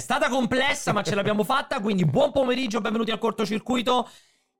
stata complessa, ma ce l'abbiamo fatta. Quindi buon pomeriggio, benvenuti al cortocircuito.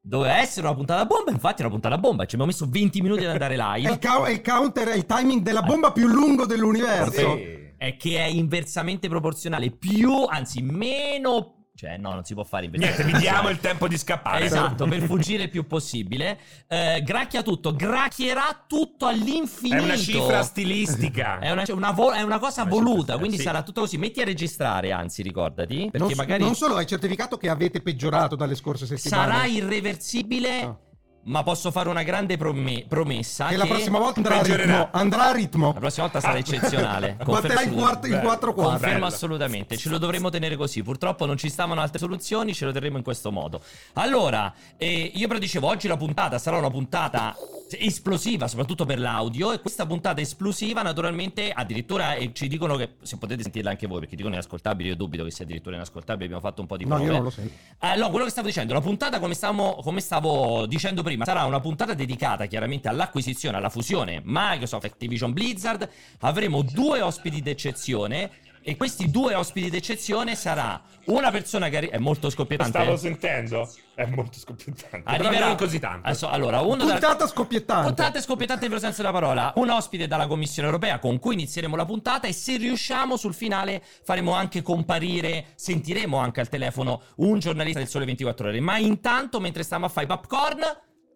Doveva essere una puntata bomba, infatti è una puntata bomba. Ci abbiamo messo 20 minuti ad andare È live. il, cou- è il counter, è il timing della bomba più lungo dell'universo. È che è inversamente proporzionale. Più, anzi, meno. Cioè, no, non si può fare Niente, inversamente. vi diamo il tempo di scappare. Esatto, per fuggire il più possibile. Eh, gracchia tutto, gracchierà tutto all'infinito. È una cifra stilistica. È una, una vo- è una cosa Una voluta, quindi sì. sarà tutto così. Metti a registrare, anzi, ricordati. Perché Non, magari non solo hai certificato che avete peggiorato dalle scorse settimane. sarà irreversibile. Ah. Ma posso fare una grande prome- promessa. che la prossima volta andrà a ritmo. Andrà a ritmo. La prossima volta sarà Ah. eccezionale. Batterà in, quatt- in. 4 quarti. Confermo assolutamente, ce lo dovremmo tenere così. Purtroppo non ci stavano altre soluzioni, ce lo terremo in questo modo. Allora, eh, io però dicevo, oggi la puntata sarà una puntata esplosiva, soprattutto per l'audio. E questa puntata esplosiva, naturalmente, addirittura eh, ci dicono che se potete sentirla anche voi, perché dicono inascoltabili. Io dubito che sia addirittura inascoltabile. Abbiamo fatto un po' di No, prove. io non lo so. Allora, quello che stavo dicendo, la puntata, come, stavamo- come stavo dicendo prima, sarà una puntata dedicata chiaramente all'acquisizione, alla fusione Microsoft Activision Blizzard. Avremo due ospiti d'eccezione. E questi due ospiti d'eccezione sarà una persona che arri- è molto scoppiettante. stavo sentendo. È molto scoppiettante. Però Arriverà non così tanto. Adesso, allora, uno da- Puntata scoppiettante. Puntata scoppiettante nel vero senso della parola. Un ospite dalla Commissione europea con cui inizieremo la puntata e se riusciamo sul finale faremo anche comparire, sentiremo anche al telefono un giornalista del Sole 24 Ore. Ma intanto, mentre stiamo a fare popcorn,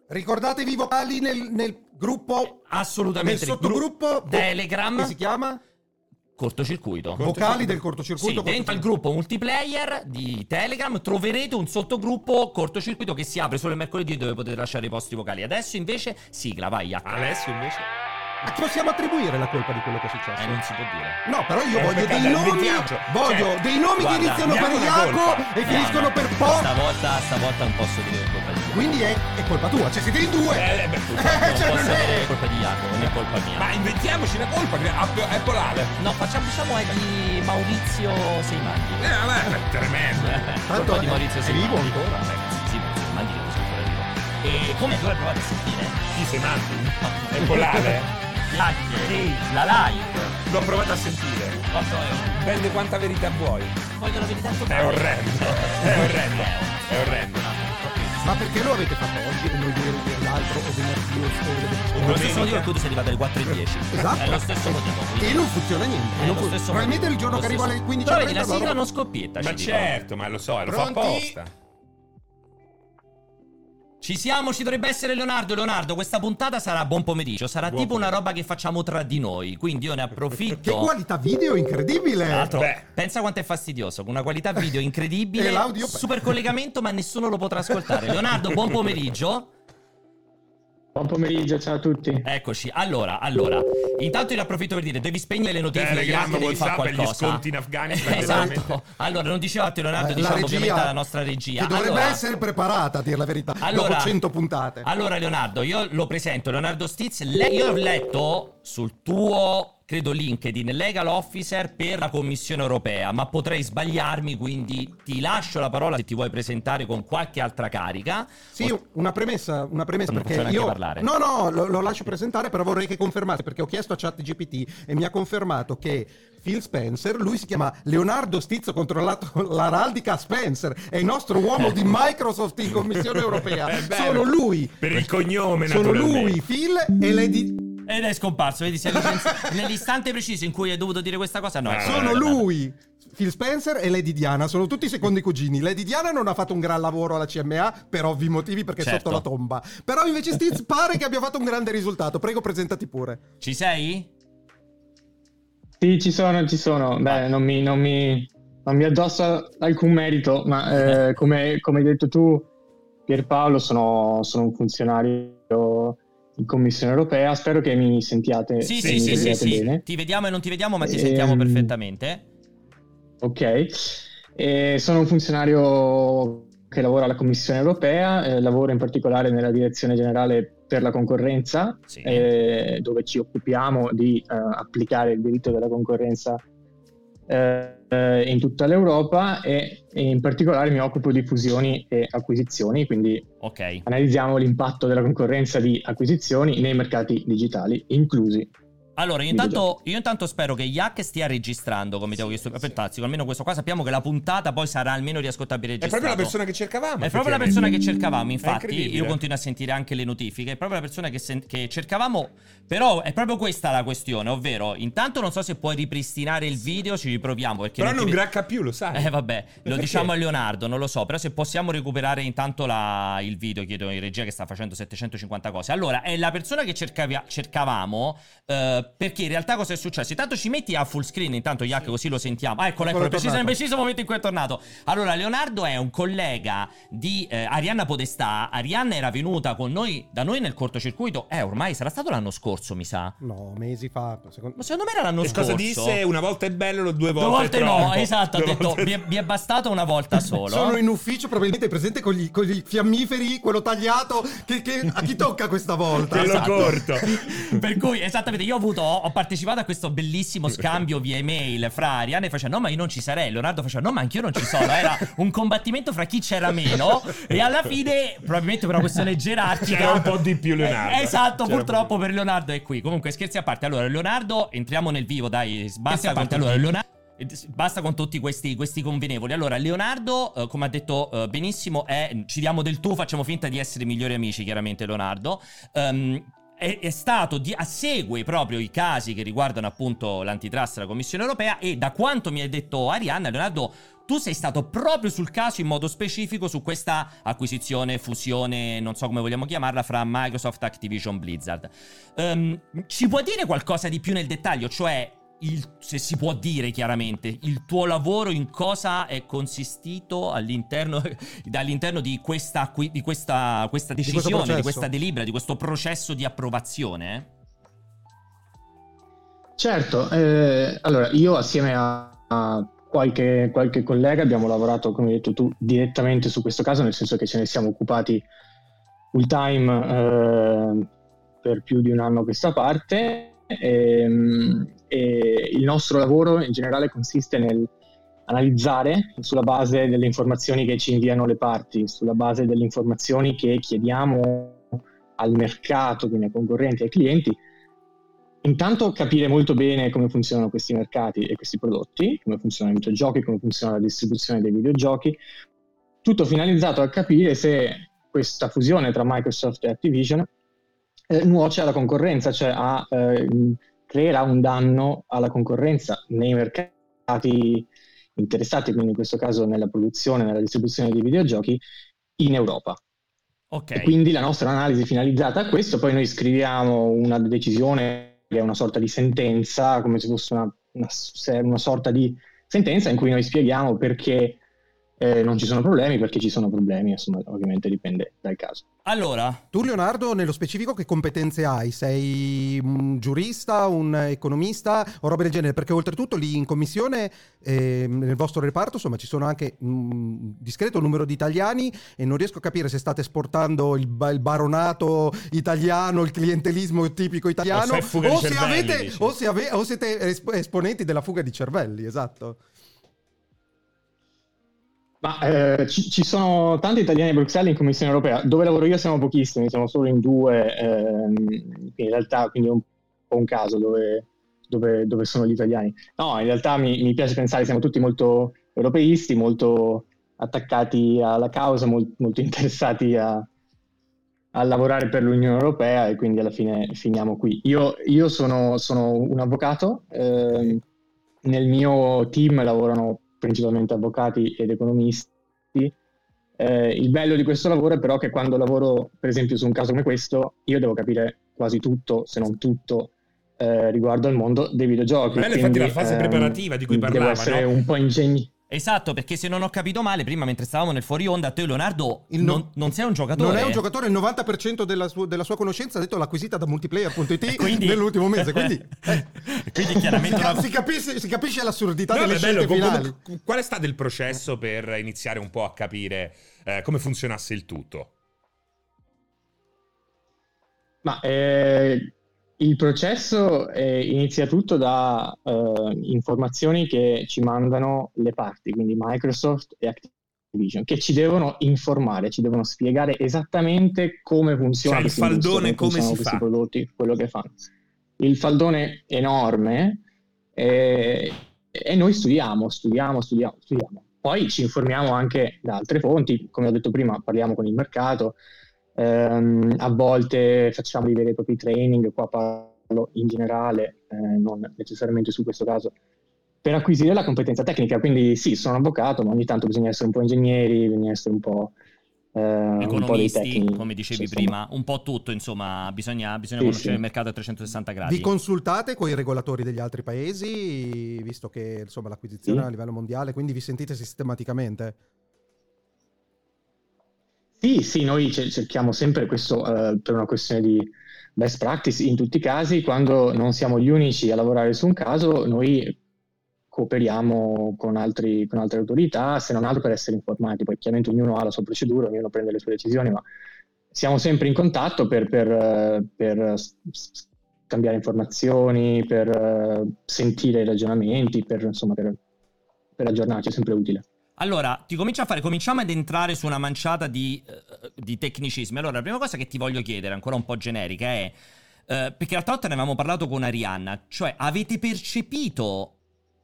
Ricordatevi i vocali nel, nel gruppo. Nel assolutamente sottogruppo. Telegram. Che si chiama? cortocircuito. Vocali del Sì, cortocircuito. dentro il gruppo multiplayer di Telegram troverete un sottogruppo cortocircuito che si apre solo il mercoledì dove potete lasciare i vostri vocali. Adesso invece sigla, vai Jack. Adesso invece. A chi possiamo attribuire la colpa di quello che è successo? Eh, non si può dire. No, però io Eh, voglio dei nomi. inventiamoci. Voglio Cioè, dei nomi che guarda, iniziano per Iaco e finiscono No, per no, Po. Stavolta, stavolta non posso dire che è colpa di Jacopo. Quindi è, è colpa tua. Cioè, siete in due. Eh, beh, Non cioè, posso non è- dire che è colpa di Jacopo, non è colpa mia. Ma inventiamoci la colpa. che Apple Ale. No, facciamo diciamo è di Maurizio Seimandi. Eh, vabbè, è tremendo. Tanto colpa di è- Maurizio è Seimandi. vivo ancora. Eh, Sì, Maurizio Seimandi che ancora vivo. E come tu hai provato a sentire? Chi sei Manti? Apple Ale. Sì, la live. L'ho provato a sentire. Quanto è? Dipende quanta verità vuoi. Voglio la verità È totale. orrendo. È orrendo. È orrendo. Ma perché lo avete fatto oggi e non ieri, l'altro o venerdì o o- Lo stesso motivo per tu sei arrivato alle 4 e 10. Esatto. È lo stesso motivo. quindi- E non funziona niente. È non lo fu- stesso Probabilmente motivo. il giorno Lo che stesso- alle 15 Però vedi, la sigla non scoppietta. Ma ci dico. certo, ma lo so, lo fa Pronti? apposta. Ci siamo, ci dovrebbe essere Leonardo. Leonardo, questa puntata sarà buon pomeriggio. Sarà Buon tipo una pomeriggio. roba che facciamo tra di noi. Quindi io ne approfitto. Che qualità video incredibile! Tra l'altro, Beh. pensa quanto è fastidioso. Con una qualità video incredibile. E l'audio- Super collegamento, ma nessuno lo potrà ascoltare. Leonardo, buon pomeriggio. Buon pomeriggio, ciao a tutti. Eccoci. Allora, allora. Intanto io ne approfitto per dire: devi spegnere le notifiche. Telegram, Jack, devi fare e gli qualcosa. sconti in Afghanistan, esatto. veramente. Allora, non diceva a te, Leonardo, Eh, la diciamo regia, ovviamente alla nostra regia. Che dovrebbe Allora- essere preparata, a dire la verità. Allora- dopo 100 puntate. Allora, Leonardo, io lo presento. Leonardo Stiz, le- io ho letto sul tuo, credo, LinkedIn, legal officer per la Commissione europea, ma potrei sbagliarmi, quindi ti lascio la parola se ti vuoi presentare con qualche altra carica. Sì, O- una premessa, una premessa Non perché io parlare. No, no, lo, lo lascio presentare, però vorrei che confermate perché ho chiesto a ChatGPT e mi ha confermato che Phil Spencer, lui si chiama Leonardo Stizzo controllato l'araldica Spencer, è il nostro uomo di Microsoft in Commissione Europea. Sono lui. Per il cognome, Sono lui, Phil e Lady Ed è scomparso, vedi, si è licenziato. nell'istante preciso in cui hai dovuto dire questa cosa. No, Ah, è Sono è vero. lui. Phil Spencer e Lady Diana sono tutti i secondi cugini. Lady Diana non ha fatto un gran lavoro alla CMA per ovvi motivi perché è Certo. sotto la tomba. Però invece Stiz pare che abbia fatto un grande risultato. Prego, presentati pure. Ci sei? Sì, ci sono, ci sono. Beh, non mi, non mi, non mi addosso alcun merito, ma eh, come, come hai detto tu, Pierpaolo, sono, sono un funzionario in Commissione Europea. Spero che mi sentiate, Sì, sì, mi sì, sì, vediate sì. bene. Ti vediamo e non ti vediamo, ma ti Ehm, sentiamo perfettamente. Ok. E sono un funzionario che lavora alla Commissione Europea, eh, lavoro in particolare nella Direzione Generale per la Concorrenza, Sì. eh, dove ci occupiamo di eh, applicare il diritto della concorrenza eh, eh, in tutta l'Europa e, e in particolare mi occupo di fusioni e acquisizioni, quindi Ok. analizziamo l'impatto della concorrenza di acquisizioni nei mercati digitali, inclusi Allora, io intanto, io intanto spero che Yak stia registrando, come ti avevo chiesto. Fantastico, almeno questo qua sappiamo che la puntata poi sarà almeno riascoltabile È registrata. proprio la persona che cercavamo. È proprio la persona che cercavamo, È infatti. Io continuo a sentire anche le notifiche. È proprio la persona che, sen- che cercavamo. Però è proprio questa la questione, ovvero, intanto non so se puoi ripristinare il video, ci riproviamo. Perché Però non ve- gracca più, lo sai. Eh vabbè, lo Perché? diciamo a Leonardo, non lo so, però se possiamo recuperare intanto la- il video, chiedo in regia che sta facendo 750 cose. Allora, è la persona che cercavi- cercavamo, eh, perché in realtà cosa è successo? Intanto ci metti a full screen, intanto Yak così lo sentiamo. Ah, eccolo, eccolo, è preciso, nel preciso momento in cui è tornato. Allora, Leonardo è un collega di eh, Arianna Podestà. Arianna era venuta con noi, da noi nel cortocircuito, eh, ormai sarà stato l'anno scorso, mi sa. No, mesi fa. Secondo... Ma secondo me era l'anno E scorso. cosa disse? Una volta è bello, due volte, Due volte no, esatto, ha detto volte- mi è, mi è bastata una volta solo. Sono in ufficio, probabilmente presente con gli, con gli fiammiferi, quello tagliato. Che, che- a chi tocca questa volta? Quello Esatto. corto. per cui, esattamente, io ho avuto, ho partecipato a questo bellissimo scambio via email fra Ariane e faceva no, ma io non ci sarei. Leonardo faceva no, ma anch'io non ci sono. Era un combattimento fra chi c'era meno. E alla fine, probabilmente per una questione gerarchica. C'era un po' di più Leonardo. Eh, esatto, C'era purtroppo per Leonardo è qui. Comunque, scherzi a parte. Allora, Leonardo, entriamo nel vivo, dai, basta a con parte. Allora, Leonardo. eh, Basta con tutti questi, questi convenevoli. Allora, Leonardo, eh, come ha detto eh, benissimo, è, ci diamo del tu, facciamo finta di essere migliori amici, chiaramente, Leonardo. Ehm, è, è stato di, segue proprio i casi che riguardano appunto l'antitrust della Commissione europea e da quanto mi hai detto Arianna, Leonardo, tu sei stato proprio sul caso in modo specifico su questa acquisizione, fusione, non so come vogliamo chiamarla, fra Microsoft, Activision, Blizzard. Ehm, ci puoi dire qualcosa di più nel dettaglio? Cioè, il- se si può dire chiaramente, il tuo lavoro in cosa è consistito all'interno, all'interno di questa, di questa, questa decisione, di, processo. questa delibera, di questo processo di approvazione? Certo, eh, allora io assieme a, a qualche, qualche collega abbiamo lavorato, come hai detto tu, direttamente su questo caso, nel senso che ce ne siamo occupati full time eh, per più di un anno a questa parte. ehm, E, il nostro lavoro in generale consiste nel analizzare sulla base delle informazioni che ci inviano le parti, sulla base delle informazioni che chiediamo al mercato, quindi ai concorrenti ai clienti, intanto capire molto bene come funzionano questi mercati e questi prodotti, come funzionano i videogiochi, come funziona la distribuzione dei videogiochi, tutto finalizzato a capire se questa fusione tra Microsoft e Activision eh, nuoce alla concorrenza, cioè a, eh, creerà un danno alla concorrenza nei mercati interessati, quindi in questo caso nella produzione, nella distribuzione dei videogiochi in Europa. Ok. E quindi la nostra analisi finalizzata a questo, poi noi scriviamo una decisione che è una sorta di sentenza, come se fosse una, una- una sorta di sentenza in cui noi spieghiamo perché eh, non ci sono problemi, perché ci sono problemi, insomma, ovviamente dipende dal caso. Allora, Tu, Leonardo, nello specifico, che competenze hai? Sei un giurista, un economista o roba del genere? Perché oltretutto lì in commissione, ehm, nel vostro reparto, insomma, ci sono anche un discreto numero di italiani e non riesco a capire se state esportando il, ba- il baronato italiano, il clientelismo tipico italiano, O se o se, cervelli, avete, o, se ave- o siete esp- esponenti della fuga di cervelli, esatto. Ma eh, ci, ci sono tanti italiani a Bruxelles in Commissione europea. Dove lavoro io siamo pochissimi, siamo solo in due. ehm, in realtà, quindi è un po' un caso dove, dove- dove sono gli italiani. No, in realtà mi, mi piace pensare che siamo tutti molto europeisti, molto attaccati alla causa, mol- molto interessati a, a lavorare per l'Unione Europea e quindi alla fine finiamo qui. Io, io sono, sono un avvocato, ehm, nel mio team lavorano principalmente avvocati ed economisti. Eh, il bello di questo lavoro è però che quando lavoro, per esempio, su un caso come questo, io devo capire quasi tutto, se non tutto, eh, riguardo al mondo dei videogiochi. Bella, infatti, la fase ehm, preparativa di cui Devo parlava, essere no? un po' ingegni. Esatto, perché se non ho capito male, prima mentre stavamo nel fuori onda, te Leonardo Il non, no- non sei un giocatore. Non è un giocatore, il 90% della, su- della sua conoscenza ha detto l'ha acquisita da multiplayer.it Quindi- nell'ultimo mese. Quindi, eh. Quindi chiaramente una- si, capisce, si capisce l'assurdità No, delle bello, scelte finali. com- qual è stato il processo per iniziare un po' a capire eh, come funzionasse il tutto? Ma eh, il processo eh, inizia tutto da eh, informazioni che ci mandano le parti, quindi Microsoft e Activision, che ci devono informare, ci devono spiegare esattamente come funziona Cioè, il faldone come funzionano si questi fa. prodotti, quello che fanno. il faldone enorme e, e noi studiamo, studiamo, studiamo, studiamo. Poi ci informiamo anche da altre fonti, come ho detto prima, parliamo con il mercato, ehm, a volte facciamo dei veri e propri training, qua parlo in generale, eh, non necessariamente su questo caso, per acquisire la competenza tecnica. Quindi sì, sono avvocato, ma ogni tanto bisogna essere un po' ingegneri, bisogna essere un po' eh, economisti, come dicevi sì, prima, un po' tutto, insomma, bisogna, bisogna sì, conoscere sì. il mercato a 360 gradi. Vi consultate con i regolatori degli altri paesi, visto che insomma, l'acquisizione è a livello mondiale, quindi vi sentite sistematicamente? Sì, sì, noi cerchiamo sempre questo uh, per una questione di best practice in tutti i casi, quando non siamo gli unici a lavorare su un caso, noi cooperiamo con, altri, con, altre autorità, se non altro per essere informati. Poi chiaramente ognuno ha la sua procedura, ognuno prende le sue decisioni, ma siamo sempre in contatto per, per, per scambiare informazioni, per sentire i ragionamenti, per, insomma, per aggiornarci, è sempre utile. Allora, ti comincio a fare, cominciamo ad entrare su una manciata di, uh, di, tecnicismi. Allora, la prima cosa che ti voglio chiedere, ancora un po' generica, è... Uh, perché l'altra volta ne avevamo parlato con Arianna, cioè avete percepito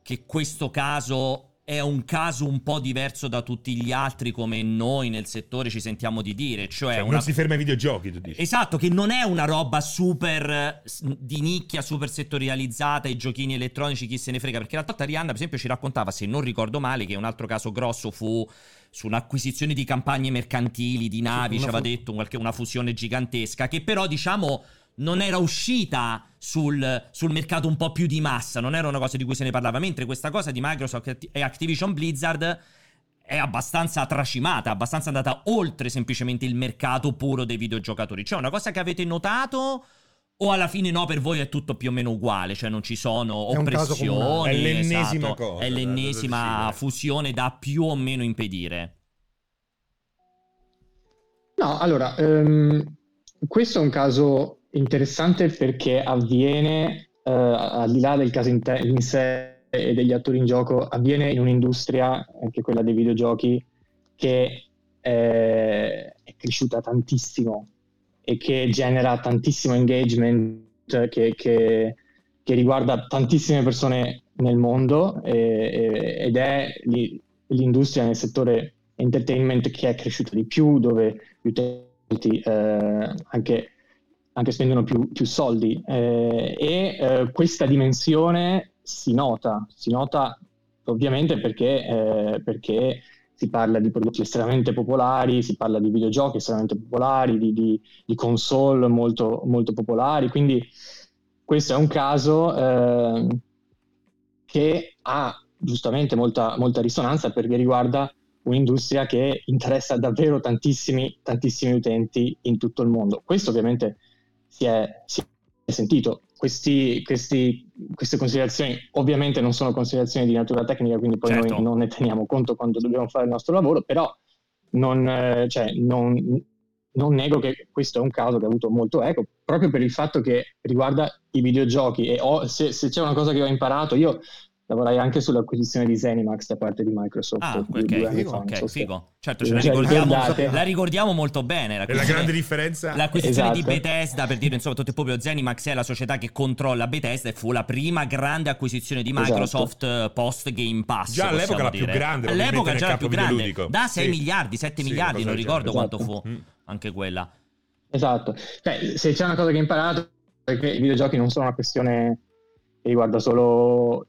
che questo caso è un caso un po' diverso da tutti gli altri come noi nel settore ci sentiamo di dire, cioè, cioè una... non si ferma ai videogiochi, tu dici. Esatto, che non è una roba super di nicchia, super settorializzata, i giochini elettronici, chi se ne frega, perché l'altra volta Rihanna per esempio ci raccontava, se non ricordo male, che un altro caso grosso fu su un'acquisizione di campagne mercantili, di navi, ci aveva fu... detto una fusione gigantesca, che però diciamo non era uscita sul, sul, mercato un po' più di massa, non era una cosa di cui se ne parlava, mentre questa cosa di Microsoft e Activision Blizzard è abbastanza tracimata, abbastanza andata oltre semplicemente il mercato puro dei videogiocatori. C'è una cosa che avete notato o alla fine no, per voi è tutto più o meno uguale, cioè non ci sono oppressioni. È l'ennesima esatto, cosa. È l'ennesima fusione da più o meno impedire. No, allora, um, questo è un caso interessante perché avviene, eh, al di là del caso in, te- in, sé e degli attori in gioco, avviene in un'industria, anche quella dei videogiochi, che eh, è cresciuta tantissimo e che genera tantissimo engagement, che, che, che riguarda tantissime persone nel mondo e, ed è l'industria nel settore entertainment che è cresciuta di più, dove gli utenti eh, anche anche spendono più, più soldi eh, e eh, questa dimensione si nota, si nota ovviamente perché, eh, perché, si parla di prodotti estremamente popolari, si parla di videogiochi estremamente popolari, di, di, di console molto, molto, popolari, quindi questo è un caso eh, che ha giustamente molta, molta risonanza perché riguarda un'industria che interessa davvero tantissimi, tantissimi utenti in tutto il mondo. Questo ovviamente si è, si è sentito. Questi, questi, queste considerazioni ovviamente non sono considerazioni di natura tecnica, quindi poi certo. noi non ne teniamo conto quando dobbiamo fare il nostro lavoro, però non, eh, cioè, non, non nego che questo è un caso che ha avuto molto eco, proprio per il fatto che riguarda i videogiochi e ho, se, se, c'è una cosa che ho imparato, io lavorai anche sull'acquisizione di Zenimax da parte di Microsoft. Ah, ok, figo, okay, figo. Certo, ce la ricordiamo, la ricordiamo molto bene. La grande differenza. L'acquisizione esatto. di Bethesda, per dire, insomma, tutto proprio Zenimax è la società che controlla Bethesda e fu la prima grande acquisizione di Microsoft esatto. post Game Pass. Già all'epoca la più grande. All'epoca già la più grande. Da 6 sì. miliardi, 7 sì, miliardi, non ricordo esatto. quanto fu. Mm. Anche quella. Esatto. Cioè, se c'è una cosa che ho imparato è che i videogiochi non sono una questione che riguarda solo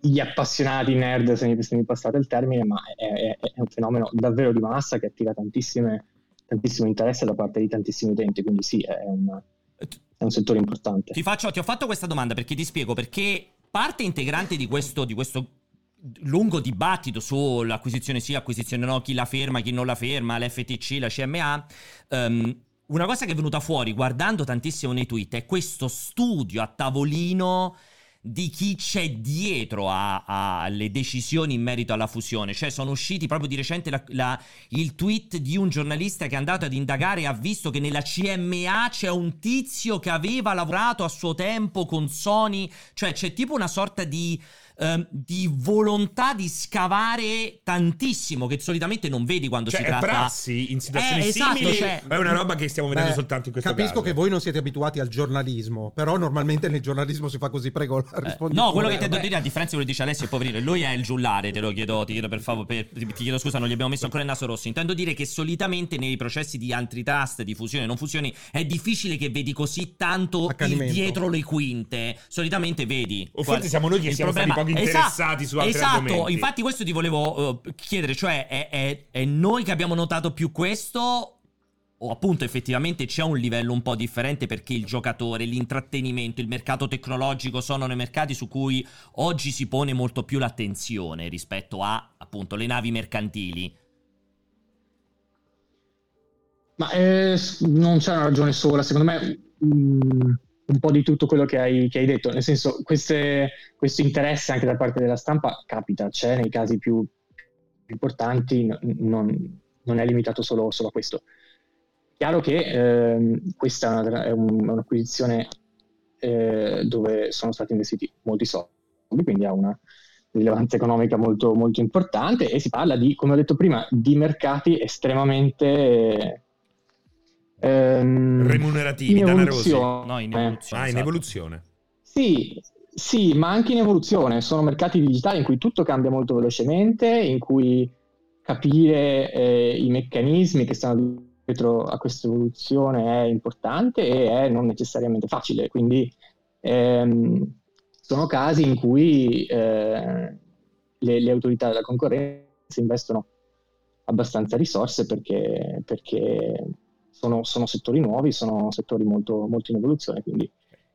gli appassionati nerd, se mi, se mi passate il termine, ma è, è, è, un fenomeno davvero di massa che attira tantissimo interesse da parte di tantissimi utenti, quindi sì, è un, è un settore importante. Ti, faccio, ti, ho fatto questa domanda perché ti spiego, perché parte integrante di questo, di questo lungo dibattito sull'acquisizione sì, acquisizione no, chi la ferma, chi non la ferma, l'FTC, la CMA, um, ehm, una cosa che è venuta fuori guardando tantissimo nei tweet è questo studio a tavolino di chi c'è dietro alle decisioni in merito alla fusione. Cioè, sono usciti proprio di recente la, la, il tweet di un giornalista che è andato ad indagare e ha visto che nella CMA c'è un tizio che aveva lavorato a suo tempo con Sony. Cioè, c'è tipo una sorta di. Ehm, di volontà di scavare tantissimo, che solitamente non vedi quando Cioè, si tratta. prassi in situazioni Eh, esatto, simili. cioè- È una roba che stiamo vedendo Beh, soltanto in questo Capisco caso. che voi non siete abituati al giornalismo, però normalmente nel giornalismo si fa così, prego, Eh, rispondi no, pure. quello che intendo dire a differenza di quello che dice Alessio, poverino, lui è il giullare, te lo chiedo, ti chiedo per favore, ti chiedo scusa, non gli abbiamo messo ancora il naso rosso. Intendo dire che solitamente nei processi di antitrust, di fusione e non fusione, è difficile che vedi così tanto dietro le quinte. Solitamente vedi. O qual- forse siamo noi che siamo stati poco Esatto, interessati su altri esatto, argomenti. infatti questo ti volevo eh, chiedere, cioè è, è- è noi che abbiamo notato più questo o appunto effettivamente c'è un livello un po' differente perché il giocatore, l'intrattenimento, il mercato tecnologico sono nei mercati su cui oggi si pone molto più l'attenzione rispetto a appunto le navi mercantili. Ma eh, non c'è una ragione sola, secondo me mm, un po' di tutto quello che hai, che hai detto, nel senso queste- questo interesse anche da parte della stampa capita, c'è nei casi più importanti, non, non è limitato solo, solo a questo. Chiaro che ehm, questa è, una- un'acquisizione eh, dove sono stati investiti molti soldi, quindi ha una rilevanza economica molto, molto importante e si parla di, come ho detto prima, di mercati estremamente ehm, Remunerativi, in evoluzione. No, in evoluzione. Ah, in esatto. evoluzione. Sì, sì, ma anche in evoluzione. Sono mercati digitali in cui tutto cambia molto velocemente, in cui capire eh, i meccanismi che stanno dietro a questa evoluzione è importante e è non necessariamente facile. Quindi ehm, sono casi in cui eh, le, le autorità della concorrenza investono abbastanza risorse perché, perché sono, sono settori nuovi, sono settori molto, molto in evoluzione, quindi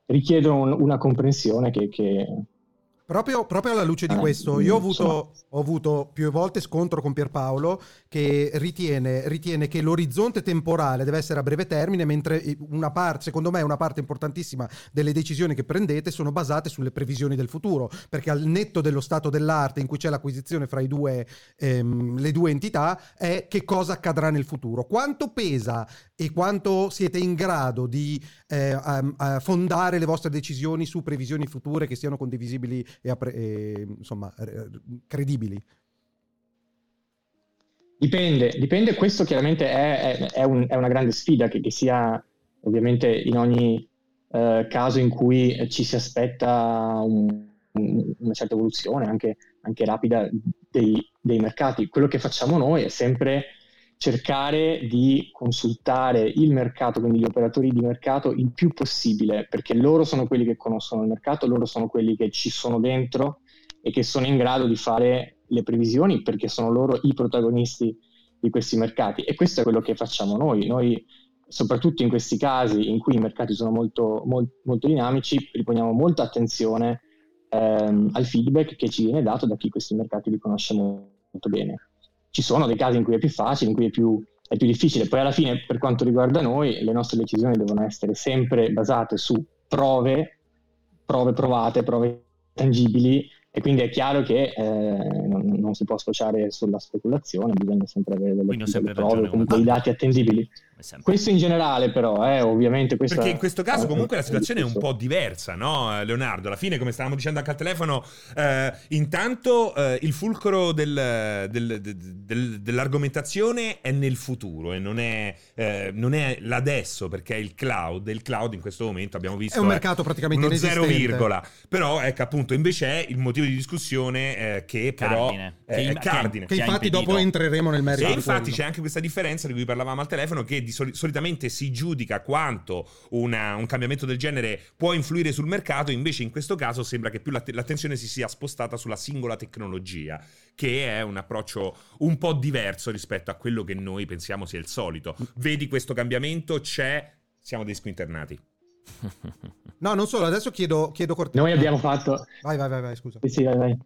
richiedono un- una comprensione che, che- Proprio, proprio alla luce di Eh, questo, io ho avuto, ho avuto più volte scontro con Pierpaolo che ritiene, ritiene che l'orizzonte temporale deve essere a breve termine, mentre una parte, secondo me, una parte importantissima delle decisioni che prendete sono basate sulle previsioni del futuro, perché al netto dello stato dell'arte in cui c'è l'acquisizione fra i due, ehm, le due entità, è che cosa accadrà nel futuro. Quanto pesa e quanto siete in grado di eh, a- a fondare le vostre decisioni su previsioni future che siano condivisibili e, e, insomma credibili. dipende, dipende, questo chiaramente è, è- è un- è una grande sfida che, che sia ovviamente in ogni eh, caso in cui ci si aspetta un- un- una certa evoluzione, anche, anche rapida, dei, dei mercati. Quello che facciamo noi è sempre cercare di consultare il mercato, quindi gli operatori di mercato, il più possibile, perché loro sono quelli che conoscono il mercato, loro sono quelli che ci sono dentro e che sono in grado di fare le previsioni, perché sono loro i protagonisti di questi mercati. E questo è quello che facciamo noi. Noi, soprattutto in questi casi in cui i mercati sono molto, mol- molto dinamici, riponiamo molta attenzione ehm, al feedback che ci viene dato da chi questi mercati li conosce molto bene ci sono dei casi in cui è più facile, in cui è più, è più difficile. Poi alla fine, per quanto riguarda noi, le nostre decisioni devono essere sempre basate su prove, prove provate, prove tangibili e quindi è chiaro che eh, non, non si può sfociare sulla speculazione, bisogna sempre avere delle, sempre delle prove, comunque i come- dati attendibili. Questo in generale però, eh, ovviamente questa... Perché in questo caso eh, comunque la situazione è un po' diversa, no Leonardo? Alla fine, come stavamo dicendo anche al telefono, eh, intanto eh, il fulcro del- del- del- dell'argomentazione è nel futuro e non è, eh, non è l'adesso, perché è il cloud. Il cloud in questo momento abbiamo visto... È un è mercato praticamente uno zero virgola. Però ecco appunto invece è il motivo di discussione eh, che però Cardine. è, Che- è cardine. Che Ci ha infatti dopo entreremo nel merito. E infatti quello. c'è anche questa differenza di cui parlavamo al telefono che di soli- solitamente si giudica quanto una- un cambiamento del genere può influire sul mercato, invece in questo caso sembra che più l'att- l'attenzione si sia spostata sulla singola tecnologia, che è un approccio un po' diverso rispetto a quello che noi pensiamo sia il solito. Vedi questo cambiamento, c'è, siamo dei squinternati. No, non solo, adesso chiedo, chiedo corte- Noi abbiamo fatto... Vai, vai, vai, vai, scusa. Sì, sì, vai, vai.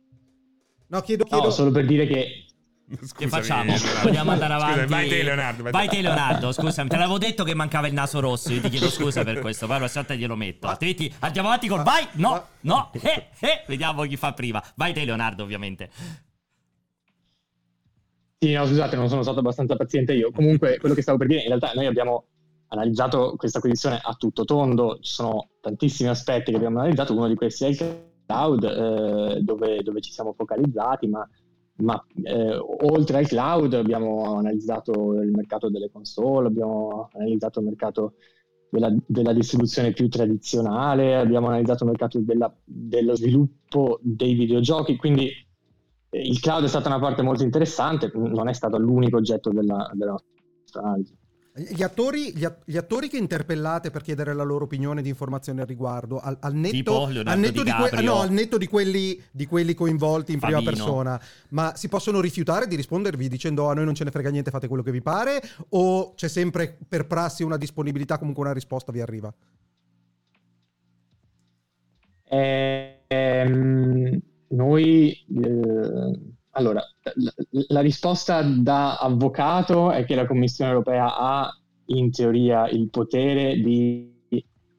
No, chiedo, chiedo... No, solo per dire che Scusami, Che facciamo? Leonardo. Vogliamo andare avanti? Scusami, vai te Leonardo. Vai te Leonardo, scusami, te l'avevo detto che mancava il naso rosso, io ti chiedo scusa per questo, poi la volta glielo metto. Altrimenti andiamo avanti con vai, no, no, eh, eh, vediamo chi fa prima. Vai te Leonardo, ovviamente. Sì, no, scusate, non sono stato abbastanza paziente io. Comunque, quello che stavo per dire, in realtà noi abbiamo analizzato questa acquisizione a tutto tondo, ci sono tantissimi aspetti che abbiamo analizzato, uno di questi è il cloud eh, dove, dove, ci siamo focalizzati, ma, ma eh, oltre al cloud abbiamo analizzato il mercato delle console, abbiamo analizzato il mercato della, della distribuzione più tradizionale, abbiamo analizzato il mercato della, dello sviluppo dei videogiochi, quindi eh, il cloud è stata una parte molto interessante, non è stato l'unico oggetto della, della nostra analisi. Gli attori, gli, gli attori, che interpellate per chiedere la loro opinione di informazioni al riguardo, al, al netto, al netto di, que- no, al netto di, quelli, di quelli coinvolti in Fabino. prima persona, ma si possono rifiutare di rispondervi dicendo a noi non ce ne frega niente, fate quello che vi pare, o c'è sempre per prassi una disponibilità, comunque una risposta vi arriva? Eh, ehm, noi... Eh allora, la, la, risposta da avvocato è che la Commissione europea ha in teoria il potere di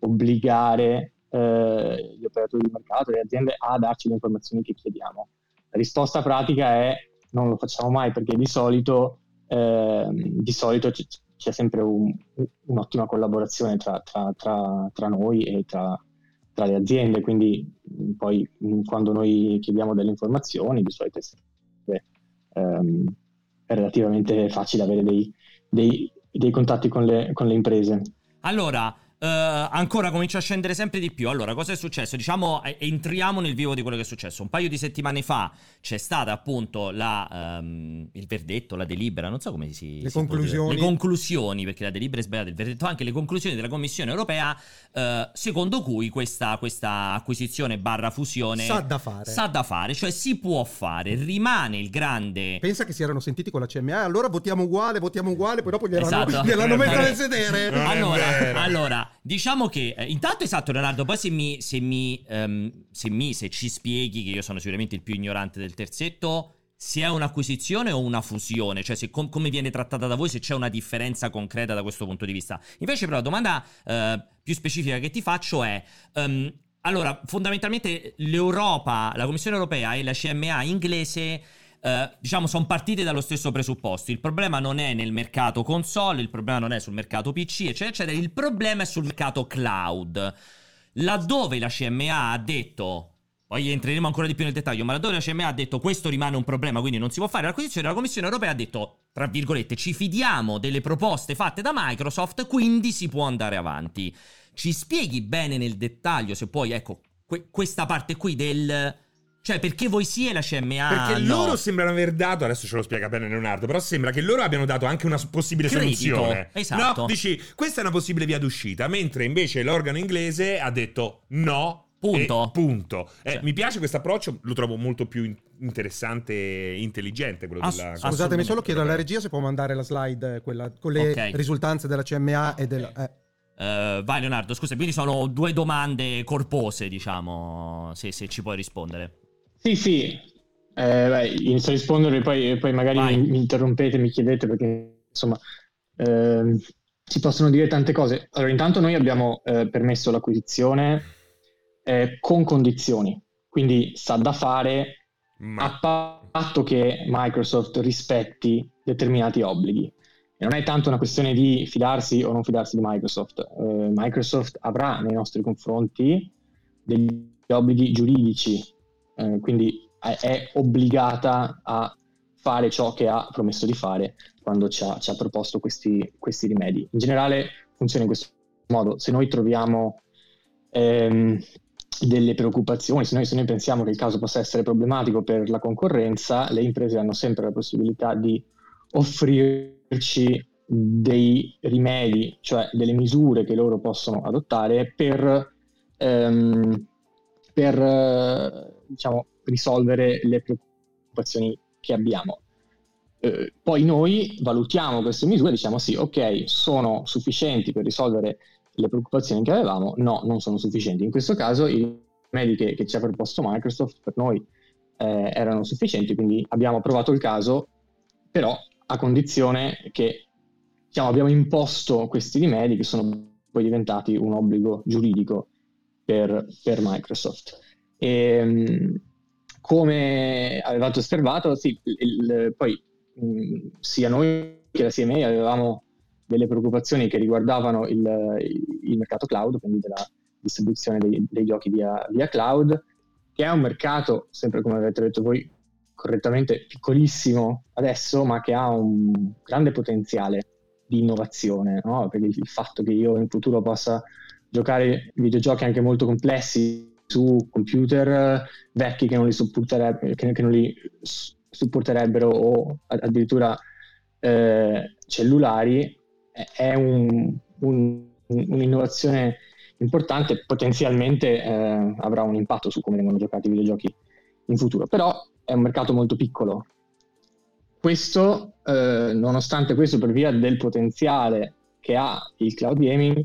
obbligare eh, gli operatori di mercato, le aziende a darci le informazioni che chiediamo. La risposta pratica è non lo facciamo mai perché di solito, eh, di solito c- c'è sempre un, un'ottima collaborazione tra, tra, tra, tra noi e tra, le aziende, quindi poi quando noi chiediamo delle informazioni di solito è ehm, è relativamente facile avere dei, dei, dei contatti con le, con le imprese. Allora, Uh, ancora comincia a scendere sempre di più. Allora, cosa è successo? Diciamo, eh, entriamo nel vivo di quello che è successo. Un paio di settimane fa c'è stata appunto la, um, il verdetto, la delibera, non so come si... Le si conclusioni. Le conclusioni, perché la delibera è sbagliata, il verdetto anche le conclusioni della Commissione europea, uh, secondo cui questa, questa, acquisizione barra fusione... Sa da fare. Sa da fare, cioè si può fare, rimane il grande... Pensa che si erano sentiti con la CMA, allora votiamo uguale, votiamo uguale, poi dopo gliel'hanno, esatto. gliel'hanno messa nel sedere. Allora, allora diciamo che eh, intanto esatto Leonardo, poi se mi, se mi, um, se mi, se ci spieghi che io sono sicuramente il più ignorante del terzetto, se è un'acquisizione o una fusione, cioè se, com- come viene trattata da voi, se c'è una differenza concreta da questo punto di vista. Invece però la domanda uh, più specifica che ti faccio è... Um, allora, fondamentalmente l'Europa, la Commissione europea e la CMA inglese Uh, diciamo, sono partite dallo stesso presupposto. Il problema non è nel mercato console, il problema non è sul mercato PC, eccetera, eccetera. Il problema è sul mercato cloud. Laddove la CMA ha detto. Poi entreremo ancora di più nel dettaglio, ma laddove la CMA ha detto questo rimane un problema, quindi non si può fare l'acquisizione, la Commissione europea ha detto, tra virgolette, ci fidiamo delle proposte fatte da Microsoft, quindi si può andare avanti. Ci spieghi bene nel dettaglio, se poi, ecco, que- questa parte qui del cioè, perché voi sì e la CMA Perché no? loro sembrano aver dato, adesso ce lo spiega bene Leonardo, però sembra che loro abbiano dato anche una possibile Credito, soluzione. Esatto. No, dici, questa è una possibile via d'uscita, mentre invece l'organo inglese ha detto no. Punto. punto. Eh, Cioè. Mi piace questo approccio, lo trovo molto più interessante e intelligente. Quello Ass- della Scusatemi, solo chiedo alla regia se può mandare la slide eh, quella, con le Ok. risultanze della CMA e del... eh. Eh, vai Leonardo, scusa, quindi sono due domande corpose, diciamo, se, se ci puoi rispondere. Sì, sì, eh, beh, inizio a rispondere e poi, poi magari Vai. mi, interrompete, mi chiedete perché insomma ehm, si possono dire tante cose. Allora, intanto noi abbiamo eh, permesso l'acquisizione eh, con condizioni, quindi sa da fare Ma a patto che Microsoft rispetti determinati obblighi. E non è tanto una questione di fidarsi o non fidarsi di Microsoft. Eh, Microsoft avrà nei nostri confronti degli obblighi giuridici, eh, quindi è, obbligata a fare ciò che ha promesso di fare quando ci ha, ci ha proposto questi, questi rimedi. In generale funziona in questo modo. Se noi troviamo ehm, delle preoccupazioni, se noi, se noi pensiamo che il caso possa essere problematico per la concorrenza, le imprese hanno sempre la possibilità di offrirci dei rimedi, cioè delle misure che loro possono adottare per, ehm, per diciamo, risolvere le preoccupazioni che abbiamo. Eh, poi noi valutiamo queste misure e diciamo sì, ok, sono sufficienti per risolvere le preoccupazioni che avevamo, no, non sono sufficienti. In questo caso i rimedi che, che ci ha proposto Microsoft per noi eh, erano sufficienti, quindi abbiamo provato il caso, però a condizione che diciamo, abbiamo imposto questi rimedi che sono poi diventati un obbligo giuridico per, per Microsoft. E, mh, come avevate osservato, sì, il- poi mh, sia noi che la CMA avevamo delle preoccupazioni che riguardavano il, il mercato cloud, quindi della distribuzione dei, dei giochi via, via cloud, che è un mercato, sempre come avete detto voi correttamente, piccolissimo adesso, ma che ha un grande potenziale di innovazione, no? perché il fatto che io in futuro possa giocare videogiochi anche molto complessi su computer vecchi che non li, supportereb- che, che non li supporterebbero o addirittura eh, cellulari è un, un, un'innovazione importante, potenzialmente eh, avrà un impatto su come vengono giocati i videogiochi in futuro, però è un mercato molto piccolo. Questo, eh, nonostante questo, per via del potenziale che ha il cloud gaming,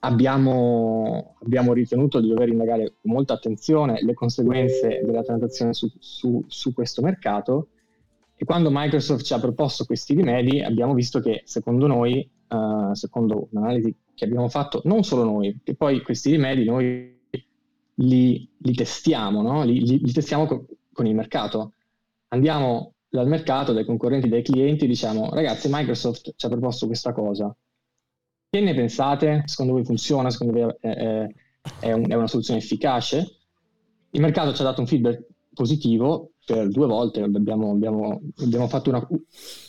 abbiamo, abbiamo ritenuto di dover indagare con molta attenzione le conseguenze della transazione su, su, su questo mercato e quando Microsoft ci ha proposto questi rimedi abbiamo visto che secondo noi, uh, secondo un'analisi che abbiamo fatto, non solo noi, che poi questi rimedi noi li, li testiamo, no? li, li, li, testiamo co- con il mercato. Andiamo dal mercato, dai concorrenti, dai clienti, diciamo ragazzi Microsoft ci ha proposto questa cosa, che ne pensate? Secondo voi funziona? Secondo voi è, è, un, è una soluzione efficace? Il mercato ci ha dato un feedback positivo per due volte, abbiamo, abbiamo, abbiamo fatto una,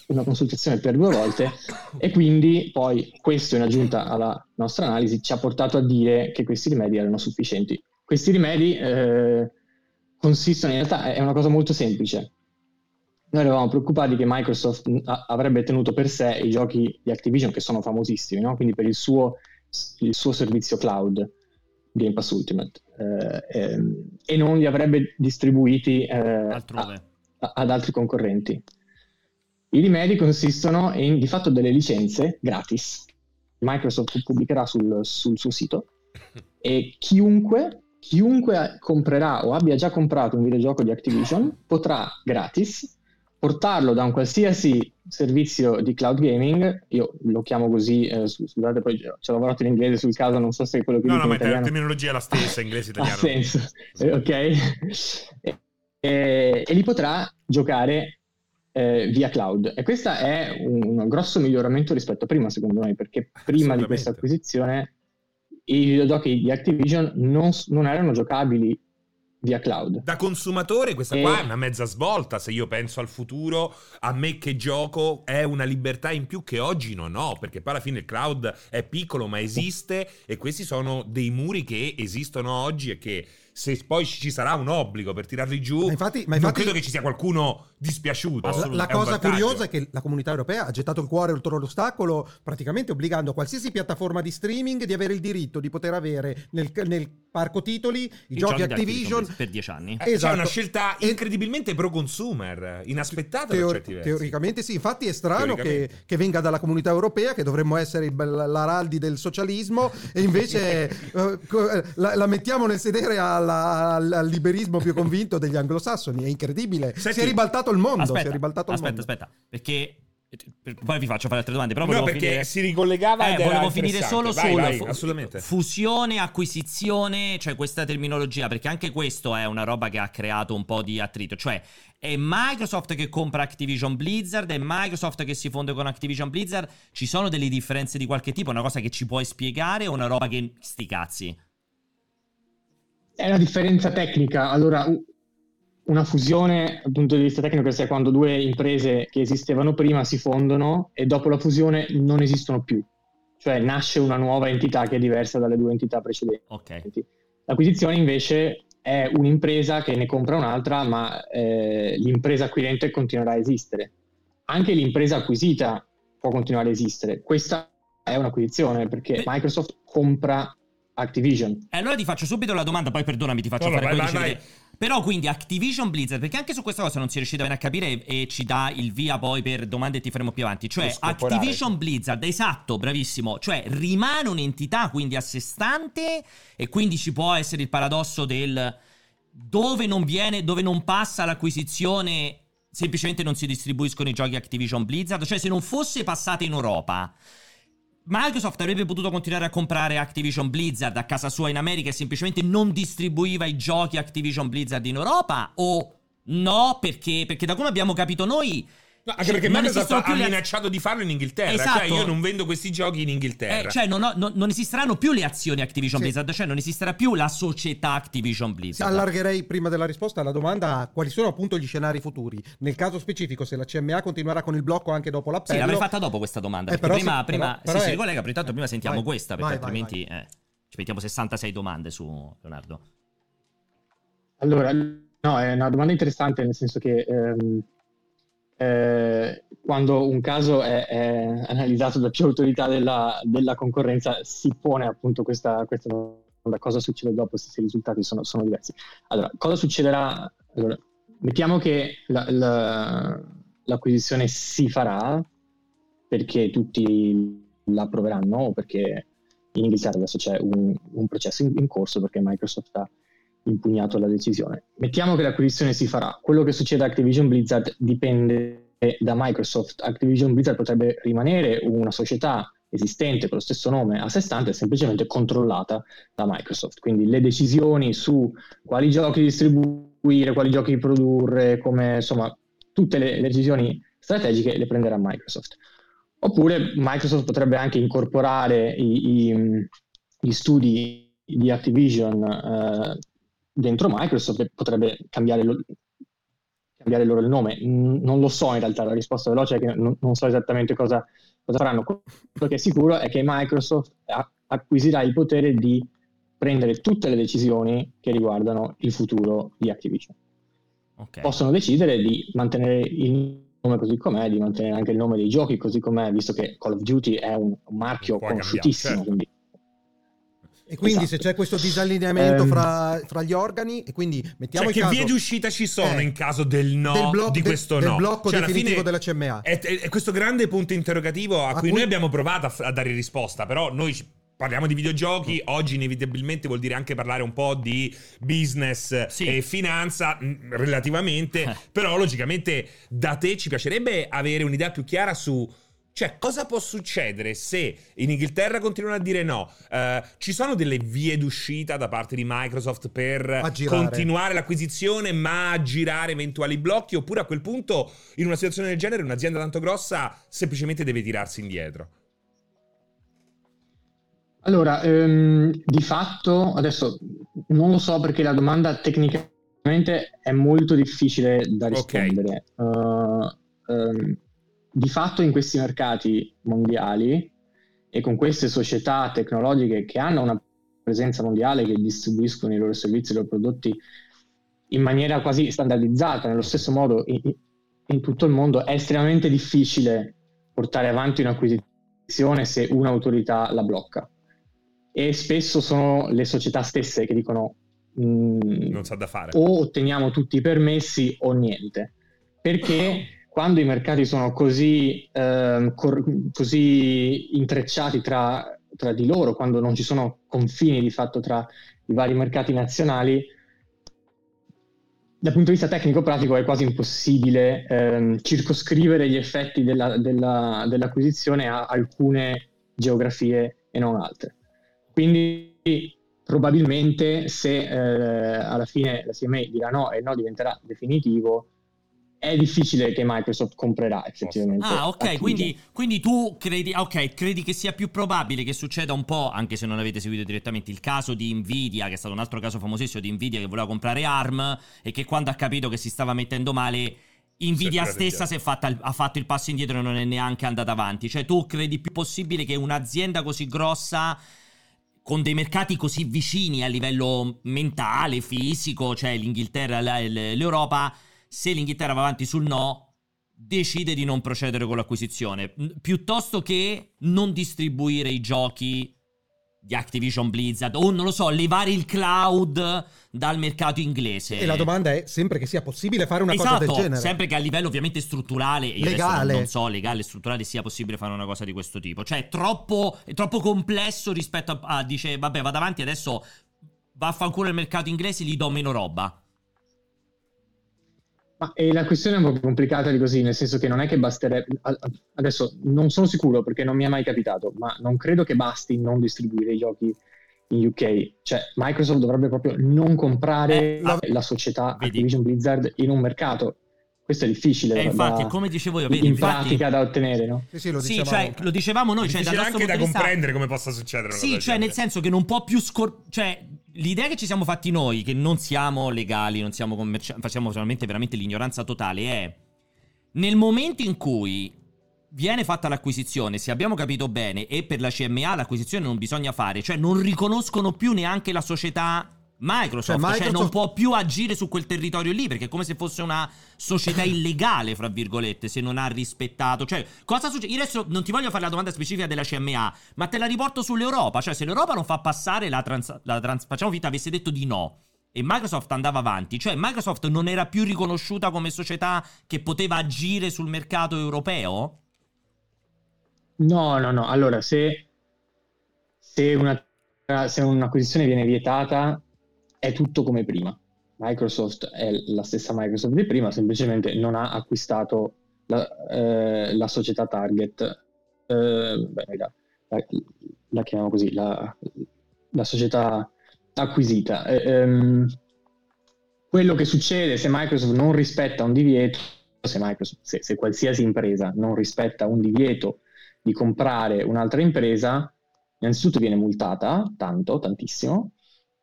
una, consultazione per due volte e quindi poi questo in aggiunta alla nostra analisi ci ha portato a dire che questi rimedi erano sufficienti. Questi rimedi eh, consistono in realtà, è una cosa molto semplice. Noi eravamo preoccupati che Microsoft avrebbe tenuto per sé i giochi di Activision che sono famosissimi, no? quindi per il suo, il suo servizio cloud Game Pass Ultimate eh, ehm, e non li avrebbe distribuiti eh, a, a, ad altri concorrenti. I rimedi consistono in di fatto delle licenze gratis. Microsoft pubblicherà sul, sul suo sito e chiunque, chiunque comprerà o abbia già comprato un videogioco di Activision potrà gratis portarlo da un qualsiasi servizio di cloud gaming, io lo chiamo così, eh, scusate, poi ci ho lavorato in inglese sul caso, non so se è quello che No, no, ma la terminologia è la stessa, inglese italiano. ha senso, eh, ok. e, e, e, li potrà giocare eh, via cloud. E questo è un, un, grosso miglioramento rispetto a prima, secondo noi, perché prima di questa acquisizione i videogiochi di Activision non, non erano giocabili via cloud. Da consumatore questa e... qua è una mezza svolta, se io penso al futuro, a me che gioco è una libertà in più che oggi non ho, perché poi alla fine il cloud è piccolo ma esiste e questi sono dei muri che esistono oggi e che se poi ci sarà un obbligo per tirarli giù, ma infatti, ma infatti, non credo che ci sia qualcuno dispiaciuto. La, la cosa curiosa è che la comunità europea ha gettato il cuore oltre l'ostacolo, praticamente obbligando qualsiasi piattaforma di streaming di avere il diritto di poter avere nel, nel parco titoli i, I giochi, giochi Activision per dieci anni. Eh, esatto. C'è una scelta incredibilmente pro consumer, inaspettata Teori- per certi versi. Teoricamente sì, infatti è strano che, che, venga dalla comunità europea, che dovremmo essere l'araldi del socialismo, e invece eh, la, la mettiamo nel sedere a alla, al, al, liberismo più convinto degli anglosassoni. È incredibile. Senti, si è ribaltato il mondo. Aspetta, si è ribaltato aspetta, il mondo. aspetta, perché poi vi faccio fare altre domande. Però no, perché finire... si ricollegava. Eh, volevo finire solo vai, sulla vai, fu- assolutamente. fusione, acquisizione, cioè questa terminologia, perché anche questo è una roba che ha creato un po' di attrito. Cioè, è Microsoft che compra Activision Blizzard, è Microsoft che si fonde con Activision Blizzard. Ci sono delle differenze di qualche tipo? Una cosa che ci puoi spiegare o una roba che sti cazzi? È una differenza tecnica. Allora, una fusione dal punto di vista tecnico è quando due imprese che esistevano prima si fondono e dopo la fusione non esistono più. Cioè nasce una nuova entità che è diversa dalle due entità precedenti. Okay. L'acquisizione invece è un'impresa che ne compra un'altra, ma eh, l'impresa acquirente continuerà a esistere. Anche l'impresa acquisita può continuare a esistere. Questa è un'acquisizione perché Microsoft compra Activision. E allora ti faccio subito la domanda, poi perdonami, ti faccio no, fare vai, vai, vai. Però quindi Activision Blizzard, perché anche su questa cosa non si è riuscito bene a capire e, e ci dà il via poi per domande e ti faremo più avanti. Cioè Activision Blizzard, esatto, bravissimo, cioè rimane un'entità quindi a sé stante e quindi ci può essere il paradosso del dove non viene, dove non passa l'acquisizione semplicemente non si distribuiscono i giochi Activision Blizzard, cioè se non fosse passata in Europa Microsoft avrebbe potuto continuare a comprare Activision Blizzard a casa sua in America e semplicemente non distribuiva i giochi Activision Blizzard in Europa? O no? Perché, perché da come abbiamo capito noi, No, anche Cioè, perché non Microsoft ha le- minacciato di farlo in Inghilterra. Esatto. Cioè, io non vendo questi giochi in Inghilterra. Eh, cioè, non, ho- non- non esisteranno più le azioni Activision Sì. Blizzard, cioè non esisterà più la società Activision Blizzard. Allargherei prima della risposta alla domanda a quali sono appunto gli scenari futuri. Nel caso specifico, se la CMA continuerà con il blocco anche dopo Sì, l'appello. l'avrei fatta dopo questa domanda. Eh, prima, sì, prima però- però sì, si ricollega, però intanto prima sentiamo Vai, questa, perché vai, vai, altrimenti eh, ci mettiamo 66 domande su Leonardo. Allora, no, è una domanda interessante nel senso che ehm, eh, quando un caso è, è analizzato da più autorità della, della concorrenza si pone appunto questa, questa domanda, cosa succede dopo se i risultati sono, sono diversi. Allora, cosa succederà? Allora, mettiamo che la- la- l'acquisizione si farà perché tutti la approveranno o perché in Inghilterra adesso c'è un, un processo in, in corso perché Microsoft ha impugnato la decisione. Mettiamo che l'acquisizione si farà. Quello che succede a Activision Blizzard dipende da Microsoft. Activision Blizzard potrebbe rimanere una società esistente con lo stesso nome a sé stante, semplicemente controllata da Microsoft. Quindi le decisioni su quali giochi distribuire, quali giochi produrre, come insomma tutte le, decisioni strategiche le prenderà Microsoft. Oppure Microsoft potrebbe anche incorporare i- i- gli studi di Activision eh, dentro Microsoft potrebbe cambiare, lo- cambiare loro il nome. Non lo so in realtà, la risposta veloce è che non, non so esattamente cosa, cosa faranno. Quello che è sicuro è che Microsoft acquisirà il potere di prendere tutte le decisioni che riguardano il futuro di Activision. Ok. Possono decidere di mantenere il nome così com'è, di mantenere anche il nome dei giochi così com'è, visto che Call of Duty è un, marchio Può cambiare, conosciutissimo. certo. quindi E quindi se Esatto. c'è questo disallineamento Ehm. fra, fra gli organi, e quindi mettiamo Cioè, che caso vie di uscita ci sono Eh, in caso del no del blocco- di del- questo del no? blocco Cioè, definitivo fine della CMA. È, è- è questo grande punto interrogativo a, A cui, cui- noi abbiamo provato a, a dare risposta, però noi ci- parliamo di videogiochi, oggi inevitabilmente vuol dire anche parlare un po' di business Sì. e finanza mh, relativamente, Eh. però logicamente da te ci piacerebbe avere un'idea più chiara su cioè, cosa può succedere se in Inghilterra continuano a dire no? Eh, ci sono delle vie d'uscita da parte di Microsoft per continuare l'acquisizione, ma a girare eventuali blocchi? Oppure a quel punto, in una situazione del genere, un'azienda tanto grossa semplicemente deve tirarsi indietro? Allora, ehm, di fatto, adesso non lo so perché la domanda tecnicamente è molto difficile da Ok. rispondere. Uh, ehm, di fatto in questi mercati mondiali e con queste società tecnologiche che hanno una presenza mondiale, che distribuiscono i loro servizi i loro prodotti in maniera quasi standardizzata, nello stesso modo in, in tutto il mondo, è estremamente difficile portare avanti un'acquisizione se un'autorità la blocca. E spesso sono le società stesse che dicono mm, Non sa da fare. o otteniamo tutti i permessi o niente. Perché quando i mercati sono così, ehm, cor- così intrecciati tra, tra di loro, quando non ci sono confini di fatto tra i vari mercati nazionali, dal punto di vista tecnico-pratico è quasi impossibile ehm, circoscrivere gli effetti della- della- dell'acquisizione a alcune geografie e non altre. Quindi probabilmente se eh, alla fine la CMA dirà no e no diventerà definitivo, è difficile che Microsoft comprerà effettivamente. Ah, ok, quindi, quindi tu credi, ah, ok, credi che sia più probabile che succeda un po', anche se non avete seguito direttamente il caso di Nvidia, che è stato un altro caso famosissimo di Nvidia che voleva comprare ARM e che quando ha capito che si stava mettendo male, Nvidia stessa si è fatta il- ha fatto il passo indietro e non è neanche andata avanti. Cioè, tu credi più possibile che un'azienda così grossa con dei mercati così vicini a livello mentale, fisico, cioè l'Inghilterra, la- l'Europa, se l'Inghilterra va avanti sul no, decide di non procedere con l'acquisizione, piuttosto che non distribuire i giochi di Activision Blizzard o non lo so, levare il cloud dal mercato inglese. E la domanda è sempre che sia possibile fare una esatto, cosa del genere. sempre che a livello ovviamente strutturale, Legale. non, non so, legale, strutturale sia possibile fare una cosa di questo tipo. Cioè, è troppo, è troppo complesso rispetto a, a- dice, vabbè, vado avanti, adesso vaffanculo il mercato inglese, gli do meno roba. Ma e la questione è un po' più complicata di così, nel senso che non è che basterebbe. Adesso non sono sicuro perché non mi è mai capitato, ma non credo che basti non distribuire i giochi in UK. Cioè, Microsoft dovrebbe proprio non comprare Eh, la, la società vedi. Activision Blizzard in un mercato. questo è difficile E da- infatti, da- come dicevo io, vedi, in infatti- pratica da ottenere, no? Sì, sì, lo Sì, dicevamo. cioè, lo dicevamo noi, cioè, nostro anche da vista- comprendere come possa succedere Sì, cioè nel genere. senso che non può più scor... cioè l'idea che ci siamo fatti noi, che non siamo legali, non siamo commerciali, facciamo solamente veramente l'ignoranza totale, è nel momento in cui viene fatta l'acquisizione, se abbiamo capito bene, e per la CMA l'acquisizione non bisogna fare, cioè non riconoscono più neanche la società Microsoft, Cioè, cioè, Microsoft- non può più agire su quel territorio lì perché è come se fosse una società illegale, fra virgolette, se non ha rispettato. Cioè, cosa succede? Io adesso non ti voglio fare la domanda specifica della CMA, ma te la riporto sull'Europa. Cioè, se l'Europa non fa passare la trans... La trans facciamo finta avesse detto di no. E Microsoft andava avanti, cioè Microsoft non era più riconosciuta come società che poteva agire sul mercato europeo? No, no, no. Allora, se, se, una, se un'acquisizione viene vietata, è tutto come prima. Microsoft è la stessa Microsoft di prima, semplicemente non ha acquistato la, eh, la società target. Eh, beh, la, la- la chiamiamo così, la, società acquisita. Eh, ehm, quello che succede se Microsoft non rispetta un divieto, se, Microsoft, se, se qualsiasi impresa non rispetta un divieto di comprare un'altra impresa, innanzitutto viene multata tanto, tantissimo,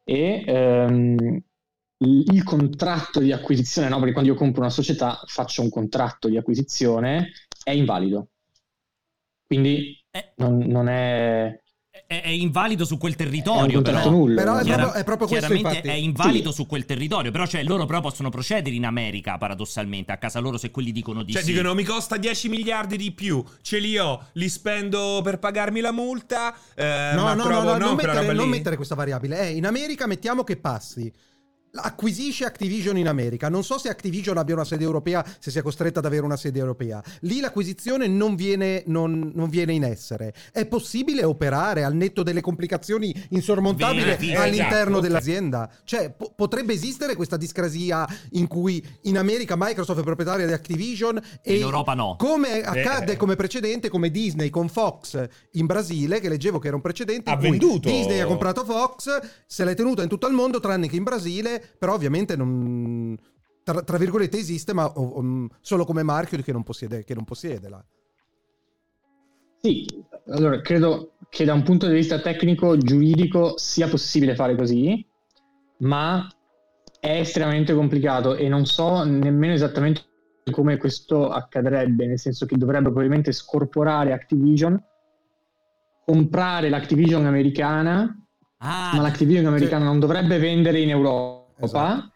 e ehm, il, contratto di acquisizione, no? perché quando io compro una società faccio un contratto di acquisizione, è invalido. Quindi Eh. non, non è... È, è invalido su quel È territorio, contratto però. nullo. Però è Chiara- proprio- è proprio questo, chiaramente infatti. è invalido Sì. su quel territorio, però cioè, loro però possono procedere in America, paradossalmente, a casa loro se quelli dicono di Cioè, sì. dicono mi costa 10 miliardi di più, ce li ho, li spendo per pagarmi la multa. eh, No, ma no, no, no, no, non, mettere, non mettere questa variabile. Eh, in America mettiamo che passi. Acquisisce Activision in America. Non so se Activision abbia una sede europea, se sia costretta ad avere una sede europea. Lì l'acquisizione non viene, non- non viene in essere. È possibile operare al netto delle complicazioni insormontabili Veri, all'interno esatto, dell'azienda? Cioè, po- potrebbe esistere questa discrasia in cui in America Microsoft è proprietaria di Activision e In Europa no. Come accadde Eh. come precedente, come Disney con Fox in Brasile, che leggevo che era un precedente. Ha venduto. Disney ha comprato Fox, se l'è tenuta in tutto il mondo, tranne che in Brasile, però ovviamente non. Tra, tra virgolette esiste, ma o- o- solo come marchio che non possiede, che non possiede là. Sì, allora credo che da un punto di vista tecnico, giuridico, sia possibile fare così, ma è estremamente complicato e non so nemmeno esattamente come questo accadrebbe, nel senso che dovrebbe probabilmente scorporare Activision, comprare l'Activision americana, Ah, ma l'Activision americana non dovrebbe vendere in Europa. Esatto.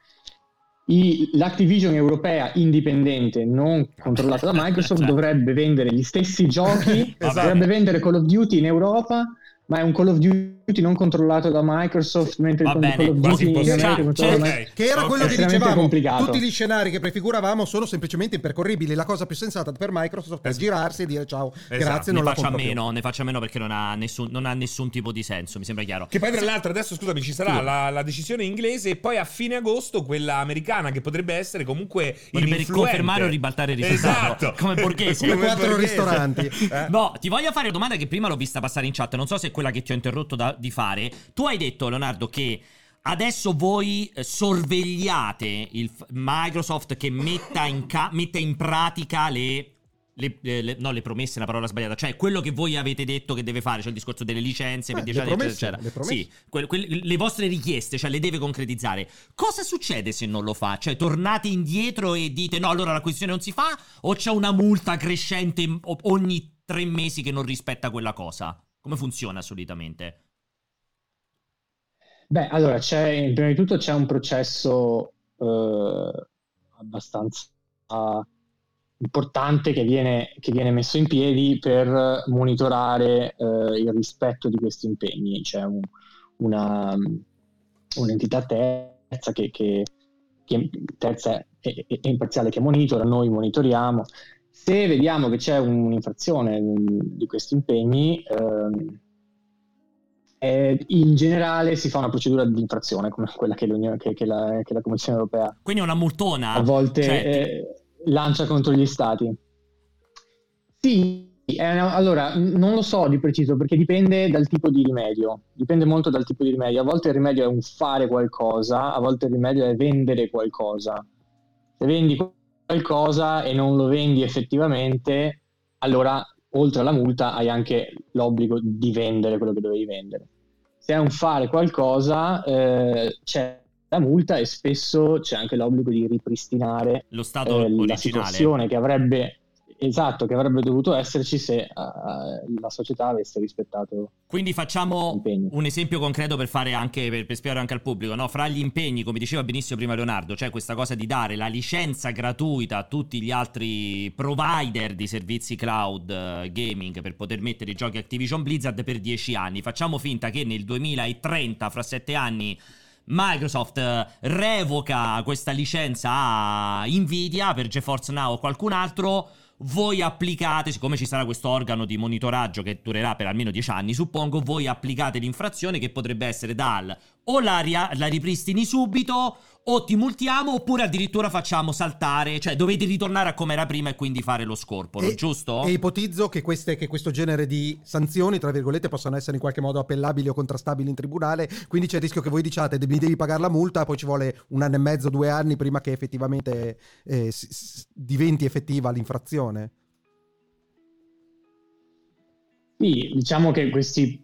I- L'Activision europea indipendente, non controllata da Microsoft, Cioè. dovrebbe vendere gli stessi giochi, Esatto. dovrebbe vendere Call of Duty in Europa, ma è un Call of Duty non controllato da Microsoft, mentre Va bene, quasi impossibile. È controllato da Cioè. Che era Ok. quello che dicevamo. complicato. Tutti gli scenari che prefiguravamo sono semplicemente impercorribili. La cosa più sensata per Microsoft è Esatto. girarsi e dire ciao, Esatto. grazie, ne non la faccia a compro più. meno, ne faccia meno perché non ha, nessun, non ha nessun tipo di senso, mi sembra chiaro. Che poi, tra l'altro, adesso scusami, ci sarà Sì. la, la decisione inglese e poi a fine agosto quella americana che potrebbe essere comunque ininfluente. confermare o ribaltare il risultato. Esatto. Come Borghese. Come quattro ristoranti. Eh. No, ti voglio fare una domanda che prima l'ho vista passare in chat, non so se è quella che ti ho interrotto da- di fare. Tu hai detto, Leonardo, che adesso voi eh, sorvegliate il Microsoft che metta in, ca- metta in pratica le... le- le- no, le promesse, è una parola sbagliata. Cioè, quello che voi avete detto che deve fare, cioè il discorso delle licenze per Eh, 10 le anni, promesse, eccetera, le promesse. Sì, quel- quel- le vostre richieste, cioè le deve concretizzare. Cosa succede se non lo fa? Cioè, tornate indietro e dite no, allora l'acquisizione non si fa? O c'è una multa crescente ogni tre mesi che non rispetta quella cosa? Come funziona solitamente? Beh, allora, c'è, prima di tutto c'è un processo eh, abbastanza importante che viene, che viene messo in piedi per monitorare eh, il rispetto di questi impegni. C'è un- una, un'entità terza che, che- che- terza e, e- imparziale che monitora, noi monitoriamo. Se vediamo che c'è un'infrazione mm, di questi impegni, ehm, eh, in generale si fa una procedura di infrazione come quella che, che- che la, che la Commissione europea Quindi è una multona? a volte Cioè, eh, lancia contro gli stati. Sì, una- allora non lo so di preciso perché dipende dal tipo di rimedio, dipende molto dal tipo di rimedio. A volte il rimedio è un fare qualcosa, a volte il rimedio è vendere qualcosa. Se vendi qualcosa e non lo vendi effettivamente, allora oltre alla multa hai anche l'obbligo di vendere quello che dovevi vendere. Se è un fare qualcosa, eh, c'è la multa e spesso c'è anche l'obbligo di ripristinare Lo stato eh, la originale. situazione che avrebbe esatto che avrebbe dovuto esserci se eh, la società avesse rispettato Quindi facciamo un esempio concreto per fare anche per, per spiegare anche al pubblico, no? Fra gli impegni, come diceva benissimo prima Leonardo, c'è questa cosa di dare la licenza gratuita a tutti gli altri provider di servizi cloud eh, gaming per poter mettere i giochi Activision Blizzard per 10 anni. Facciamo finta che nel 2030, fra 7 anni, Microsoft eh, revoca questa licenza a Nvidia per GeForce Now o qualcun altro. Voi applicate, siccome ci sarà questo organo di monitoraggio che durerà per almeno 10 anni, suppongo, voi applicate l'infrazione che potrebbe essere dal o la, ria- la ripristini subito o ti multiamo oppure addirittura facciamo saltare, cioè dovete ritornare a come era prima e quindi fare lo scorporo, E- giusto? E ipotizzo che, queste, che questo genere di sanzioni, tra virgolette, possano essere in qualche modo appellabili o contrastabili in tribunale, quindi c'è il rischio che voi diciate mi devi pagare la multa, poi ci vuole un anno e mezzo, due anni prima che effettivamente eh, s- s- diventi effettiva l'infrazione. Sì, diciamo che questi,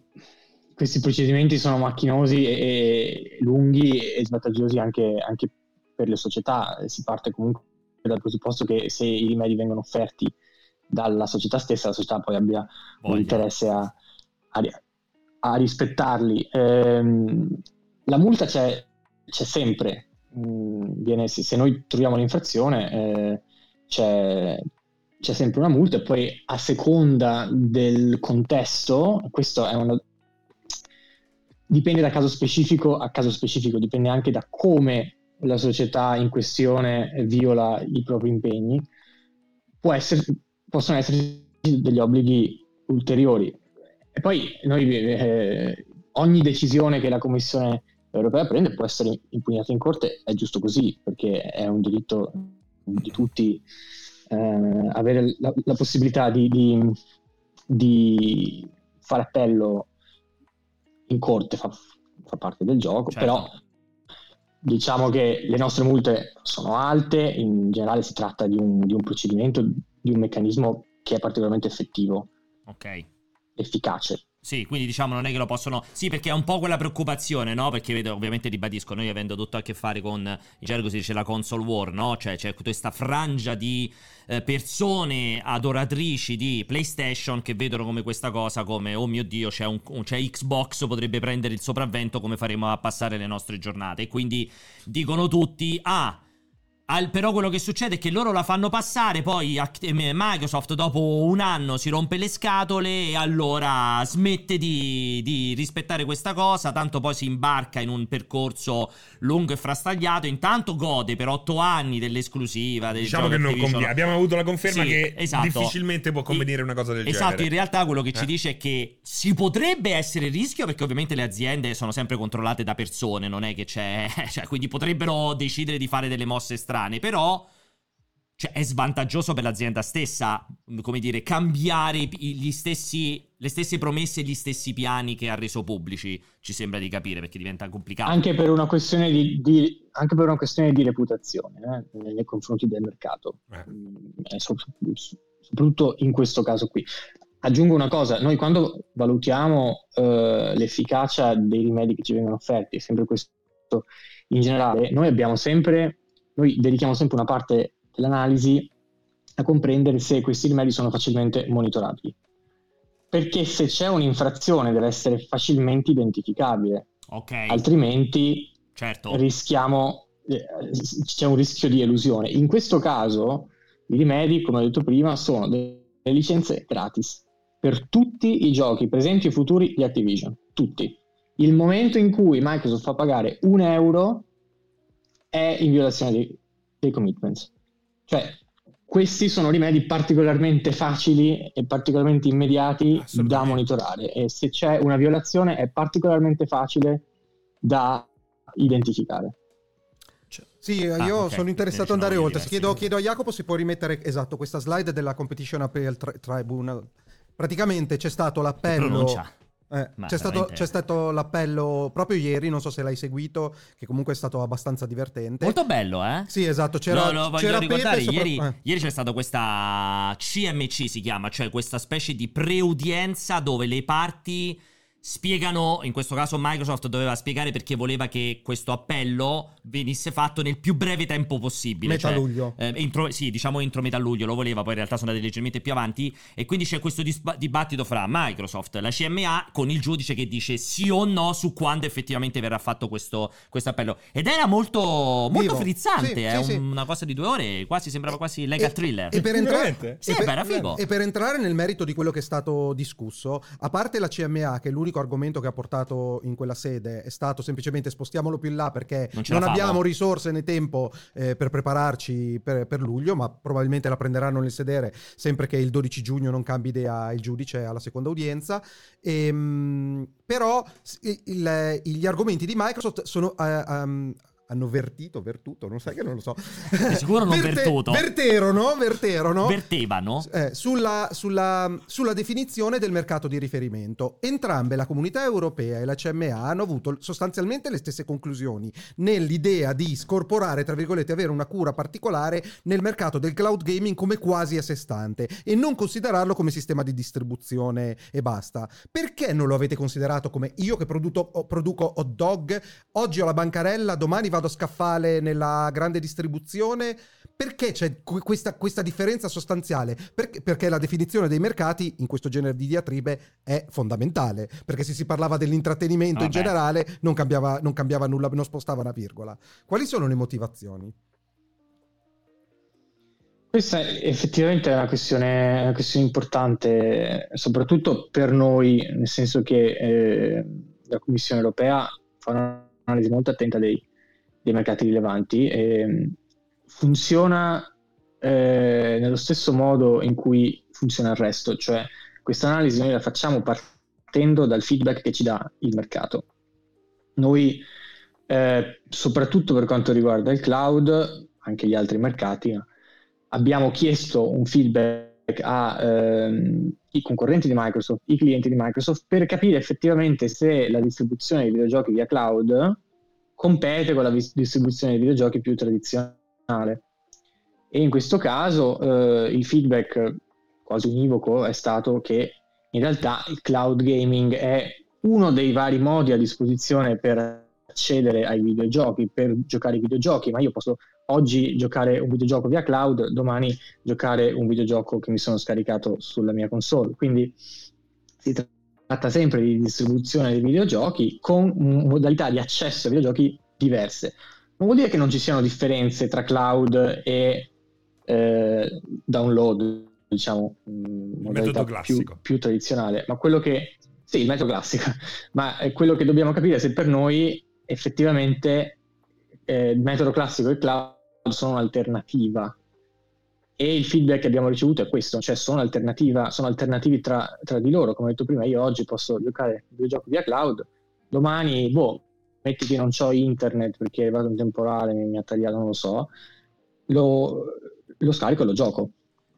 questi procedimenti sono macchinosi e, e lunghi e svantaggiosi anche, anche per le società. Si parte comunque dal presupposto che se i rimedi vengono offerti dalla società stessa, la società poi abbia un Voglia. interesse a, a a rispettarli. Ehm, la multa c'è, c'è sempre. Mm, viene- se, se noi troviamo l'infrazione, eh, c'è, c'è sempre una multa e poi a seconda del contesto, questo è una... dipende da caso specifico a caso specifico, dipende anche da come la società in questione viola i propri impegni, può essere, possono esserci degli obblighi ulteriori. E poi noi, eh, ogni decisione che la Commissione europea prende può essere impugnata in corte, è giusto così, perché è un diritto di tutti eh, avere la, la possibilità di, di, di fare appello in corte fa, fa parte del gioco, Certo. però diciamo che le nostre multe sono alte, in generale si tratta di un, di un procedimento, di un meccanismo che è particolarmente effettivo, Ok. efficace. Sì, quindi diciamo non è che lo possono. Sì, perché è un po' quella preoccupazione, no? Perché vedo, ovviamente ribadisco, noi avendo tutto a che fare con in gergo si dice la console war, no? Cioè c'è questa frangia di eh, persone adoratrici di PlayStation che vedono come questa cosa come oh mio dio, c'è, un, c'è Xbox potrebbe prendere il sopravvento come faremo a passare le nostre giornate. E quindi dicono tutti "Ah, al- però quello che succede è che loro la fanno passare, poi eh, Microsoft dopo un anno si rompe le scatole e allora smette di, di rispettare questa cosa, tanto poi si imbarca in un percorso lungo e frastagliato, intanto gode per otto anni dell'esclusiva. Del Diciamo che non conviene. Abbiamo avuto la conferma Sì, che esatto. difficilmente può convenire una cosa del Esatto, genere. in realtà quello che ci Eh. dice è che si potrebbe essere il rischio perché ovviamente le aziende sono sempre controllate da persone, non è che c'è, cioè, quindi potrebbero decidere di fare delle mosse strane, però cioè, è svantaggioso per l'azienda stessa, come dire, cambiare stessi, le stesse promesse e gli stessi piani che ha reso pubblici, ci sembra di capire perché diventa complicato. Anche per una questione di, di- anche per una questione di reputazione eh, nei confronti del mercato. Eh. Mm, eh, so- soprattutto in questo caso qui. Aggiungo una cosa, noi quando valutiamo eh, l'efficacia dei rimedi che ci vengono offerti, è sempre questo in generale, noi abbiamo sempre, noi dedichiamo sempre una parte dell'analisi a comprendere se questi rimedi sono facilmente monitorabili. Perché se c'è un'infrazione deve essere facilmente identificabile, Ok, altrimenti certo. rischiamo, eh, c'è un rischio di elusione. In questo caso i rimedi, come ho detto prima, sono delle licenze gratis per tutti i giochi presenti e futuri di Activision, tutti. Il momento in cui Microsoft fa pagare un euro è in violazione dei, dei commitments. Cioè, questi sono rimedi particolarmente facili e particolarmente immediati da monitorare e se c'è una violazione è particolarmente facile da identificare. Sì, eh, Ah, io ok, sono interessato ad andare sono oltre. Chiedo, chiedo a Jacopo se può rimettere esatto questa slide della Competition Appeal Tri- Tribunal. Praticamente c'è stato l'appello Pronuncia. Eh, c'è, stato, veramente- c'è stato l'appello proprio ieri, non so se l'hai seguito, che comunque è stato abbastanza divertente. Molto bello, eh? Sì, esatto, c'era, no, no, c'era ricordare, sopra- ieri, eh. ieri c'è stata questa CMC si chiama, cioè questa specie di preudienza dove le parti spiegano, in questo caso Microsoft doveva spiegare perché voleva che questo appello venisse fatto nel più breve tempo possibile. Metà cioè, luglio. eh, entro, sì, diciamo entro metà luglio lo voleva, poi in realtà sono andati leggermente più avanti e quindi c'è questo disba- dibattito fra Microsoft, la CMA con il giudice che dice sì o no su quando effettivamente verrà fatto questo, questo appello. Ed era molto, molto frizzante, Sì, è sì, sì. una cosa di due ore, quasi sembrava quasi legal E- thriller. E per, entrare? Sì, e per- era figo. e per entrare nel merito di quello che è stato discusso, a parte la CMA, che è l'unico argomento che ha portato in quella sede, è stato semplicemente spostiamolo più in là perché Non non, abbiamo risorse né tempo eh, per prepararci per, per luglio, ma probabilmente la prenderanno nel sedere sempre che il 12 giugno non cambi idea il giudice alla seconda udienza. Ehm, però s- il- il- gli argomenti di Microsoft sono... eh, um, hanno vertito, vertuto, non sai che non lo so. Di sicuro non vertuto. Verterono, verterono. Vertevano? Eh, sulla, sulla- sulla definizione del mercato di riferimento. Entrambe, la comunità europea e la CMA, hanno avuto sostanzialmente le stesse conclusioni nell'idea di scorporare, tra virgolette, avere una cura particolare nel mercato del cloud gaming come quasi a sé stante e non considerarlo come sistema di distribuzione e basta. Perché non lo avete considerato come io che produco, o- produco hot dog, oggi ho la bancarella, domani vado a scaffale nella grande distribuzione? Perché c'è que- questa, questa differenza sostanziale? Perché, perché la definizione dei mercati in questo genere di diatribe è fondamentale. Perché se si parlava dell'intrattenimento in Vabbè. generale non cambiava, non cambiava nulla, non spostava una virgola. Quali sono le motivazioni? Questa è effettivamente è una questione, una questione importante, soprattutto per noi, nel senso che eh, la Commissione europea fa un'analisi molto attenta dei, dei mercati rilevanti e mh, funziona eh, nello stesso modo in cui funziona il resto, cioè questa analisi noi la facciamo partendo dal feedback che ci dà il mercato. Noi, eh, soprattutto per quanto riguarda il cloud, anche gli altri mercati, abbiamo chiesto un feedback ai concorrenti di Microsoft, i clienti di Microsoft, per capire effettivamente se la distribuzione dei videogiochi via cloud compete con la vis- distribuzione dei videogiochi più tradizionale. E in questo caso eh, il feedback quasi univoco è stato che in realtà il cloud gaming è uno dei vari modi a disposizione per accedere ai videogiochi, per giocare ai videogiochi, ma io posso oggi giocare un videogioco via cloud, domani giocare un videogioco che mi sono scaricato sulla mia console. Quindi si tratta sempre di distribuzione dei videogiochi con modalità di accesso ai videogiochi diverse. Non vuol dire che non ci siano differenze tra cloud e eh, download, diciamo, mh, modalità metodo classico. più, più tradizionale, ma quello che sì, il metodo classico, ma quello che dobbiamo capire è se per noi effettivamente eh, il metodo classico e il cloud sono un'alternativa. E il feedback che abbiamo ricevuto è questo, cioè sono, alternativa, sono alternativi tra, tra di loro. Come ho detto prima, io oggi posso giocare un videogioco via cloud, domani, boh, metti che non ho internet perché è arrivato un temporale, mi ha tagliato, non lo so, lo, lo scarico e lo gioco.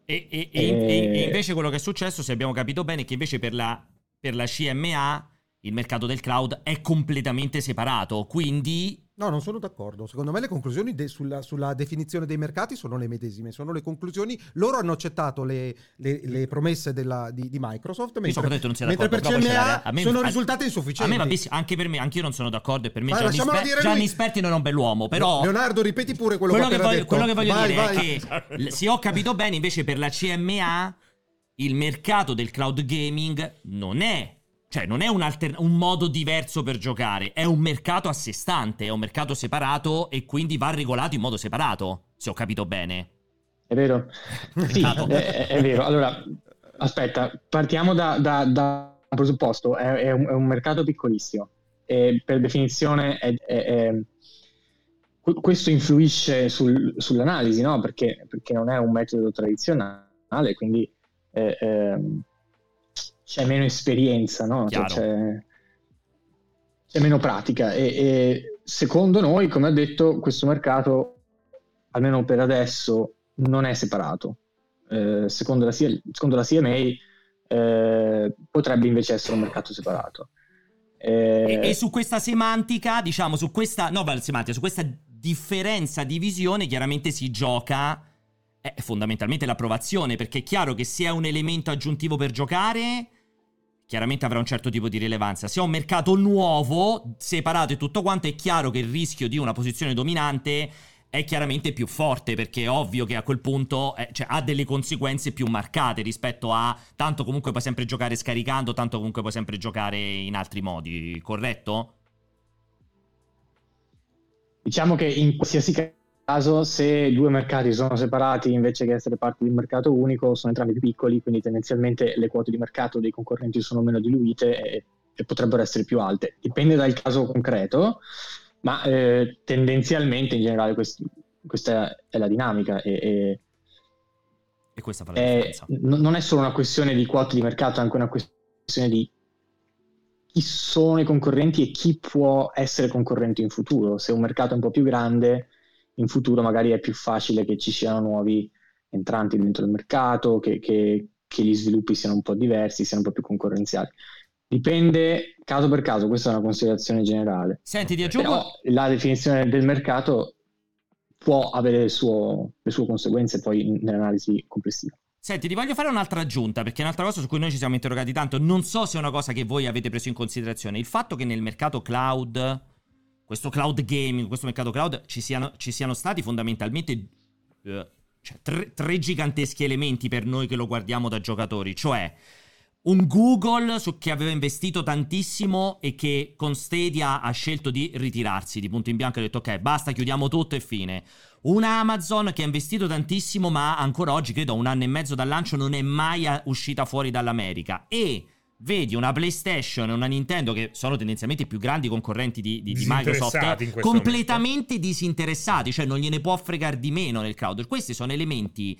E, e- e- e- e invece quello che è successo, se abbiamo capito bene, è che invece per la, per la CMA il mercato del cloud è completamente separato. Quindi No, non sono d'accordo. Secondo me le conclusioni de- sulla, sulla definizione dei mercati sono le medesime, sono le conclusioni. Loro hanno accettato le, le- le promesse della- di, di Microsoft, io so mentre, detto non sia mentre d'accordo. per CMA me- sono A insufficienti. me anche per me, anch'io non sono d'accordo. E per me Vai, Gianni, Sper- dire Gianni. Sperti non è un bell'uomo. Però Leonardo, ripeti pure quello, quello che voglio, detto. quello che voglio Vai, dire vai. è che, se ho capito bene, invece per la CMA il mercato del cloud gaming non è. Cioè, non è un, alter- un modo diverso per giocare, è un mercato a sé stante, è un mercato separato e quindi va regolato in modo separato, se ho capito bene. È vero? Sì, Esatto. è, è vero. Allora, aspetta, partiamo da, da- da un presupposto, è, è un, è un mercato piccolissimo e per definizione è- è- è- que- questo influisce sul- sull'analisi, no? Perché, perché non è un metodo tradizionale, quindi eh, ehm, c'è meno esperienza, no? Cioè, c'è, c'è meno pratica e, e secondo noi, come ho detto, questo mercato, almeno per adesso, non è separato. Eh, secondo, la, secondo la CMA, eh, potrebbe invece essere un mercato separato. E, e, su questa semantica, diciamo, su questa, no, semantica, su questa differenza di visione chiaramente si gioca è fondamentalmente l'approvazione, perché è chiaro che se è un elemento aggiuntivo per giocare, chiaramente avrà un certo tipo di rilevanza. Se è un mercato nuovo, separato e tutto quanto, è chiaro che il rischio di una posizione dominante è chiaramente più forte perché è ovvio che a quel punto eh, cioè, ha delle conseguenze più marcate rispetto a tanto comunque puoi sempre giocare scaricando, tanto comunque puoi sempre giocare in altri modi, corretto? Diciamo che in qualsiasi caso se due mercati sono separati invece che essere parte di un mercato unico sono entrambi più piccoli, quindi tendenzialmente le quote di mercato dei concorrenti sono meno diluite e, e potrebbero essere più alte. Dipende dal caso concreto ma eh, tendenzialmente in generale quest- questa è la dinamica e, e, e questa fa la è, n- non è solo una questione di quote di mercato, è anche una questione di chi sono i concorrenti e chi può essere concorrente in futuro. Se un mercato è un po' più grande, in futuro magari è più facile che ci siano nuovi entranti dentro il mercato, che, che, che gli sviluppi siano un po' diversi, siano un po' più concorrenziali. Dipende caso per caso, questa è una considerazione generale. Senti, ti aggiungo... Però la definizione del mercato può avere suo, le sue conseguenze poi nell'analisi complessiva. Senti, ti voglio fare un'altra aggiunta, perché è un'altra cosa su cui noi ci siamo interrogati tanto, non so se è una cosa che voi avete preso in considerazione, il fatto che nel mercato cloud, questo cloud gaming, questo mercato cloud, ci siano, ci siano stati fondamentalmente uh, cioè, tre, tre giganteschi elementi per noi che lo guardiamo da giocatori, cioè un Google su che aveva investito tantissimo e che con Stadia ha scelto di ritirarsi di punto in bianco ha detto ok basta chiudiamo tutto e fine. Un Amazon che ha investito tantissimo ma ancora oggi credo un anno e mezzo dal lancio non è mai uscita fuori dall'America. E vedi una PlayStation e una Nintendo che sono tendenzialmente i più grandi concorrenti di, di, di Microsoft completamente momento. disinteressati cioè non gliene può fregare di meno nel cloud questi sono elementi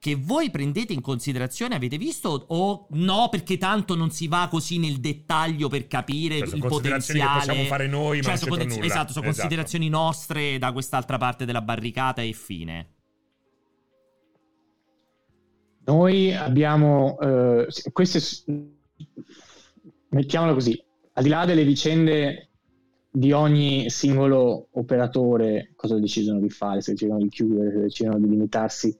che voi prendete in considerazione, avete visto o no perché tanto non si va così nel dettaglio per capire cioè, il potenziale che possiamo fare noi, cioè, ma sono consider- esatto, sono esatto. considerazioni nostre da quest'altra parte della barricata e fine. Noi abbiamo eh, queste mettiamolo così, al di là delle vicende di ogni singolo operatore, cosa decidono di fare, se decidono di chiudere, se decidono di limitarsi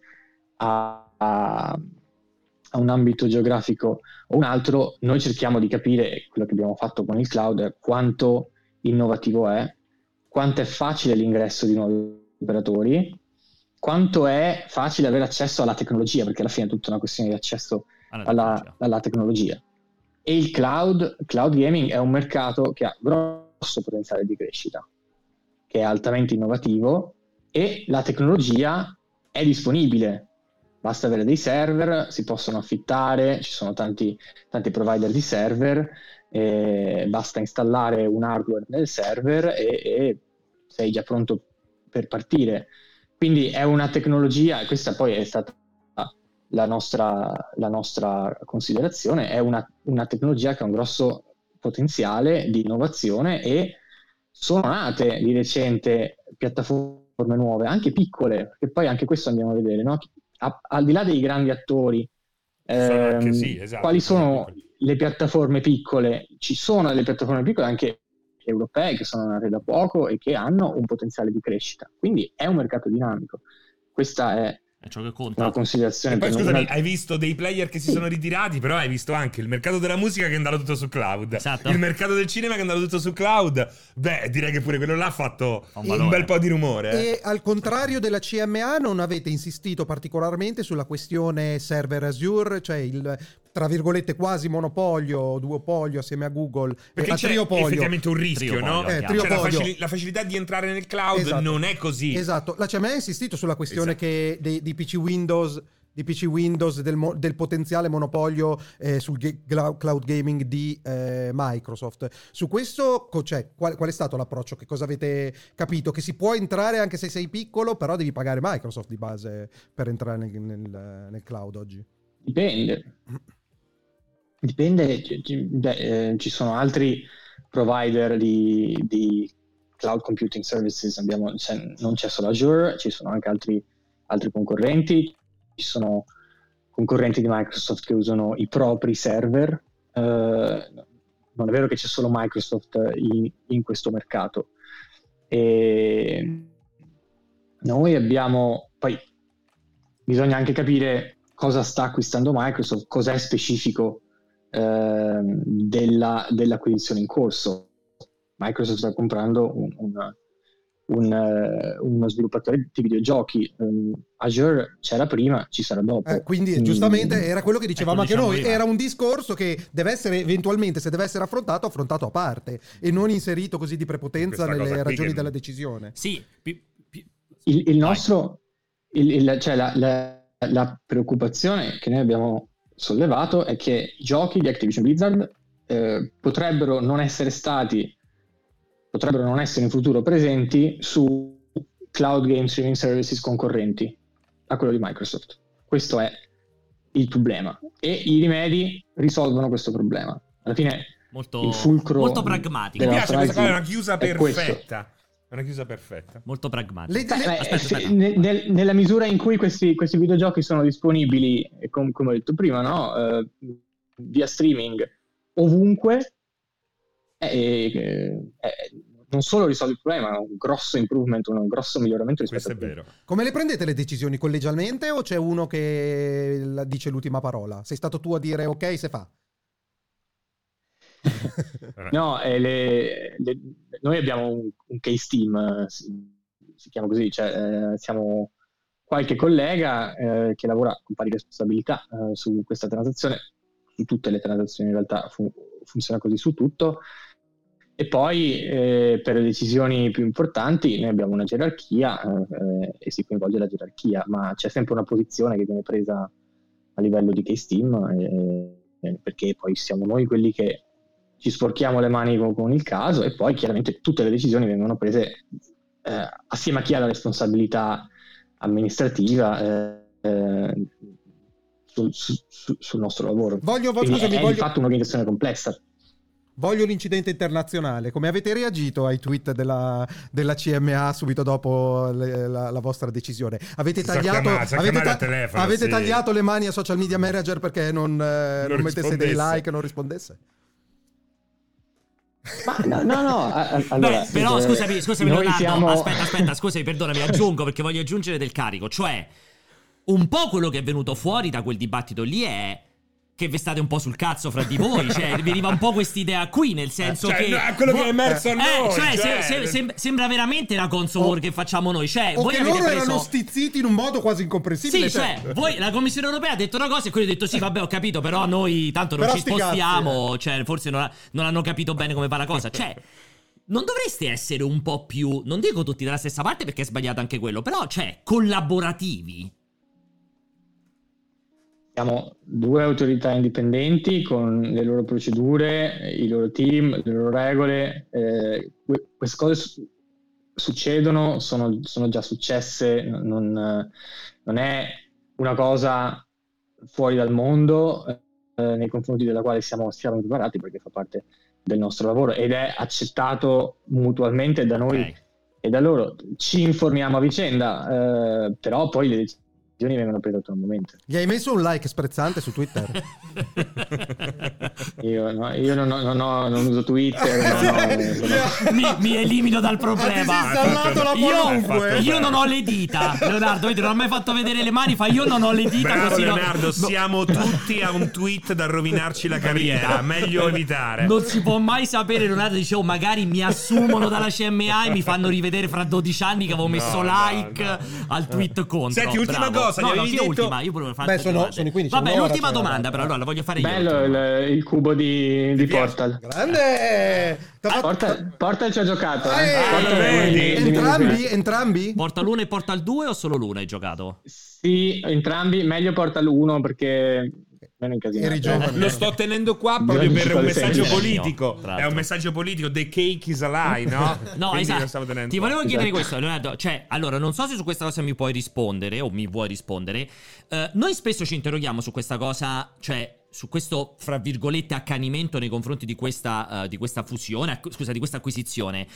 a, a, a, un ambito geografico o un altro, noi cerchiamo di capire, quello che abbiamo fatto con il cloud, quanto innovativo è, quanto è facile l'ingresso di nuovi operatori, quanto è facile avere accesso alla tecnologia, perché alla fine è tutta una questione di accesso alla, alla tecnologia. E il cloud, cloud gaming è un mercato che ha grosso potenziale di crescita, che è altamente innovativo e la tecnologia è disponibile basta avere dei server, si possono affittare, ci sono tanti, tanti provider di server, eh, basta installare un hardware nel server e, e, sei già pronto per partire. Quindi è una tecnologia, questa poi è stata la nostra, la nostra considerazione, è una, una tecnologia che ha un grosso potenziale di innovazione e sono nate di recente piattaforme nuove, anche piccole, che poi anche questo andiamo a vedere, no? a, al di là dei grandi attori, ehm, sì, esatto, quali sono le piattaforme piccole? Ci sono delle piattaforme piccole anche europee che sono nate da poco e che hanno un potenziale di crescita. Quindi è un mercato dinamico. Questa è è ciò che conta. Una considerazione. E poi scusami, hai visto dei player che si sono ritirati, però hai visto anche il mercato della musica che è andato tutto su cloud. Esatto. Il mercato del cinema che è andato tutto su cloud. Beh, direi che pure quello là ha fatto un, un bel po' di rumore. Eh. E al contrario della CMA non avete insistito particolarmente sulla questione server Azure, cioè il tra virgolette quasi monopolio o duopolio assieme a Google perché a c'è triopolio. effettivamente un rischio triopolio, no? Eh, cioè la, facil- la, facilità di entrare nel cloud esatto. non è così esatto la CMA ha insistito sulla questione esatto. che dei, dei PC Windows di PC Windows, del, mo- del potenziale monopolio eh, sul ge- cloud gaming di eh, Microsoft. Su questo cioè, qual-, qual, è stato l'approccio? Che cosa avete capito? Che si può entrare anche se sei piccolo, però devi pagare Microsoft di base per entrare nel, nel, nel cloud oggi? Dipende. Dipende, beh, eh, ci sono altri provider di, di cloud computing services, abbiamo, c'è, non c'è solo Azure, ci sono anche altri, altri concorrenti, ci sono concorrenti di Microsoft che usano i propri server. Eh, non è vero che c'è solo Microsoft in, in questo mercato. E noi abbiamo, poi bisogna anche capire cosa sta acquistando Microsoft, cosa è specifico eh, della, dell'acquisizione in corso. Microsoft sta comprando un, un, un, uh, uno sviluppatore di videogiochi. Um, Azure c'era prima, ci sarà dopo. Eh, quindi giustamente era quello che dicevamo ecco, anche diciamo noi, era un discorso che deve essere eventualmente, se deve essere affrontato, affrontato a parte e non inserito così di prepotenza nelle ragioni che... della decisione. Sì, pi, pi... Il, il, nostro, il, il, cioè la, la, la, preoccupazione che noi abbiamo sollevato è che i giochi di Activision Blizzard eh, potrebbero non essere stati potrebbero non essere in futuro presenti su cloud game streaming services concorrenti a quello di Microsoft. Questo è il problema e i rimedi risolvono questo problema. Alla fine molto, il fulcro molto pragmatico. Mi piace questa cosa, è una chiusa perfetta. È una chiusa perfetta. Molto pragmatica. Le, le, aspetta, aspetta. Nel, nella misura in cui questi, questi videogiochi sono disponibili, com, come ho detto prima, no? uh, via streaming ovunque, eh, eh, non solo risolve il problema, ma un grosso improvement, un grosso miglioramento rispetto Questo è vero. Come le prendete le decisioni collegialmente o c'è uno che dice l'ultima parola? Sei stato tu a dire ok se fa? no, eh, le, le, noi abbiamo un, un, case team, si, si chiama così, cioè eh, siamo qualche collega eh, che lavora con pari responsabilità eh, su questa transazione, su tutte le transazioni in realtà fu, funziona così su tutto e poi eh, per le decisioni più importanti noi abbiamo una gerarchia eh, e si coinvolge la gerarchia, ma c'è sempre una posizione che viene presa a livello di case team eh, perché poi siamo noi quelli che ci sporchiamo le mani con, con, il caso e poi chiaramente tutte le decisioni vengono prese eh, assieme a chi ha la responsabilità amministrativa eh, eh, sul, su, sul, nostro lavoro. Voglio, voglio, scusami, è, è voglio... di fatto un'organizzazione complessa. Voglio l'incidente internazionale. Come avete reagito ai tweet della, della CMA subito dopo le, la, la, vostra decisione? Avete, tagliato, chiamare, avete, ta- telefono, avete sì. tagliato, le mani a social media manager perché non, eh, non, non mettesse dei like, non rispondesse? Ma no, no, no. Allora, Beh, però eh, scusami, scusami, Leonardo. Siamo... Aspetta, aspetta, scusami, perdonami, aggiungo perché voglio aggiungere del carico. Cioè, un po' quello che è venuto fuori da quel dibattito lì è che vi state un po' sul cazzo fra di voi. Cioè, veniva un po' quest'idea qui, nel senso cioè, che. No, quello che è emerso a eh, noi. Eh, cioè, cioè... Se, se, sembra veramente la console war che facciamo noi. Cioè, o voi che loro preso... erano stizziti in un modo quasi incomprensibile. Sì, cioè, voi, la Commissione Europea ha detto una cosa e quelli ha detto sì, vabbè, ho capito, però noi tanto non però ci spostiamo. Cazzi, cioè, forse non, ha, non hanno capito bene come fa la cosa. Cioè. Non dovreste essere un po' più, non dico tutti dalla stessa parte perché è sbagliato anche quello, però, cioè, collaborativi. Siamo due autorità indipendenti con le loro procedure, i loro team, le loro regole. Eh, queste cose su- succedono, sono, sono, già successe, non, non, è una cosa fuori dal mondo eh, nei confronti della quale siamo, siamo preparati perché fa parte del nostro lavoro ed è accettato mutualmente da noi okay. e da loro. Ci informiamo a vicenda, eh, però poi le decisioni decisioni vengono prese autonomamente. Gli hai messo un like sprezzante su Twitter? io, no, io non, ho, non, ho, non, uso Twitter, no, sono... mi, mi, elimino dal problema. Io, io, non ho le dita, Leonardo. Vedi, non ho mai fatto vedere le mani. Fa io non ho le dita. Bravo, così Leonardo, no... siamo tutti a un tweet da rovinarci la carriera. Meglio evitare. Non si può mai sapere. Leonardo dice: Oh, magari mi assumono dalla CMA e mi fanno rivedere fra 12 anni che avevo messo like al tweet contro. Senti, ultima Bravo. Cosa, no, no, detto... ultima, io pure Beh, sono, sono i 15. Vabbè, l'ultima domanda, però allora la voglio fare Bello io. Bello il, il, cubo di, di Portal. Grande! Ah, Portal, Portal ci ha giocato. Eh. Eh, di, entrambi? Di entrambi? Portal 1 e Portal 2 o solo l'uno hai giocato? Sì, entrambi. Meglio Portal 1 perché lo sto tenendo qua proprio per un messaggio politico. È un messaggio politico. The cake is a lie, no? no, Quindi esatto. Ti volevo chiedere esatto. questo, Leonardo. Cioè, allora, non so se su questa cosa mi puoi rispondere o mi vuoi rispondere. Uh, noi spesso ci interroghiamo su questa cosa, cioè su questo, fra virgolette, accanimento nei confronti di questa, uh, di questa fusione, scusa, di questa acquisizione.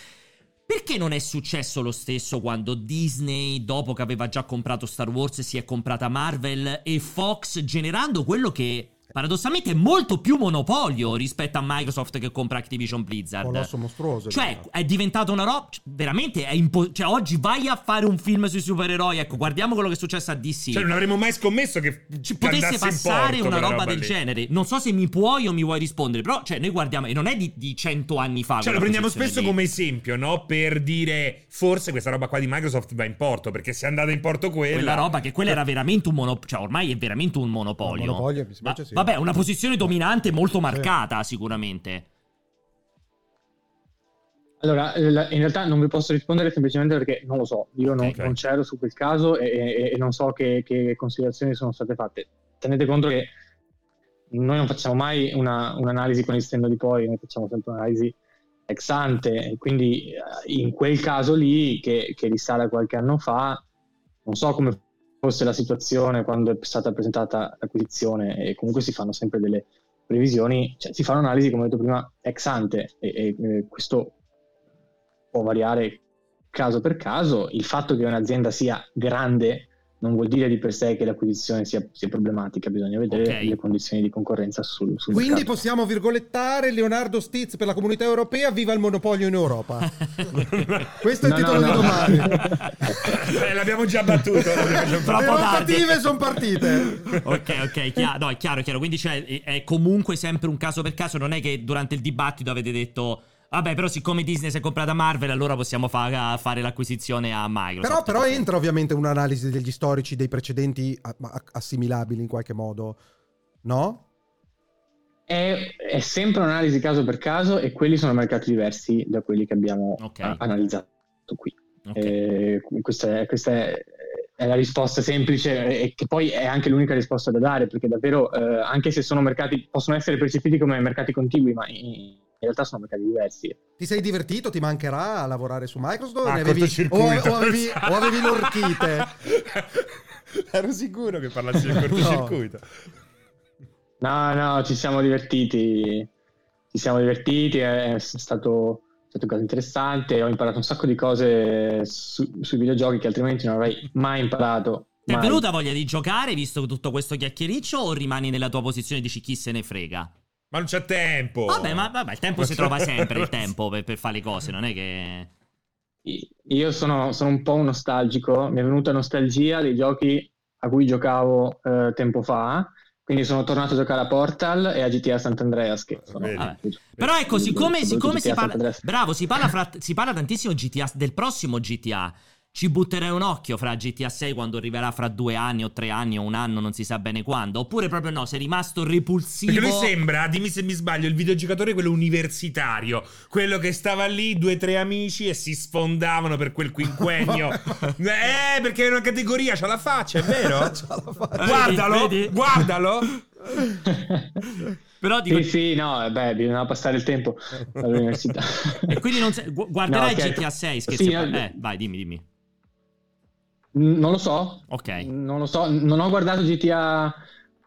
Perché non è successo lo stesso quando Disney, dopo che aveva già comprato Star Wars, si è comprata Marvel e Fox, generando quello che paradossalmente è molto più monopolio rispetto a Microsoft che compra Activision Blizzard. Colosso mostruoso. Cioè, diciamo. è diventata una roba. Veramente è impo- Cioè, oggi vai a fare un film sui supereroi. Ecco, guardiamo quello che è successo a DC. Cioè, non avremmo mai scommesso che ci potesse passare una quella roba, del lì. genere. Non so se mi puoi o mi vuoi rispondere, però, cioè, noi guardiamo, e non è di, di 100 anni fa. Cioè, lo prendiamo spesso lì. come esempio, no? Per dire forse questa roba qua di Microsoft va in porto. Perché se è andata in porto quella. Quella roba che quella era veramente un monopolio. Cioè, ormai è veramente un monopolio. Un monopolio, mi spiace, sì. Vabbè, una posizione dominante molto marcata, sicuramente. Allora, eh, in realtà non vi posso rispondere semplicemente perché non lo so, io non, Ok. non c'ero su quel caso e, e- e non so che, che considerazioni sono state fatte. Tenete conto che noi non facciamo mai una- un'analisi con il senno di poi, noi facciamo sempre un'analisi ex ante, e quindi eh, in quel caso lì, che, che risale a qualche anno fa, non so come fosse la situazione quando è stata presentata l'acquisizione e comunque si fanno sempre delle previsioni, cioè si fa un'analisi, come ho detto prima, ex ante e, e, eh, questo può variare caso per caso. Il fatto che un'azienda sia grande non vuol dire di per sé che l'acquisizione sia, sia problematica, bisogna vedere Ok. le condizioni di concorrenza sul, sul Quindi mercato. possiamo virgolettare Leonardo Stiz per la comunità europea, viva il monopolio in Europa. Questo è il No, titolo no, di no. domani. Eh, l'abbiamo già battuto. l'abbiamo già Le rotative sono partite. ok, ok, chiaro, no, è chiaro, è chiaro. Quindi cioè, è comunque sempre un caso per caso. Non è che durante il dibattito avete detto. Vabbè, però siccome Disney si è comprata Marvel, allora possiamo fa- fare l'acquisizione a Microsoft. Però, però entra ovviamente un'analisi degli storici dei precedenti a- ma- assimilabili in qualche modo, no? È, è sempre un'analisi caso per caso e quelli sono mercati diversi da quelli che abbiamo Ok. eh, analizzato qui. Ok. Eh, questa è, questa è- è la risposta semplice e che poi è anche l'unica risposta da dare perché davvero eh, anche se sono mercati possono essere percepiti come mercati contigui ma in realtà sono mercati diversi Ti sei divertito? Ti mancherà a lavorare su Microsoft? o Ah, avevi, o, o avevi, o avevi l'orchite? Ero sicuro che parlassi del cortocircuito. no no ci siamo divertiti ci siamo divertiti è stato, è stato un caso interessante ho imparato un sacco di cose su- sui videogiochi che altrimenti non avrei mai imparato Ti è venuta voglia di giocare visto tutto questo chiacchiericcio o rimani nella tua posizione e dici chi se ne frega? Ma non c'è tempo. Vabbè, ma vabbè, il tempo si c'è- trova sempre il tempo per, per fare le cose, non è che. Io sono, sono un po' un nostalgico, mi è venuta nostalgia dei giochi a cui giocavo eh, tempo fa, quindi sono tornato a giocare a Portal e a GTA Sant'Andreas. Che sono. Vabbè. Però ecco, siccome, siccome si parla. Bravo, si parla, fra- si parla tantissimo GTA, del prossimo GTA. Ci butterai un occhio fra GTA 6 quando arriverà fra due anni o tre anni o un anno, non si sa bene quando. Oppure proprio no, sei rimasto repulsivo. Perché lui sembra, dimmi se mi sbaglio, il videogiocatore quello universitario, quello che stava lì, due o tre amici e si sfondavano per quel quinquennio. eh, perché è una categoria, c'ha la faccia, è vero? C'ha la faccia. guardalo, Vedi? guardalo. Però dico. Sì, sì, no, eh, beh, bisogna passare il tempo all'università. E quindi non sei- gu- guarderai No, ok. GTA 6, scherzi. Sì, parte. no, eh, vai, dimmi, dimmi. Non lo so, Ok. non lo so, non ho guardato GTA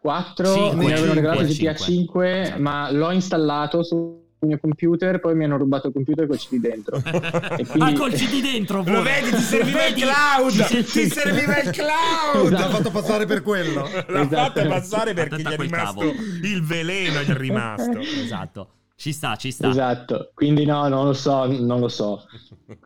4, Cinque, mi avevano regalato cinque, GTA cinque. 5, Esatto. ma l'ho installato sul mio computer, poi mi hanno rubato il computer col CD dentro. E quindi- Ah, col CD dentro, Lo pure. vedi, ti serviva il cloud. Ti serviva il cloud. L'ha fatto passare per quello. L'ha Esatto. fatto passare perché gli è rimasto cavo. il veleno, gli è rimasto. Esatto. Ci sta, ci sta. Esatto, quindi no, non lo so, non lo so.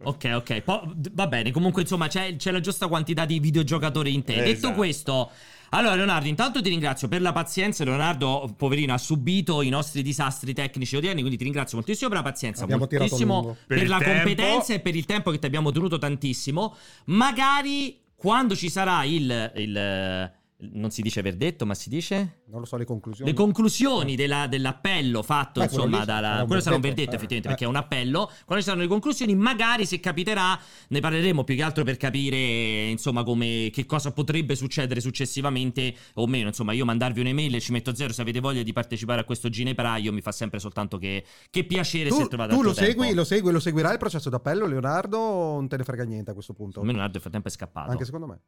Ok, ok. Po- va bene. Comunque, insomma, c'è, c'è la giusta quantità di videogiocatori in te. Detto Esatto. questo. Allora, Leonardo, intanto ti ringrazio per la pazienza. Leonardo, poverino, ha subito i nostri disastri tecnici odierni, quindi ti ringrazio moltissimo per la pazienza, Abbiamo moltissimo per, Per la tempo. competenza e per il tempo che ti abbiamo tenuto tantissimo. Magari quando ci sarà il, il- non si dice verdetto, ma si dice Non lo so le conclusioni. le conclusioni della- dell'appello fatto Beh, quello insomma lì dalla, quello sarà un verdetto, eh, effettivamente eh. perché è un appello quando ci saranno le conclusioni magari se capiterà ne parleremo più che altro per capire insomma come che cosa potrebbe succedere successivamente o meno insomma io mandarvi un'email e ci metto zero se avete voglia di partecipare a questo ginepraio mi fa sempre soltanto che, che piacere se Tu, trovate tu lo tempo. segui, lo segui, lo seguirai il processo d'appello, Leonardo, non te ne frega niente a questo punto? Leonardo nel frattempo è scappato Anche secondo me.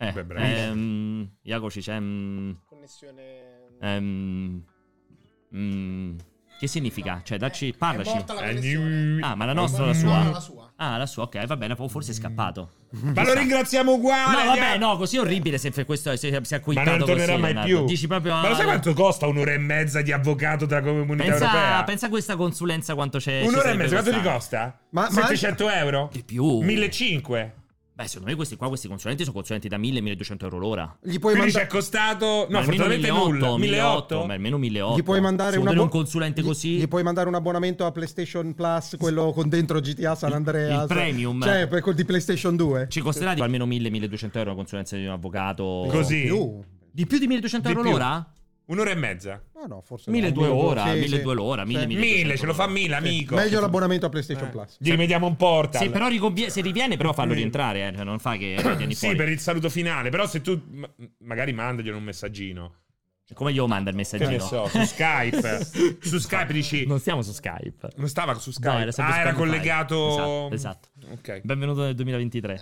Ehm, eh, Beh, bravissimo. ehm, Jacoci c'è mm, Connessione. ehm, mm, Che significa? Cioè, dacci, parlaci. morta la connessione. Ah, ma la nostra o la sua? no, la sua. Ah, la sua, ok, va bene, forse è scappato. Ma lo ringraziamo uguale. No, vabbè, no, così è orribile se, questo, se si è Ma quittato non tornerà così, mai Leonardo. più. Dici proprio... Ma lo sai quanto costa un'ora e mezza di avvocato della comunità Pensa, europea? pensa a questa consulenza quanto c'è. Un'ora e mezza, quanto ti costa? Ma- ma- 700 euro? Di più. 1500. Beh, secondo me questi qua, questi consulenti sono consulenti da 1000-1200 euro l'ora. Gli puoi, Quindi ci è costato... No, fortunatamente 1800, nulla. 1800, ma almeno 1800. gli puoi mandare una un consulente gli- così. Gli puoi mandare un abbonamento a PlayStation Plus, quello con dentro GTA San Andreas. il premium. Cioè, per- quel di PlayStation 2. Ci costerà di almeno 1000-1200 euro la consulenza di un avvocato. Così? Più. Di più di 1200 Di euro più. l'ora? Un'ora e mezza. Ah no, forse 1200 no. ora, Sì, 1200 sì. l'ora, Sì. 1000, 1000, ce lo fa 1000, amico. Meglio l'abbonamento a PlayStation Eh. Plus. Gli rimediamo un portal. Se però riconvie- se riviene, però fallo rientrare, eh. cioè non fa che Sì, fuori. per il saluto finale. Però se tu ma- magari mandaglielo un messaggino. Come glielo manda il Che messaggino? ne so, su Skype. su Skype dici... Non stiamo su Skype. Non stava su Skype. No, era ah, era collegato... Esatto, esatto. Ok. Benvenuto nel 2023.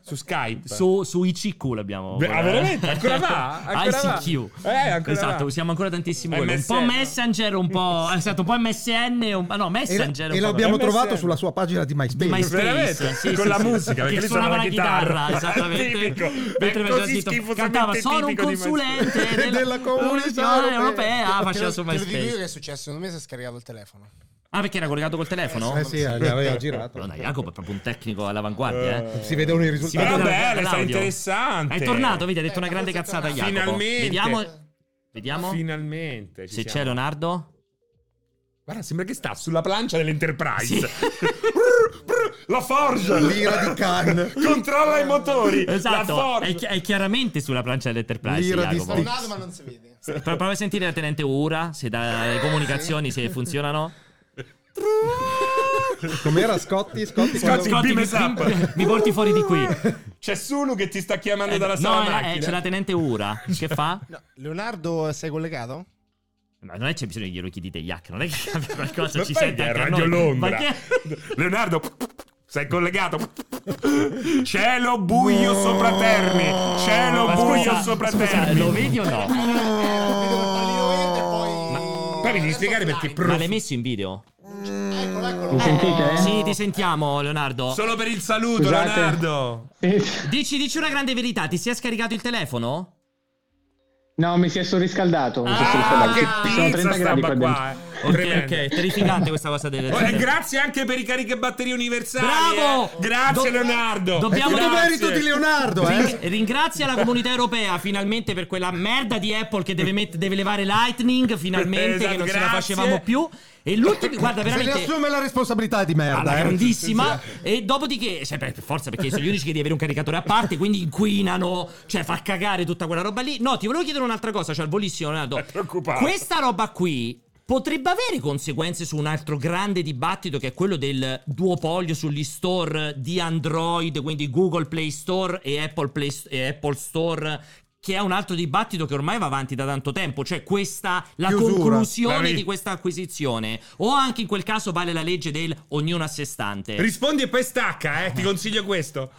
Su Skype. Su, su ICQ l'abbiamo. Beh, ah, veramente? Ancora va? Ancora va? ICQ. Eh, ancora esatto, va. usiamo ancora tantissimo quello. Un po' Messenger, un po'. Esatto, un po' MSN. Un, ah, no, E, Messenger. e po' l'abbiamo MSN. trovato sulla sua pagina di MySpace. MySpace sì, Con sì, la sì. musica, perché che suonava suonava la chitarra, chitarra. esattamente mentre scritto schifosamente cantava sono un consulente MySpace." della, Comunità europea." europea faceva su Te lo dico MySpace che è successo, secondo me si è scaricato il telefono. ah perché era collegato col telefono? Eh sì, gli aveva girato. Madonna, Jacopo è proprio un tecnico all'avanguardia eh. Si vedevano i risultati. vede Però dal- bello, è stato dall'audio. interessante. È tornato, vedi, ha detto Eh, una grande cazzata. Jacopo. Finalmente. Vediamo. Vediamo. Finalmente. ci Se siamo. c'è Leonardo. Guarda, sembra che sta sulla plancia dell'Enterprise. La forgia. L'ira di Khan. Controlla i motori. Esatto, La forgia. è, chi- è chiaramente sulla plancia dell'Enterprise. L'ira di Jacopo. Tornato ma non si vede. Pro- Prova a sentire la tenente Ura, se dalle comunicazioni se funzionano. Com'era Scotti? Scotti, Scotti, quando- beam mi, us up. mi- mi porti fuori di qui. C'è Sulu che ti sta chiamando Eh, dalla no, sala eh, macchina. c'è la tenente Ura. Che fa? No, Leonardo, sei collegato? Ma non è c'è bisogno che glielo chiedi te, Yak. Non è che cambia qualcosa. Ma ci fai sente che è anche a Radio noi. Londra. Ma che... Leonardo, sei collegato? Cielo buio No. sopra Terni. Cielo Ma buio scusa, sopra scusa, Terni. lo vedi o no? Eh, e poi... Mi devi spiegare perché offline. Ma l'hai messo in video? Eccolo, eccolo. Mi sentite? Sì, ti sentiamo, Leonardo. Solo per il saluto, Scusate. Leonardo. Dici, dici una grande verità, ti si è scaricato il telefono? No, mi si è surriscaldato. Mi si è Ah, surriscaldato. che Ci sono pizza 30 sta gradi qua qua, dentro. eh. Ok, ok, terrificante questa cosa delle... Oh, e grazie anche per i cariche batterie universali. Bravo! eh. Grazie, Do- Leonardo. È Dobbiamo- tutto Grazie. merito di Leonardo, eh? Ring- ringrazia la comunità europea finalmente per quella merda di Apple che deve, met- deve levare Lightning finalmente Esatto, che non ce la grazie. facevamo più e l'ultimo guarda Se ne veramente assume la responsabilità di merda, eh. grandissima e dopodiché cioè, per forza perché sono gli unici che devi avere un caricatore a parte quindi inquinano cioè fa cagare tutta quella roba lì no ti volevo chiedere un'altra cosa cioè al volissimo Leonardo questa roba qui potrebbe avere conseguenze su un altro grande dibattito che è quello del duopolio sugli store di Android, quindi Google Play Store e Apple, Play, e Apple Store. Che è un altro dibattito che ormai va avanti da tanto tempo, cioè questa la Chiusura. conclusione Bravi. di questa acquisizione. O anche in quel caso vale la legge del ognuno a sé stante. Rispondi e poi stacca, eh. Ti consiglio questo.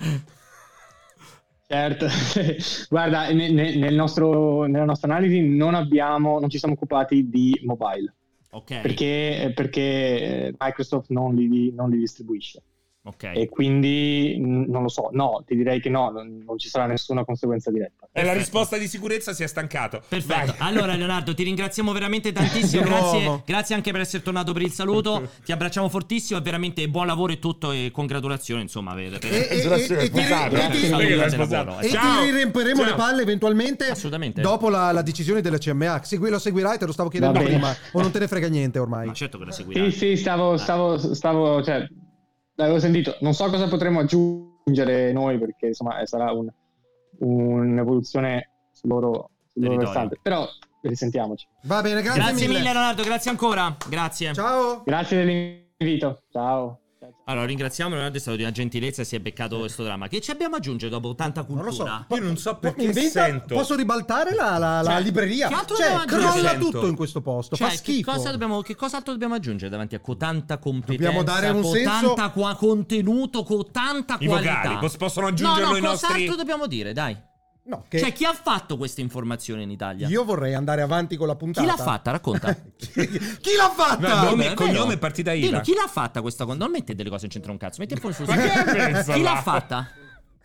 Certo, guarda, ne- ne- nel nostro- nella nostra analisi non abbiamo, non ci siamo occupati di mobile ok. perché, perché eh, Microsoft non li, non li distribuisce ok. e quindi non lo so, no, ti direi che no, non, non ci sarà nessuna conseguenza diretta. E la risposta di sicurezza si è stancato. Perfetto. Vai. Allora, Leonardo, ti ringraziamo veramente tantissimo. Grazie, grazie anche per essere tornato per il saluto. Ti abbracciamo fortissimo. E veramente buon lavoro e tutto. E congratulazioni, insomma, per, per- E- e- e- e ti- riemperemo le palle eventualmente Assolutamente. dopo la, la decisione della CMA. Segui, lo seguirai, te lo stavo chiedendo prima, o non te ne frega niente ormai. Ma certo che la seguirai. Sì, sì, stavo, stavo, stavo, cioè, l'avevo sentito, non so cosa potremo aggiungere noi perché insomma eh, sarà un- un'evoluzione sul loro, sul loro versante, però risentiamoci. Va bene, grazie, Grazie mille, Leonardo. Grazie ancora. Grazie. Ciao. Grazie dell'invito, ciao. Allora, ringraziamo Leonardo. È stato di una gentilezza. Si è beccato questo dramma. Che ci abbiamo aggiungere dopo tanta Non lo so. cultura? Io non so perché inventa- sento. Posso ribaltare la, la- la Cioè, libreria? che altro Cioè, crolla tutto in questo posto. Cioè, fa che schifo. cosa, dobbiamo, che cos'altro dobbiamo aggiungere davanti a cotanta competenza? Dobbiamo dare un cotanta senso- qua- contenuto, con tanta I qualità. vocali, pos- possono aggiungerlo no, no, i nostri- cos'altro dobbiamo dire, dai. No, che Cioè, chi ha fatto questa informazione in Italia? io vorrei andare avanti con la puntata. Chi l'ha fatta? Racconta. chi, chi l'ha fatta? No, nome, cognome e partita IVA. chi l'ha fatta questa cosa? Non metti delle cose in centro un cazzo, metti fuori sul Ma che Chi l'ha fatta?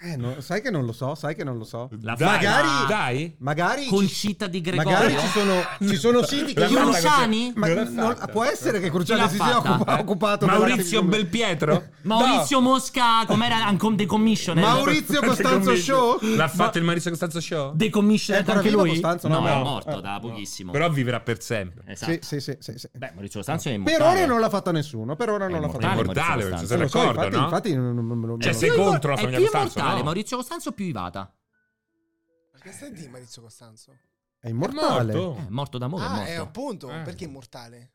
Eh, no, sai che non lo so, sai che non lo so. La Dai, Magari- dai. Magari ci, Concita di Gregorio? magari ci sono, ci sono siti che La Cruciani? Ma Non può essere che Cruciani si sia occupa- occupato Maurizio Belpietro? Maurizio Mosca, com'era Ancom Decommissioner? Maurizio Costanzo Show? L'ha fatto il Maurizio Costanzo Show? Decommissioner È ancora anche lui? Costanzo? No, No, è no. morto Eh, da pochissimo. Però vivrà per sempre. Esatto. Sì, sì, sì, sì, sì. Beh, Maurizio Costanzo è Per immortale. ora non l'ha fatta nessuno, per ora non l'ha fatta immortale. nessuno. Immortale, Maurizio Maurizio, sei lo d'accordo, infatti, no? infatti non- non- non- Cioè, sei contro la è famiglia Costanzo, immortale, no? Maurizio Costanzo più Ivata. Perché stai di Maurizio Costanzo? È immortale. morto? Eh, È morto d'amore, ah, è è morto. appunto, Eh. perché immortale?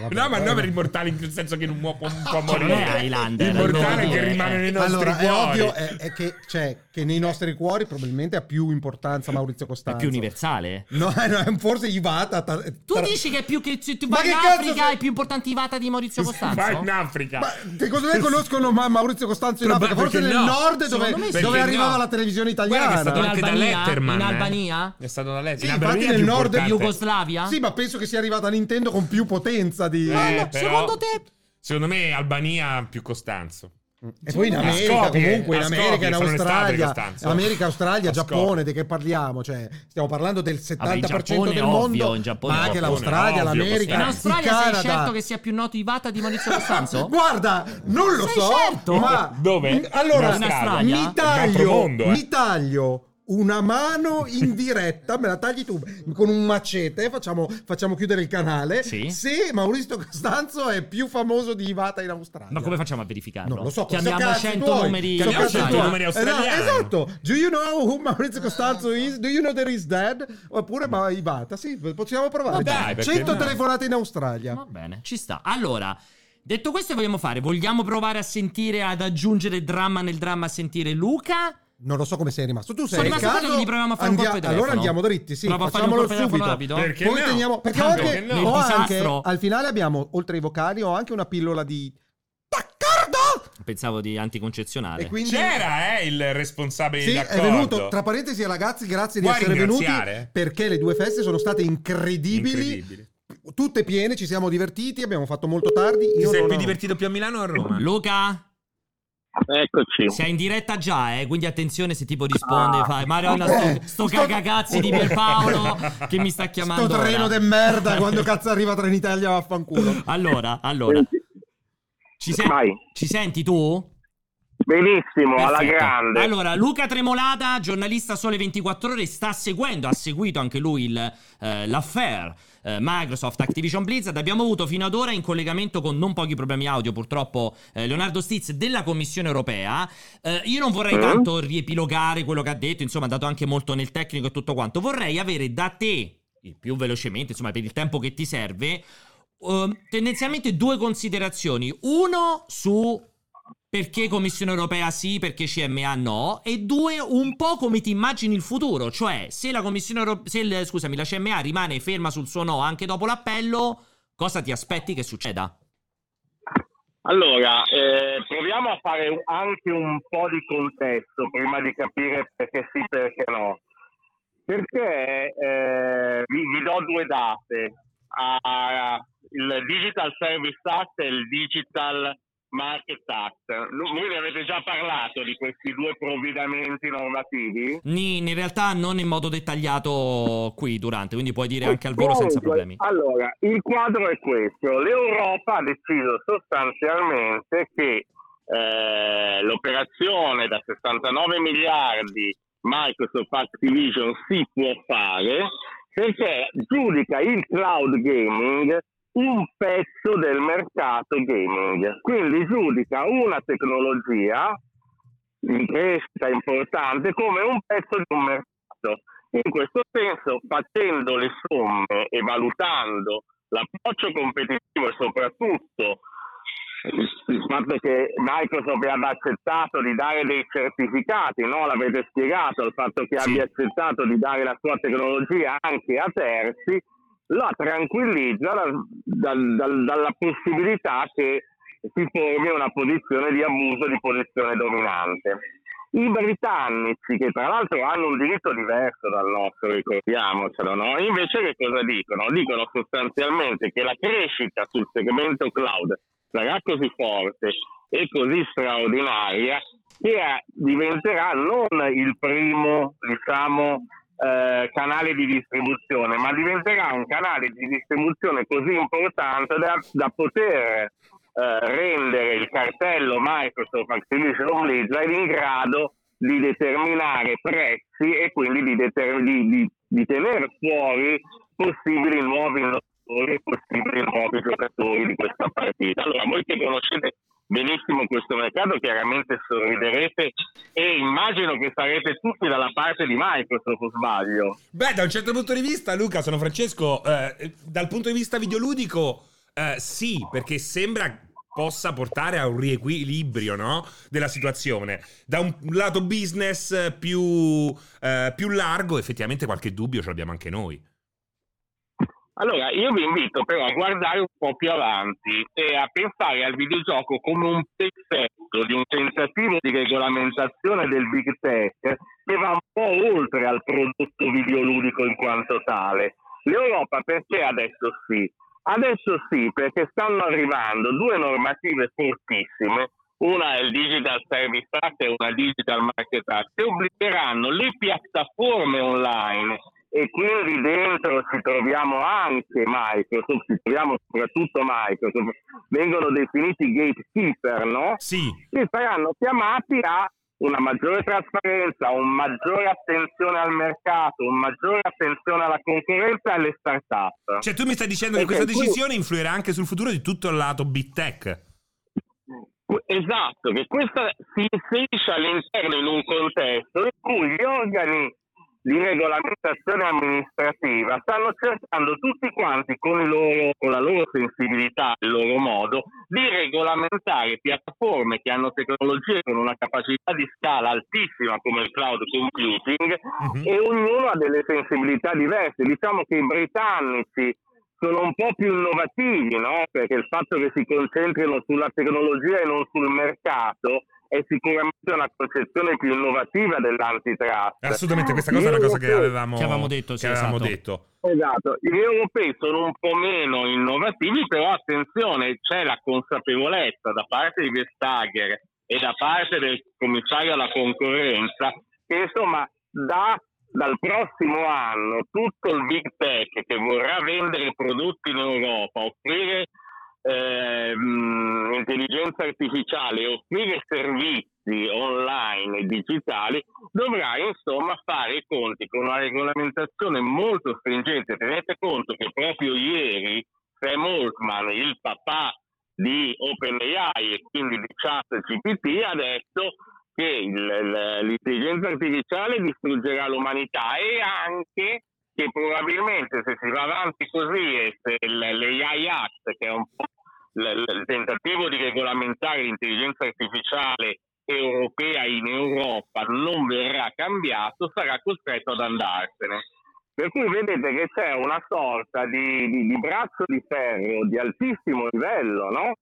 Vabbè, No, ma eh. non per immortali in quel senso che non può, può, può Cioè, non è morire. Highlander, Immortale è che rimane eh. nei nostri Allora, è cuori. ovvio è, è che, cioè, che nei nostri cuori probabilmente ha più importanza Maurizio È Costanzo. più universale. No, eh, no, forse Ivata. ta- Tu dici che è più che se tu vai che in Africa sei- è più importante Ivata di Maurizio Costanzo? Vai in Africa. Ma secondo me conoscono Ma- Maurizio Costanzo in Africa, forse nel no? nord dove, dove arrivava no? la televisione Guarda che è italiana. stato In anche da Albania? Letterman. In eh. Albania? È stato da Letterman. Sì, In infatti è nel nord. Jugoslavia? Sì, ma penso che sia arrivata Nintendo con più potenza di... Eh, però- secondo te? Secondo me Albania più Costanzo. E poi in America, Skopje, comunque, in America, in Australia. America, Australia, Giappone, di che parliamo? Cioè, stiamo parlando del 70% Vabbè, del ovvio, mondo, in Giappone ma anche l'Australia, Ovvio, l'America, In. Australia sei Canada. certo che sia più noto Ivata di Maurizio Costanzo? Guarda, non lo Sei so, certo? ma Dove? Allora, In Australia? mi taglio, mondo, eh. mi taglio una mano in diretta, me la tagli tu con un macete, facciamo, facciamo chiudere il canale. Sì. Se Maurizio Costanzo è più famoso di Ivata in Australia. Ma come facciamo a verificarlo? Non lo so, Chiamiamo sono cazzi 100 tuoi. numeri Chiamiamo cazzi 100 tuoi. numeri australiani. Esatto, esatto. Do you know who Maurizio Costanzo is? Do you know there is dead? Oppure ma Ivata? Sì, possiamo provare. Dai, perché 100 no? telefonate in Australia. Va bene, ci sta. Allora, detto questo, vogliamo fare? Vogliamo provare a sentire, ad aggiungere dramma nel dramma, a sentire Luca? Non lo so come sei rimasto. Tu sei Sono rimasto caso. gli proviamo a fare un andia- colpo di Allora andiamo dritti, sì. Provo a fare un facciamolo di subito. rapido? Perché Poi no? teniamo. Perché Tanto anche, ho anche- al finale abbiamo, oltre ai vocali, ho anche una pillola di. D'accordo! Pensavo di anticoncezionale. E quindi. C'era, eh, il responsabile Sì, d'accordo. è venuto. Tra parentesi, ragazzi, grazie di Vuoi essere venuti. Perché le due feste sono state incredibili. Incredibile. Tutte piene, ci siamo divertiti. Abbiamo fatto molto tardi. Ti Io sei non più ho- divertito più a Milano o a Roma? Luca? Eccoci. Sei in diretta già, eh? Quindi attenzione se tipo risponde, fai Marionna, sto, sto sto- cagacazzi di Pierpaolo che mi sta chiamando. Sto treno ora. de merda quando cazzo arriva Trenitalia vaffanculo. Allora, allora. Ci, sen- ci senti tu? Benissimo, alla Perfetto. grande. Allora, Luca Tremolata, giornalista Sole 24 Ore, sta seguendo, ha seguito anche lui il, eh, l'affair eh, Microsoft Activision Blizzard. Abbiamo avuto fino ad ora in collegamento con non pochi problemi audio, purtroppo, eh, Leonardo Stiz della Commissione Europea. Eh, io non vorrei Mm. tanto riepilogare quello che ha detto, insomma, è andato anche molto nel tecnico e tutto quanto. Vorrei avere da te, il più velocemente, insomma, per il tempo che ti serve, eh, tendenzialmente due considerazioni. Uno su perché Commissione Europea sì, perché CMA no, e due, un po' come ti immagini il futuro, cioè se la Commissione Europea, se il- scusami, la CMA rimane ferma sul suo no anche dopo l'appello, cosa ti aspetti che succeda? Allora, eh, proviamo a fare anche un po' di contesto prima di capire perché sì, perché no. Perché eh, vi, vi do due date. Ah, il Digital Service Act e il Digital Market Act. Voi ne avete già parlato di questi due provvedimenti normativi? Ni- in realtà non in modo dettagliato qui durante, quindi puoi dire anche al volo senza problemi. Allora, il quadro è questo. L'Europa ha deciso sostanzialmente che eh, l'operazione da 69 miliardi Microsoft Activision si può fare perché giudica il cloud gaming un pezzo del mercato gaming. Quindi giudica una tecnologia in crescita importante come un pezzo di un mercato. In questo senso, facendo le somme e valutando l'approccio competitivo e soprattutto il fatto che Microsoft abbia accettato di dare dei certificati, no? l'avete spiegato, il fatto che abbia accettato di dare la sua tecnologia anche a terzi, la tranquillizza dal- dal- dal- dalla possibilità che si formi una posizione di abuso di posizione dominante. I britannici, che tra l'altro hanno un diritto diverso dal nostro, ricordiamocelo, no? invece che cosa dicono? Dicono sostanzialmente che la crescita sul segmento cloud sarà così forte e così straordinaria che diventerà non il primo, diciamo, eh, canale di distribuzione, ma diventerà un canale di distribuzione così importante da, da poter eh, rendere il cartello Microsoft Activision Blizzard in grado di determinare prezzi e quindi di, deter- di, di, di tenere fuori possibili nuovi innovatori e possibili nuovi giocatori di questa partita. Allora, voi che conoscete benissimo questo mercato, chiaramente sorriderete e immagino che sarete tutti dalla parte di Microsoft, o sbaglio. Beh, da un certo punto di vista, Luca, sono Francesco, eh, dal punto di vista videoludico, eh, sì, perché sembra possa portare a un riequilibrio no? della situazione. Da un lato business più, eh, più largo, effettivamente qualche dubbio ce l'abbiamo anche noi. Allora, io vi invito però a guardare un po' più avanti e a pensare al videogioco come un pezzetto di un tentativo di regolamentazione del big tech che va un po' oltre al prodotto videoludico in quanto tale. L'Europa perché adesso sì? Adesso sì, perché stanno arrivando due normative fortissime, una è il Digital Service Act e una Digital Market Act, che obbligheranno le piattaforme online e quindi dentro ci troviamo anche Microsoft, ci troviamo soprattutto Microsoft, vengono definiti gatekeeper, no? Sì. Che saranno chiamati a una maggiore trasparenza, una maggiore attenzione al mercato, una maggiore attenzione alla concorrenza e alle start-up. Cioè tu mi stai dicendo Perché che questa decisione influirà anche sul futuro di tutto il lato big tech? Esatto, che questa si inserisce all'interno in un contesto in cui gli organi di regolamentazione amministrativa stanno cercando tutti quanti con, il loro- con la loro sensibilità, il loro modo, di regolamentare piattaforme che hanno tecnologie con una capacità di scala altissima come il cloud computing Mhm. e ognuno ha delle sensibilità diverse. Diciamo che i britannici sono un po' più innovativi, no? Perché il fatto che si concentrino sulla tecnologia e non sul mercato è sicuramente una concezione più innovativa dell'antitrust. Assolutamente, questa cosa è una cosa che avevamo, Che avevamo detto, sì, che avevamo esatto. detto. Esatto, gli europei sono un po' meno innovativi, però attenzione, c'è la consapevolezza da parte di Vestager e da parte del commissario alla concorrenza che insomma da, dal prossimo anno tutto il big tech che vorrà vendere prodotti in Europa, offrire ehm, intelligenza artificiale offrire servizi online e digitali dovrà insomma fare i conti con una regolamentazione molto stringente. Tenete conto che proprio ieri Sam Altman, il papà di OpenAI e quindi di ChatGPT, ha detto che il- l'intelligenza artificiale distruggerà l'umanità e anche che probabilmente se si va avanti così e se l'AI Act, che è un po' il tentativo di regolamentare l'intelligenza artificiale europea in Europa non verrà cambiato, sarà costretto ad andarsene. Per cui vedete che c'è una sorta di, di- di braccio di ferro di altissimo livello, no?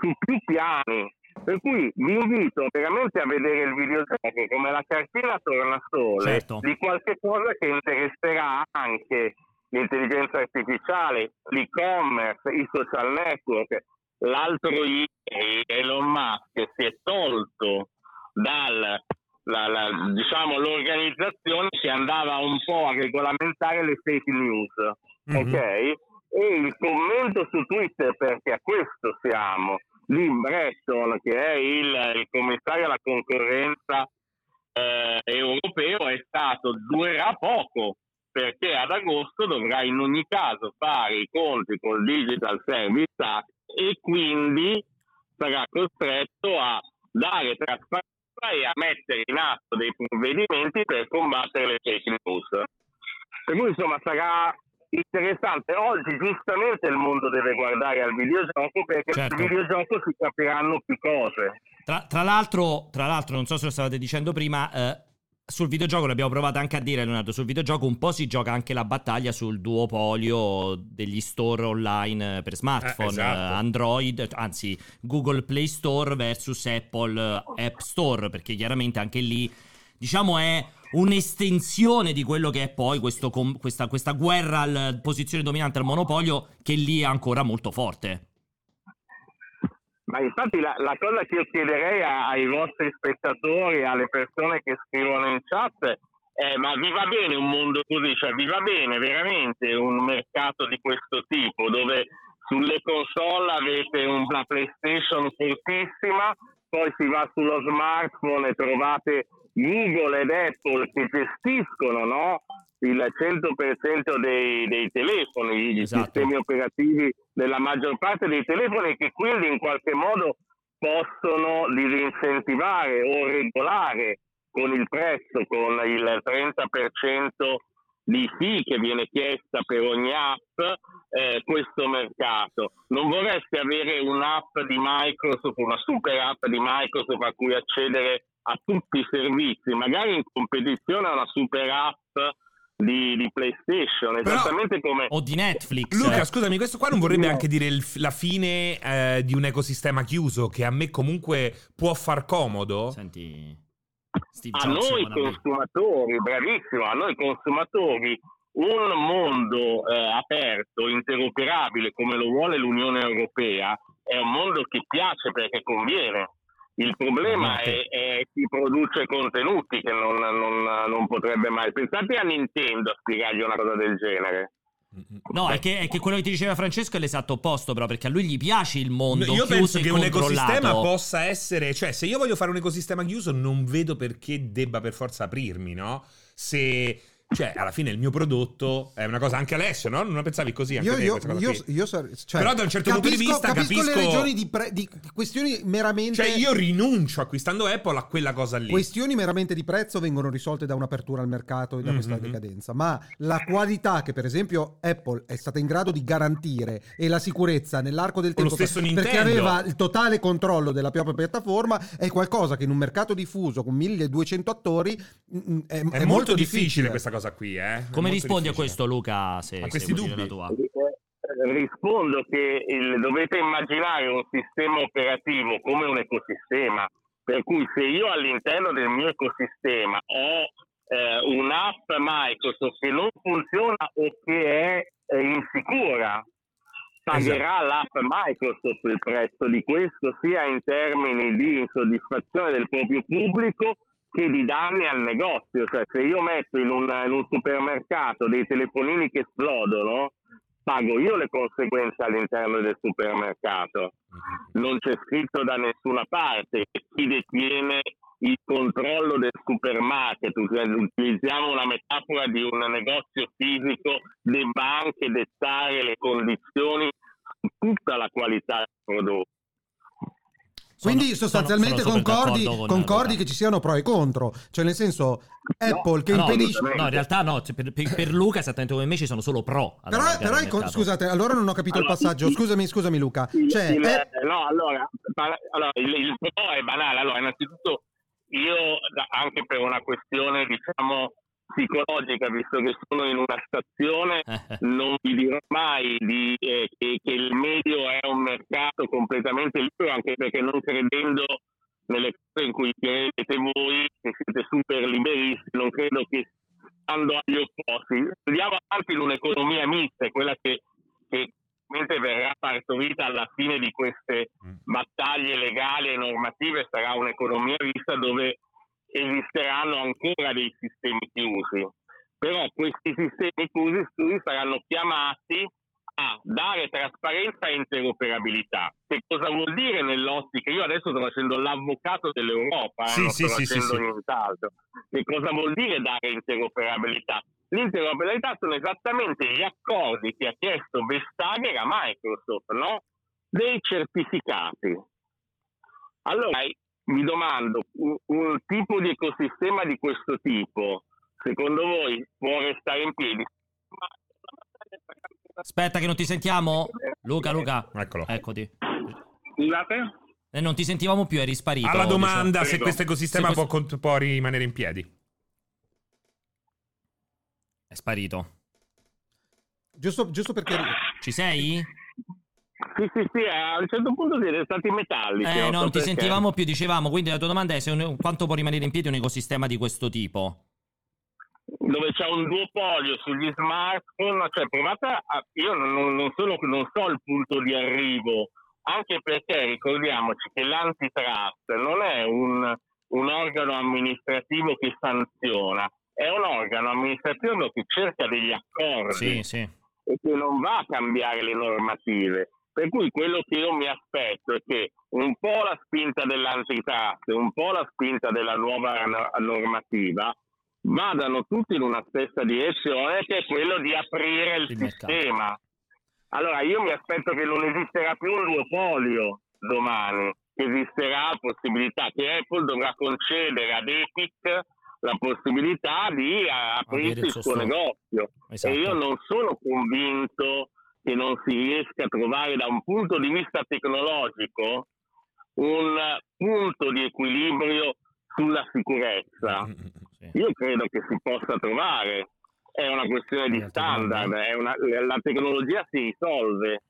Su più piani. Per cui vi invito veramente a vedere il videogioco come la cartina tornasole Certo. di qualche cosa che interesserà anche l'intelligenza artificiale, l'e-commerce, i social network. L'altro ieri Elon Musk si è tolto dal la- la- diciamo, l'organizzazione che andava un po' a regolamentare le fake news, Mhm. ok? E il commento su Twitter, perché a questo siamo, di Bretton, che è il, il commissario alla concorrenza eh, europeo, è stato durerà poco, perché ad agosto dovrà in ogni caso fare i conti col Digital Service Act e quindi sarà costretto a dare trasparenza e a mettere in atto dei provvedimenti per combattere le fake news. Per cui insomma sarà interessante. Oggi giustamente il mondo deve guardare al videogioco perché Certo. sul videogioco si capiranno più cose. Tra, tra l'altro, tra l'altro, non so se lo stavate dicendo prima, eh, sul videogioco, l'abbiamo provato anche a dire Leonardo, sul videogioco un po' si gioca anche la battaglia sul duopolio degli store online per smartphone, Eh, esatto. eh, Android, anzi Google Play Store versus Apple eh, App Store, perché chiaramente anche lì diciamo è un'estensione di quello che è poi questo questa, questa guerra alla posizione dominante al monopolio che lì è ancora molto forte. Ma infatti la, la cosa che io chiederei a- ai vostri spettatori, alle persone che scrivono in chat, è ma vi va bene un mondo così? Cioè vi va bene veramente un mercato di questo tipo dove sulle console avete una PlayStation fortissima, poi si va sullo smartphone e trovate Google ed Apple che gestiscono no? il 100% dei, dei telefoni, gli Esatto. sistemi operativi della maggior parte dei telefoni che quindi in qualche modo possono disincentivare o regolare con il prezzo, con il 30% di fee che viene chiesta per ogni app eh, questo mercato. Non vorreste avere un'app di Microsoft, una super app di Microsoft a cui accedere a tutti i servizi, magari in competizione a una super app di, di PlayStation, Però- esattamente come O di Netflix. Luca, scusami, questo qua non vorrebbe No. anche dire il- la fine eh, di un ecosistema chiuso che a me comunque può far comodo? Senti Steve a Jobs noi consumatori, bravissimo, a noi consumatori un mondo eh, aperto, interoperabile come lo vuole l'Unione Europea è un mondo che piace perché conviene. Il problema Ok. è, è chi produce contenuti che non, non- non potrebbe mai. Pensate a Nintendo a spiegargli una cosa del genere. No, è che, è che quello che ti diceva Francesco è l'esatto opposto, però, perché a lui gli piace il mondo io chiuso penso e che un ecosistema possa essere, cioè se io voglio fare un ecosistema chiuso non vedo perché debba per forza aprirmi, no? Se cioè alla fine il mio prodotto è una cosa anche Alessio, no? Non la pensavi così anche Io, te io, questa io, io sare- cioè, Però da un certo punto di vista capisco, le capisco- ragioni di, pre- di questioni meramente Cioè io rinuncio acquistando Apple a quella cosa lì. Questioni meramente di prezzo vengono risolte da un'apertura al mercato e da questa Mhm. decadenza, ma la qualità che per esempio Apple è stata in grado di garantire e la sicurezza nell'arco del tempo perché Nintendo. aveva il totale controllo della propria piattaforma è qualcosa che in un mercato diffuso con 1200 attori mm, è, è, è molto, difficile, questa cosa qui, eh. È Come rispondi a difficile. questo, Luca? Se, A questi dubbi? Rispondo che il- dovete immaginare un sistema operativo come un ecosistema, per cui se io all'interno del mio ecosistema ho eh, un'app Microsoft che non funziona o che è eh, insicura, pagherà l'app Microsoft il prezzo di questo sia in termini di insoddisfazione del proprio pubblico che di danni al negozio. Cioè, se io metto in un, in un supermercato dei telefonini che esplodono, pago io le conseguenze all'interno del supermercato. Non c'è scritto da nessuna parte chi detiene il controllo del supermarket, cioè, utilizziamo una metafora di un negozio fisico, debba anche dettare le condizioni su tutta la qualità del prodotto. Quindi Sono- sostanzialmente sono- sono concordi, con concordi che ci siano pro e contro, cioè nel senso Apple che No, impedisce... no, in realtà no, cioè, per, per- Luca esattamente come me ci sono solo pro. Però, però con- scusate, allora non ho capito il Allora, passaggio. il- Scusami, scusami Luca. Cioè, il- è- no, allora, allora, il, il pro è banale. Allora, innanzitutto, io anche per una questione, diciamo, psicologica, visto che sono in una stazione, Eh, non vi dirò mai di, eh, che, che il medio è un mercato completamente libero, anche perché non credendo nelle cose in cui credete voi, che siete super liberisti, non credo che stando agli opposti. Andiamo avanti in un'economia mista, è quella che, che verrà partorita alla fine di queste battaglie legali e normative, sarà un'economia mista dove esisteranno ancora dei sistemi chiusi. Però questi sistemi chiusi saranno chiamati a dare trasparenza e interoperabilità. Che cosa vuol dire nell'ottica? Io adesso sto facendo l'avvocato dell'Europa, eh, Sì, non sì, sto sì, facendo sì. nient'altro. Che cosa vuol dire dare interoperabilità? L'interoperabilità sono esattamente gli accordi che ha chiesto Vestager a Microsoft, no? Dei certificati. Allora, mi domando, un, un tipo di ecosistema di questo tipo, secondo voi può restare in piedi? Aspetta che non ti sentiamo. Luca, Luca. Eccolo. Eccoti. Scusate? Eh, non ti sentivamo più, eri sparito. Alla domanda diciamo. se Prego. questo ecosistema Se questo- può, può rimanere in piedi. È sparito. Giusto, giusto perché... Ci sei? Sì, sì, sì, a un certo punto siete stati metallici. Eh, non so non ti perché. sentivamo più, dicevamo. Quindi la tua domanda è se un- quanto può rimanere in piedi un ecosistema di questo tipo? Dove c'è un duopolio sugli smartphone, cioè provate a... Io non, non- non sono- non so il punto di arrivo, anche perché ricordiamoci che l'antitrust non è un, un organo amministrativo che sanziona, è un organo amministrativo che cerca degli accordi Sì, sì. e che non va a cambiare le normative. Per cui quello che io mi aspetto è che un po' la spinta dell'antitrust, un po' la spinta della nuova no- normativa vadano tutti in una stessa direzione che è quello di aprire il, Il mercato. sistema. Allora io mi aspetto che non esisterà più un duopolio domani, che esisterà la possibilità che Apple dovrà concedere ad Epic la possibilità di aprirsi il suo negozio. Esatto. E io non sono convinto che non si riesca a trovare da un punto di vista tecnologico un punto di equilibrio sulla sicurezza. Sì. Io credo che si possa trovare, è una questione di standard, è una- la tecnologia si risolve.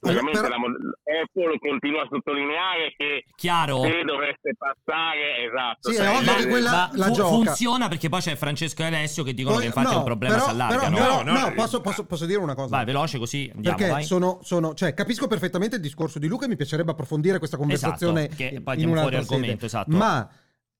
Ovviamente Però- la mod- Apple continua a sottolineare che Chiaro? se dovesse passare, esatto. Sì, cioè, è ovvio che eh, quella- Ma la fu- gioca. funziona perché poi c'è Francesco e Alessio che dicono Poi- che infatti è no, un problema però- si però- No, no, no, no, posso, posso- posso dire una cosa? Vai, veloce così andiamo, Perché vai. sono, sono- cioè, capisco perfettamente il discorso di Luca e mi piacerebbe approfondire questa conversazione Esatto, che poi in un'altra fuori argomento, sede. esatto. Ma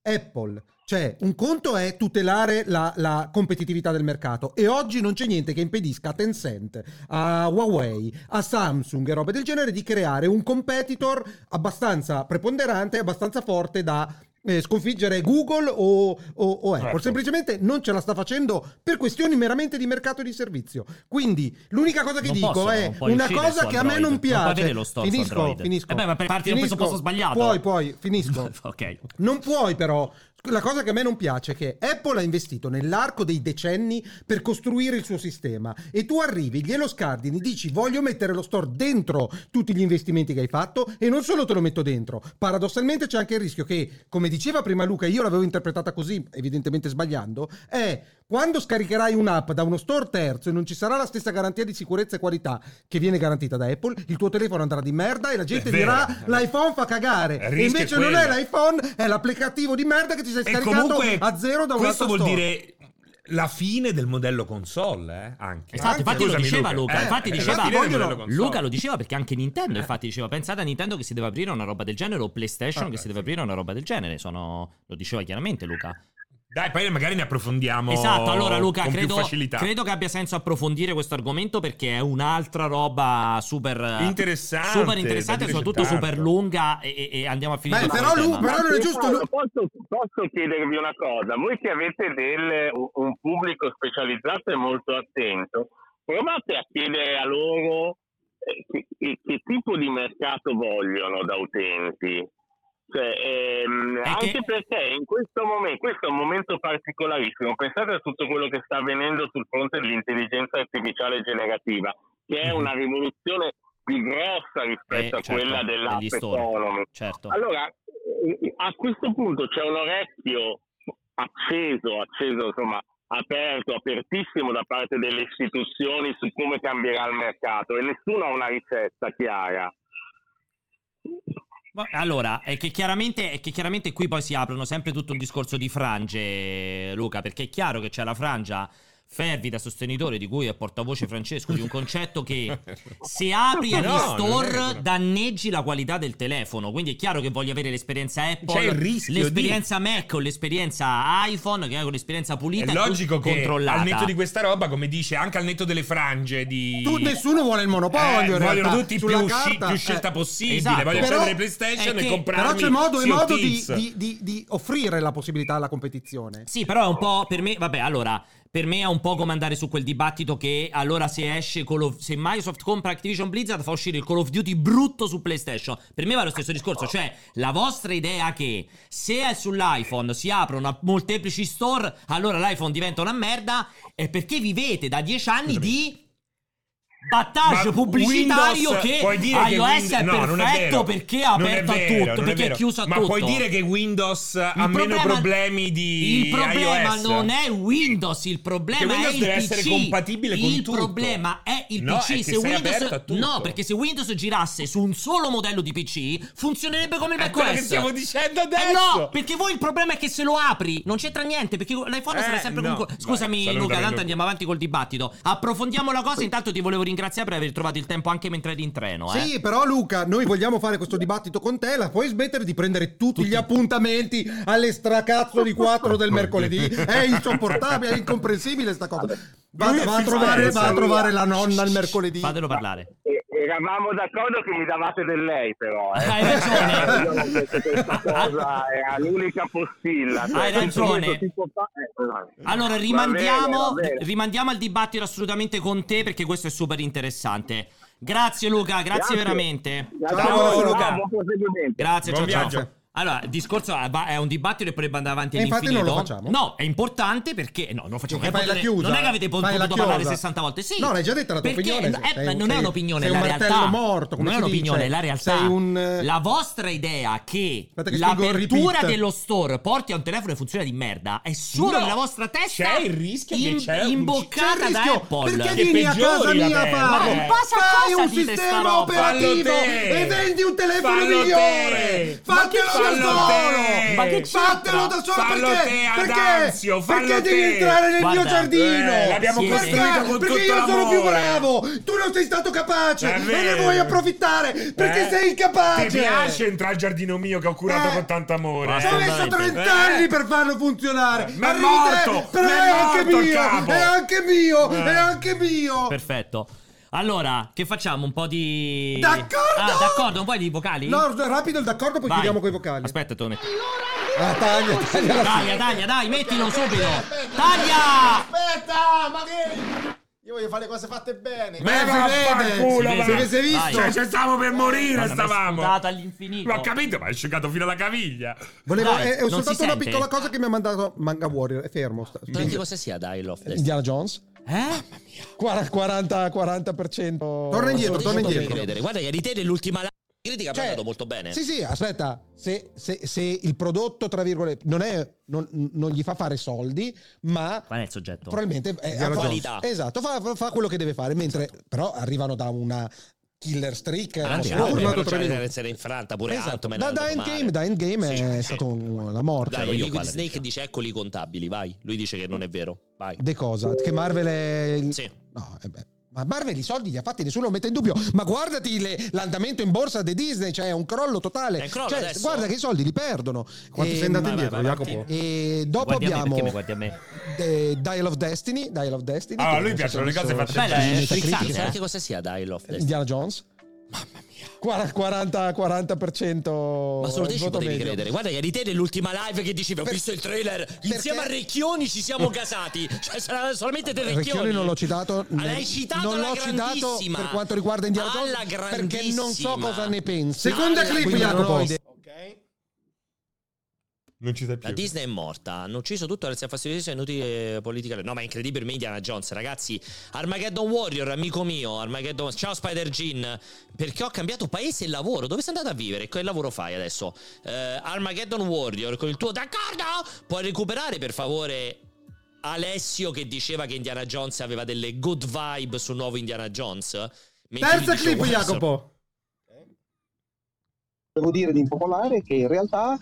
Apple, cioè, un conto è tutelare la, la competitività del mercato e oggi non c'è niente che impedisca a Tencent, a Huawei, a Samsung e robe del genere di creare un competitor abbastanza preponderante e abbastanza forte da eh, sconfiggere Google o, o- o Apple. Ecco. Semplicemente non ce la sta facendo per questioni meramente di mercato e di servizio. Quindi l'unica cosa che Non dico possono, è non una cosa che a me Android. non Non piace. su finisco, Android. finisco. Eh beh, ma per parti da Finisco. presupposto sbagliato. Poi, poi, finisco. ok. Non puoi però. La cosa che a me non piace è che Apple ha investito nell'arco dei decenni per costruire il suo sistema e tu arrivi, glielo scardini, dici voglio mettere lo store dentro tutti gli investimenti che hai fatto e non solo te lo metto dentro. Paradossalmente c'è anche il rischio che, come diceva prima Luca, io l'avevo interpretata così, evidentemente sbagliando, è quando scaricherai un'app da uno store terzo e non ci sarà la stessa garanzia di sicurezza e qualità che viene garantita da Apple, il tuo telefono andrà di merda e la gente dirà l'iPhone fa cagare. E invece è non è quello. l'iPhone, è l'applicativo di merda che ti sei E scaricato comunque a zero da un questo vuol store. dire la fine del modello console, eh, anche. Esatto, infatti lo diceva Luca, Eh, infatti eh, diceva. Luca lo diceva perché anche Nintendo infatti diceva pensate a Nintendo che si deve aprire una roba del genere o PlayStation Ah, che beh, si deve sì. aprire una roba del genere, sono lo diceva chiaramente Luca. Dai, poi magari ne approfondiamo Esatto, allora Luca, con credo, credo che abbia senso approfondire questo argomento perché è un'altra roba super Interessante, super interessante e soprattutto tanto. super lunga e, e- andiamo a finire Beh, però. Lu- però non è giusto, Lu- Posso, posso chiedervi una cosa? Voi che avete del- un- un pubblico specializzato e molto attento, provate a chiedere a loro eh, che, che- che tipo di mercato vogliono da utenti. Cioè, ehm, anche che- perché in questo momento, questo è un momento particolarissimo, pensate a tutto quello che sta avvenendo sul fronte dell'intelligenza artificiale generativa, che è Mhm. una rivoluzione più grossa rispetto Eh, a certo, quella dell'app economy. Certo. Allora, eh, a questo punto c'è un orecchio acceso, acceso insomma, aperto, apertissimo da parte delle istituzioni su come cambierà il mercato e nessuno ha una ricetta chiara. Allora, è che, è che chiaramente qui poi si aprono sempre tutto un discorso di frange, Luca, perché è chiaro che c'è la frangia fervida sostenitore di cui è portavoce Francesco di un concetto che se apri agli No, store danneggi la qualità del telefono quindi è chiaro che voglio avere l'esperienza Apple C'è il rischio di- l'esperienza Mac o l'esperienza iPhone che è un'esperienza pulita È e logico che controllata al netto di questa roba, come dice, anche al netto delle frange di... Tu, nessuno vuole il monopolio. Eh, vogliono tutti più, carta, più eh. scelta possibile. esatto. Voglio Però- prendere PlayStation è e che- comprarmi Però c'è modo modo di- di- di offrire la possibilità alla competizione. Sì, però è un po' per me, vabbè, allora, per me è un po' come andare su quel dibattito che allora se esce Call of, se Microsoft compra Activision Blizzard fa uscire il Call of Duty brutto su PlayStation. Per me va lo stesso discorso, cioè la vostra idea che se è sull'iPhone si aprono molteplici store, allora l'iPhone diventa una merda è perché vivete da dieci anni di Battage Ma pubblicitario Windows- che puoi dire che iOS Win- è no, non è perfetto perché è Non aperto vero, a tutto, perché è vero. chiuso a Ma tutto. puoi dire che Windows ha Il meno problema- problemi di Il problema iOS? non è Windows, il problema Che Windows è il deve PC. essere compatibile con il tutto. problema è il No, PC. è che se Windows. No, perché se Windows girasse su un solo modello di PC funzionerebbe come il È macOS. che stiamo dicendo Eh adesso. no, perché voi il problema è che se lo apri non c'entra niente, perché l'iPhone Eh, sarà sempre no. comunque Vai, Scusami salutami, Luca, tanto andiamo avanti col dibattito. Approfondiamo la cosa, intanto ti volevo ringraziare per aver trovato il tempo anche mentre eri in treno, eh. Sì, però Luca, noi vogliamo fare questo dibattito con te, la puoi smettere di prendere tutti, gli appuntamenti alle stracazzo di 4 del mercoledì? È insopportabile, è incomprensibile sta cosa. Va, va a trovare, va a trovare la nonna il mercoledì. Fatelo parlare. Eravamo d'accordo che mi davate del lei, però. Eh. Hai ragione. Cosa era l'unica postilla. Cioè, Hai ragione. fa- eh, esatto. Allora, Va rimandiamo, bene, va bene. rimandiamo al dibattito assolutamente con te perché questo è super interessante. Grazie Luca, grazie, Grazie. veramente. Grazie Ciao, Luca. ciao, buon proseguimento. Grazie, Buon ciao, ciao. Allora, il discorso è è un dibattito e poi andare avanti E infatti non lo facciamo. No, è importante perché no, non lo facciamo. Perché Potete- chiusa. Non è che avete po- Fai la potuto parlare chiosa. 60 volte. Sì. No, l'hai già detta la tua perché, opinione, eh, sei non è sei- un'opinione, sei è la un realtà. martello morto, come non è un'opinione, dice? è la realtà. Sei un, eh, La vostra idea che che l'apertura dello store porti a un telefono che funziona di merda è solo No, nella vostra testa. c'è il rischio che in- c'è un- imboccata C'è da rischio, Apple. perché Che vieni a casa mia a farlo? Fai un sistema operativo e vendi un telefono migliore. te. Fatelo Fallo solo. te. Ma che? Fatelo da solo Fallo perché? te, perché? Adanzio, perché devi te. entrare nel Guarda, mio giardino? eh, l'abbiamo Siete- costruito con perché tutto io sono più l'amore. bravo. Tu non sei stato capace e ne vuoi approfittare perché Eh? sei incapace. Ti piace entrare al giardino mio che ho curato Eh. con tanto amore? Ci ho messo Assolutamente. 30 Eh. anni per farlo funzionare. Ma è morto, però è, anche mio. È anche mio. Eh. È anche mio. Perfetto. Allora, che facciamo? Un po' di. D'accordo! Ah, d'accordo, un po' di vocali? No, rapido il d'accordo, poi Vai. chiudiamo con i vocali. Aspetta, metto. Ah, taglia, taglia la Taglia, taglia, dai, mettilo subito. Taglia! Aspetta, ma che... Io voglio fare cose fatte bene. Ma Eh, si vaffanculo, si vede, si è visto. Cioè, ci stavamo per morire, Guarda, è stavamo. sputato all'infinito. L'ho capito, ma è scegato fino alla caviglia. Volevo, Dai, è, è non soltanto una sente? piccola cosa che mi ha mandato Manga Warrior. È fermo. sta- Non che cosa sia Dial of Destiny? Indiana Jones Eh? 40, 40%. Torna indietro, torna indietro. credere. Guarda che di te nell'ultima critica ha Cioè, parlato molto bene. Sì, sì, aspetta, se, se- se il prodotto, tra virgolette, non, è, non, non gli fa fare soldi, ma Qual è il soggetto? probabilmente è fa- Qualità. Esatto, fa, fa- fa quello che deve fare, mentre però arrivano da una killer streak. Mostruosa. Apple. urlato tre essere infranta pure Esatto. Da, da Endgame, da Endgame Sì, è sì. stato un- la morte. Dai, Liquid quale Snake dico. dice eccoli contabili, vai. Lui dice che non è vero. Vai. De cosa? Che Marvel è... Sì. No, eh beh. Ma Marvel i soldi li ha fatti, nessuno lo mette in dubbio. Ma guardati le- l'andamento in borsa di Disney, cioè è un crollo totale. È crollo Cioè, adesso? guarda che i soldi li perdono. Quanto E- sei andato vai, indietro, vai, Jacopo? E dopo Guardi me, abbiamo guardi a me? eh, Dial of Destiny. Dial of Destiny. Ah, a lui piacciono le cose fatte in è eh. che cosa sia Dial of Destiny? Indiana Jones. Mamma mia. 40, 40%. Ma solo te ci potevi medio. credere. Guarda che di te nell'ultima live che dicevi ho Per- visto il trailer insieme a Recchioni ci siamo gasati. Cioè sarà solamente te Recchioni. Recchioni non l'ho citato. Ah, l'hai citato non l'ho citato per quanto riguarda Indiana Jones perché non so cosa ne pensi. Seconda Alla- clip, Jacopo. Ok. Non ci sei La più. Disney è morta, hanno ucciso tutto, è fastidiosissimo, è inutile politica. No, ma è incredibile per Indiana Jones, ragazzi. Armageddon Warrior, amico mio, Armageddon... Ciao Spider Gene, perché ho cambiato paese e lavoro. Dove sei andato a vivere? Che lavoro fai adesso? Eh, Armageddon Warrior, con il tuo d'accordo? Puoi recuperare per favore Alessio che diceva che Indiana Jones aveva delle good vibe sul nuovo Indiana Jones? Terza clip, "Guarda, Jacopo. devo dire di impopolare che in realtà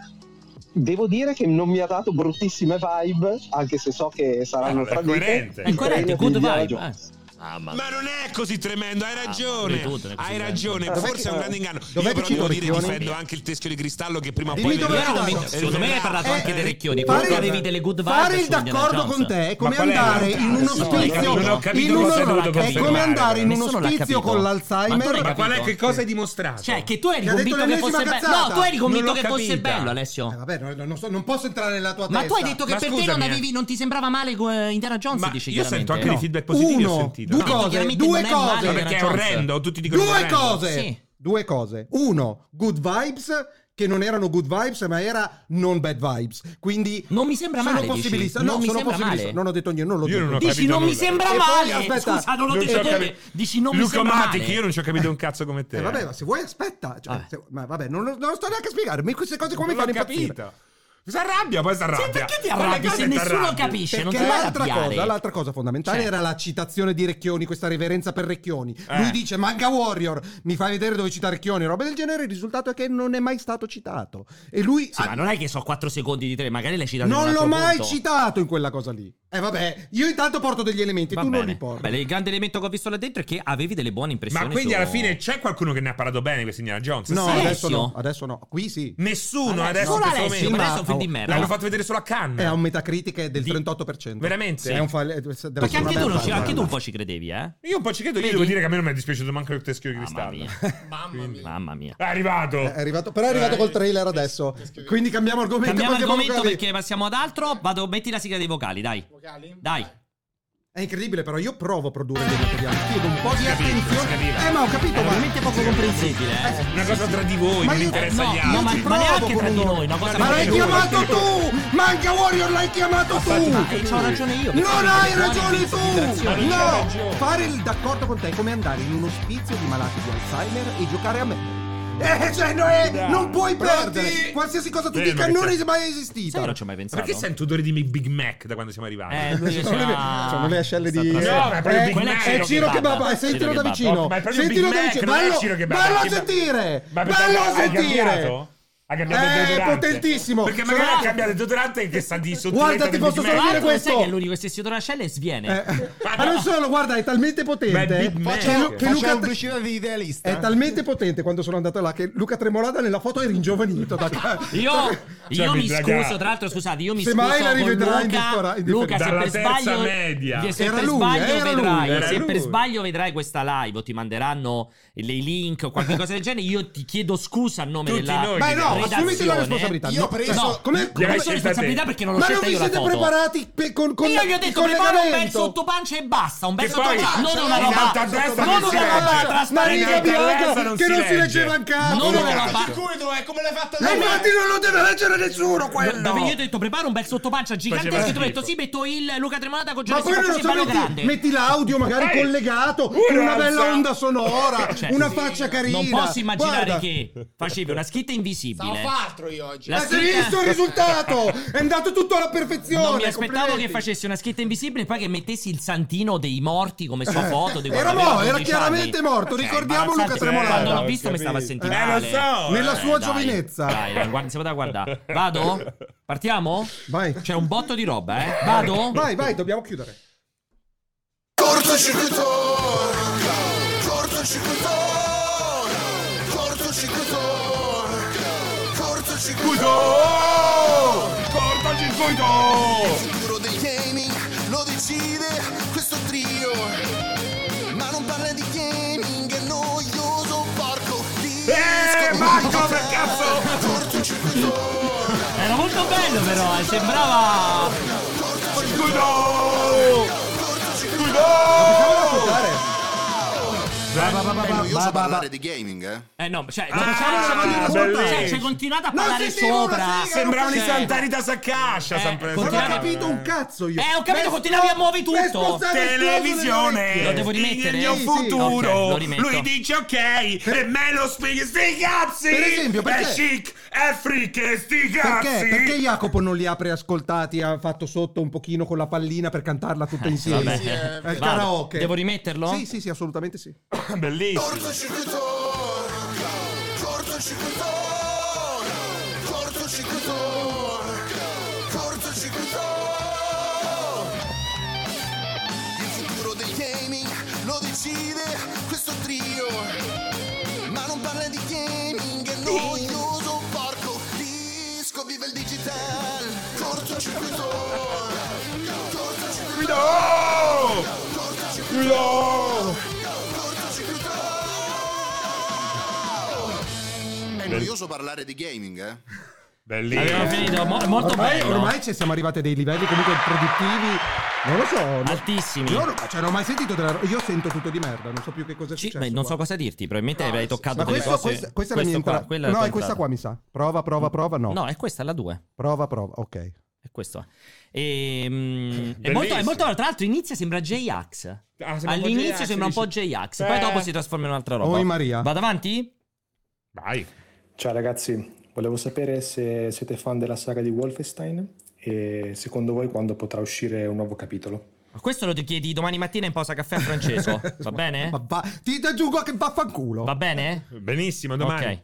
devo dire che non mi ha dato bruttissime vibe, anche se so che saranno Ah, è tradite. coerente. È coerente, Il good vibe. Eh. Mamma Ma non è così tremendo, hai ragione. abitudine, così Hai ragione, Dov'è forse è un grande inganno. dov'è Io però devo dire difendo anche il teschio di cristallo che prima o poi vinto- secondo me hai parlato anche dei Recchioni. Comunque avevi delle good vibe Fare il d'accordo con te è come Ma andare in un ospizio è come andare in un ospizio con Ma l'Alzheimer Ma qual è che cosa hai dimostrato? Cioè, che tu eri convinto che fosse bello. cazzata. No, tu eri convinto che fosse bello, Eh, Alessio. vabbè, non, non so- non posso entrare nella tua Ma testa. tu hai detto che Ma per te non, eh. avevi, non ti sembrava male eh, Indiana Jones, Ma dici io sento anche dei feedback positivi, ho Uno, sentito. Due cose, due male cose. Perché è orrendo, tutti dicono Due orrendo. cose. Sì. Due cose. Uno, good vibes. che non erano good vibes, ma era non bad vibes. Quindi Non mi sembra sono male, possibilista. No, Non mi sono possibilista. male. Non ho detto niente, non l'ho Io detto. non ho Dici non mi sembra E poi, male. aspetta, Scusa, non l'ho Non detto capito. Dici non mi Luca sembra Matic, male. io non ci ho capito un cazzo come te. Eh, vabbè, ma se vuoi aspetta. Cioè, Vabbè. se- ma vabbè, non, non sto neanche a spiegarmi queste cose come non fanno impazzire. capito. Si arrabbia, poi si arrabbia. Sì, perché ti arrabbi se nessuno arrabbi. capisce? Non ti Perché vai l'altra cosa, l'altra cosa fondamentale Cioè. era la citazione di Recchioni, questa reverenza per Recchioni. Eh. Lui dice Manga Warrior, mi fai vedere dove cita Recchioni, roba del genere. Il risultato è che non è mai stato citato. E lui Sì, ma non è che so 4 secondi di tre, magari l'hai citato non l'ho mai punto. citato in quella cosa lì. E vabbè, io intanto porto degli elementi, Va tu non bene. li porti. Beh, il grande elemento che ho visto là dentro è che avevi delle buone impressioni. Ma quindi su- alla fine c'è qualcuno che ne ha parlato bene di questi Indiana Jones? No, Sì. Adesso no, adesso no. Qui sì. Nessuno Adesso- adesso solo in questo Alessio, momento. ma adesso film di merda. L'hanno fatto vedere solo a Cannes. È un Metacritic è del Di- 38%. Veramente? È un fa- deve Perché anche tu, ci- anche tu un po' ci credevi, eh? Io un po' ci credo, io Vedi? devo dire che a me non mi è dispiaciuto manco il teschio di cristallo. Mamma mia. Mamma mia. È arrivato. È arrivato, però è arrivato Eh, col trailer adesso. Quindi cambiamo argomento. Cambiamo argomento perché passiamo ad altro. Vado, metti la sigla dei vocali, dai. Vocali? Dai. È incredibile, però io provo a produrre dei materiali. Chiedo un po' di attenzione. Eh, ma ho capito, È ma veramente poco comprensibile, eh? Una cosa tra di voi, Ma non io- interessa no, agli no, altri. ma- ci ma neanche tra di noi, una cosa Ma l'hai chiamato tu! Manca Warrior l'hai chiamato tu! Ma eh, c'ho ragione io. Non hai ragione tu! No! Fare il d'accordo con te è come andare in un ospizio di malati di Alzheimer e giocare a me. Eh, cioè, no, eh, non puoi Pronti? perdere! Qualsiasi cosa tu Eh, dica che non è mai Sai esistita. che non ci ho mai Ma pensato? Perché sento odore di Big Mac da quando siamo arrivati? Eh, lui che le, c'ha- sono le ascelle di. tra- No, ma è proprio eh, Big quella Mac. è Ciro Kebab. Kebab, eh, sentilo da vicino. Ma è proprio Sentilo Big da Mac, vicino. non è Ballo, Ciro Kebab, ballo a Kebab. sentire! Ma perché Ballo a sentire! cambiato? Ha cambiato il Eh, deodorante? potentissimo. Perché magari Sono- ha cambiato il deodorante che sa di sottilezza Guarda, ti posso solo dire l'altro, sai questo. che è l'unico che se si odora ascelle e sviene. Eh, ma non solo, guarda, è talmente Ma potente Big Mac. che, Lu- che Facciamo Luca pubblicità di idealista. è talmente potente quando sono andato là che Luca Tremolada nella foto è ringiovanito da Io, io Cioè, mi mi draga- scuso, tra l'altro, scusate, io mi Se scuso mai la rivedrai in in Luca, se per sbaglio media. se per lui, sbaglio vedrai, se per sbaglio vedrai questa live o ti manderanno dei link o qualche cosa del genere, io ti chiedo scusa a nome della Beh no. Assumiti la responsabilità. Io ho preso- no, come, Come sono scelta responsabilità perché non l'ho ma non scelta vi io la siete foto. preparati pe- con, con Io gli ho detto prepara un bel sottopancia e basta, un bel sottopancia, non una roba non non una roba. Ma trasparente. bianca non che non si legge. leggeva in capo. Non una Ma roba come l'hai fatta Ma non lo deve leggere nessuno quello. io ho detto prepara un bel sottopancia gigantesco e tu hai detto sì metto il Luca Tremolata con Ma non bello metti, grande metti l'audio magari Ehi, collegato con una bella onda sonora, Cioè, una faccia carina. non posso immaginare Guarda. che facevi una scritta Stavo invisibile fatto io oggi. La scritta- visto il risultato? È andato tutto alla perfezione. non mi aspettavo che facessi una scritta invisibile e poi che mettessi il santino dei morti come sua foto di Era mo- era 12 chiaramente anni. morto, Cioè, ricordiamo. Luca Tremolata. Quando l'ho Ho visto mi stava a sentire Eh, lo so, Nella eh. sua dai, giovinezza. Dai, non guarda- si poteva guardare. Vado? Partiamo? Vai. C'è un botto di roba, eh. Vado? Vai, vai, dobbiamo chiudere. Cortocircuito Cortocircuito Cortocircuito Cortocircuito! Il futuro del gaming lo decide questo trio. Ma non parla di gaming, è noioso, porco disco. Eh, Marco, per cazzo! Cortocircuito Era molto bello però, eh, sembrava... Circuito! È noioso parlare di gaming, eh? Eh no, cioè, Ah, cioè, cioè, cioè, c'è continuato a parlare una sopra. figa, Sembrano i Cioè, santari da Saccascia, Eh, sempre. Non ho capito un cazzo io. Eh, ho capito, continuavi a muovi tutto. Televisione Lo devo rimettere? Il mio futuro. Lui dice ok E me lo spieghi Sti cazzi Per esempio, perché- È chic È freak sti cazzi Perché? Perché Jacopo non li ha preascoltati? Ha fatto sotto un pochino con la pallina per cantarla tutta insieme. vabbè. Sì, eh, karaoke. Devo rimetterlo? Sì, sì, sì, assolutamente sì. Bellissimo. Cortocircuito Cortocircuito Cortocircuito Cortocircuito Il futuro del gaming lo decide questo trio. Ma non parla di gaming, è noioso, porco disco Vive il digital. Cortocircuito Cortocircuito Guido È noioso parlare di gaming, eh? Abbiamo Bellissimo finito, mo- molto Ormai, bello. ormai ci siamo arrivati a dei livelli comunque produttivi Non lo so. non- Altissimi. Io non, cioè, non ho mai sentito della Io sento tutto di merda, non so più che cosa è successo. beh, non qua. so cosa dirti, probabilmente No, avrai sì, toccato delle questo, cose. questa, questa è la mia entrata. è No, è questa qua, mi sa. Prova, prova, prova. No. No, è questa la 2. Prova, prova. Ok. È questo. E, mm, è, molto, è molto Tra l'altro, inizia sembra J-Ax. Ah, sembra un All'inizio J-Ax, sembra un po'? J-Ax, Eh. poi dopo si trasforma in un'altra roba. Oi Maria. Vado avanti? Vai. Ciao ragazzi, volevo sapere se siete fan della saga di Wolfenstein e secondo voi quando potrà uscire un nuovo capitolo. Questo lo ti chiedi domani mattina in pausa caffè a Francesco. Va bene? Ma va- ti ti aggiungo che vaffanculo. Va bene? Benissimo, domani. Ok.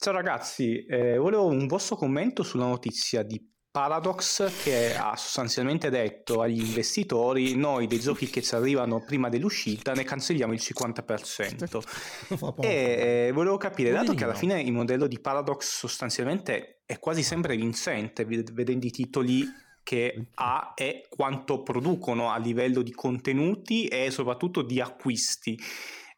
Ciao ragazzi, eh, volevo un vostro commento sulla notizia di Paradox che ha sostanzialmente detto agli investitori noi dei giochi che ci arrivano prima dell'uscita ne cancelliamo il 50%. Fa poco. E eh, volevo capire, dato che alla fine il modello di Paradox sostanzialmente è quasi sempre vincente, ved- vedendo i titoli che ha e quanto producono a livello di contenuti e soprattutto di acquisti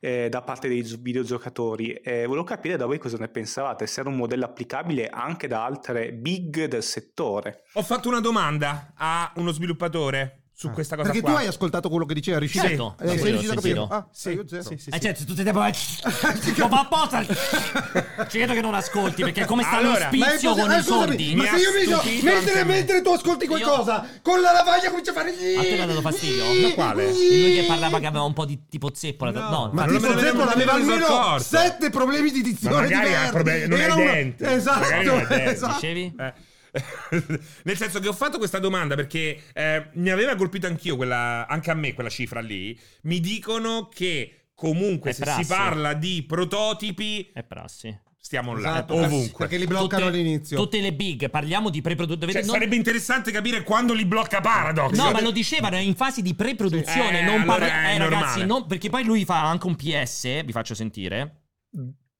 eh, da parte dei gio- videogiocatori. E volevo capire da voi cosa ne pensavate, se era un modello applicabile anche da altre big del settore. Ho fatto una domanda a uno sviluppatore su questa cosa Perché qua. tu hai ascoltato quello che diceva, riuscito? Certo, eh, sei sì, riuscito a sì, capire? sì. Ah, Sì, io zero. sì, sì, Eh, sì. certo, tutte le Lo fa apposta. Ci credo che non ascolti perché è come sta Allora, lo Ma è spizio possi- con eh, i sordi. Ma se io mi so, mentre, mentre tu ascolti qualcosa, con la lavaglia comincia a fare. A te l'ha dato fastidio? Ma quale? Lui che parlava che aveva un po' di tipo zeppola. No, No, Ma tipo ne avevo- Zeppo non me ne aveva almeno sette problemi di dizione Ma magari ha problemi- non. Esatto, non hai denti. esatto. dicevi? Eh. Nel senso che ho fatto questa domanda perché eh, mi aveva colpito anch'io quella, anche a me quella cifra lì. Mi dicono che comunque È se prassi. si parla di prototipi È prassi. stiamo là, Esatto, ovunque. Perché li bloccano Tutte- all'inizio. Tutte le big, parliamo di pre-produzione. Cioè, sarebbe interessante capire quando li blocca Paradox. No, ma lo dicevano, è in fase di pre-produzione. Sì. non Eh, parla- allora è eh, ragazzi, non- perché poi lui fa anche un PS, vi faccio sentire.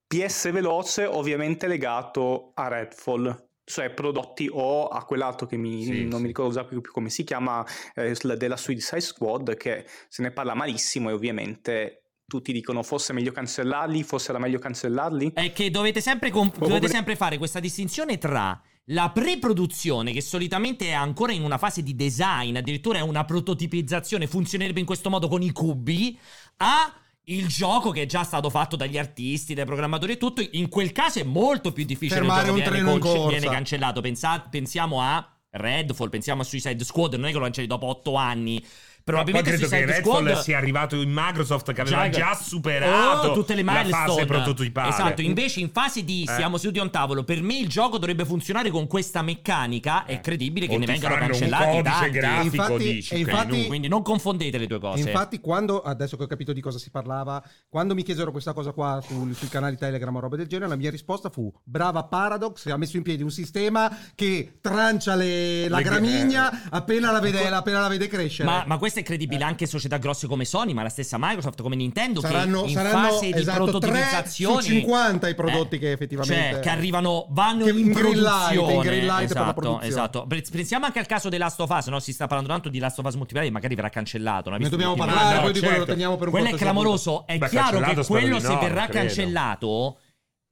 PS veloce ovviamente legato a Redfall cioè prodotti o a quell'altro che mi, Sì, non sì. mi ricordo già più, più come si chiama eh, della Suicide Squad che se ne parla malissimo e ovviamente tutti dicono fosse meglio cancellarli forse era meglio cancellarli È che dovete sempre, Proprio dovete sempre fare questa distinzione tra la pre-produzione, che solitamente è ancora in una fase di design, addirittura è una prototipizzazione, funzionerebbe in questo modo con i cubi, a il gioco che è già stato fatto dagli artisti, dai programmatori e tutto. In quel caso è molto più difficile. Fermare un viene treno in corsa. viene cancellato. Pensa- pensiamo a Redfall, pensiamo a Suicide Squad, non è che lo cancelli dopo otto anni. Poi Probabilmente credo che Redfall Squad sia arrivato in Microsoft che aveva Già- già superato Oh, tutte le la fase prototipale. Esatto, invece in fase di Eh. siamo seduti a un tavolo, per me il gioco dovrebbe funzionare con questa meccanica, è credibile che O ne vengano cancellati tanti. grafico, Infatti- dici, infatti- nu- Quindi non confondete le due cose. Infatti, quando adesso che ho capito di cosa si parlava, quando mi chiesero questa cosa qua sul- sui canali Telegram o roba del genere, la mia risposta fu: brava Paradox, ha messo in piedi un sistema che trancia le- la Le- gramigna appena la vede, appena la vede crescere. Ma, ma questo è credibile anche società grosse come Sony, ma la stessa Microsoft come Nintendo saranno, che in saranno fase di esatto, 3 su prototipizzazione 50 i prodotti eh, che effettivamente cioè che arrivano vanno che in in green light, in green light per la esatto, produzione. esatto. Pensiamo anche al caso di Last of Us no? si sta parlando tanto di Last of Us multiplayer magari verrà cancellato ne dobbiamo parlare, no, poi di quello lo certo. teniamo per un quello è clamoroso è Beh, chiaro che quello se no, verrà credo. cancellato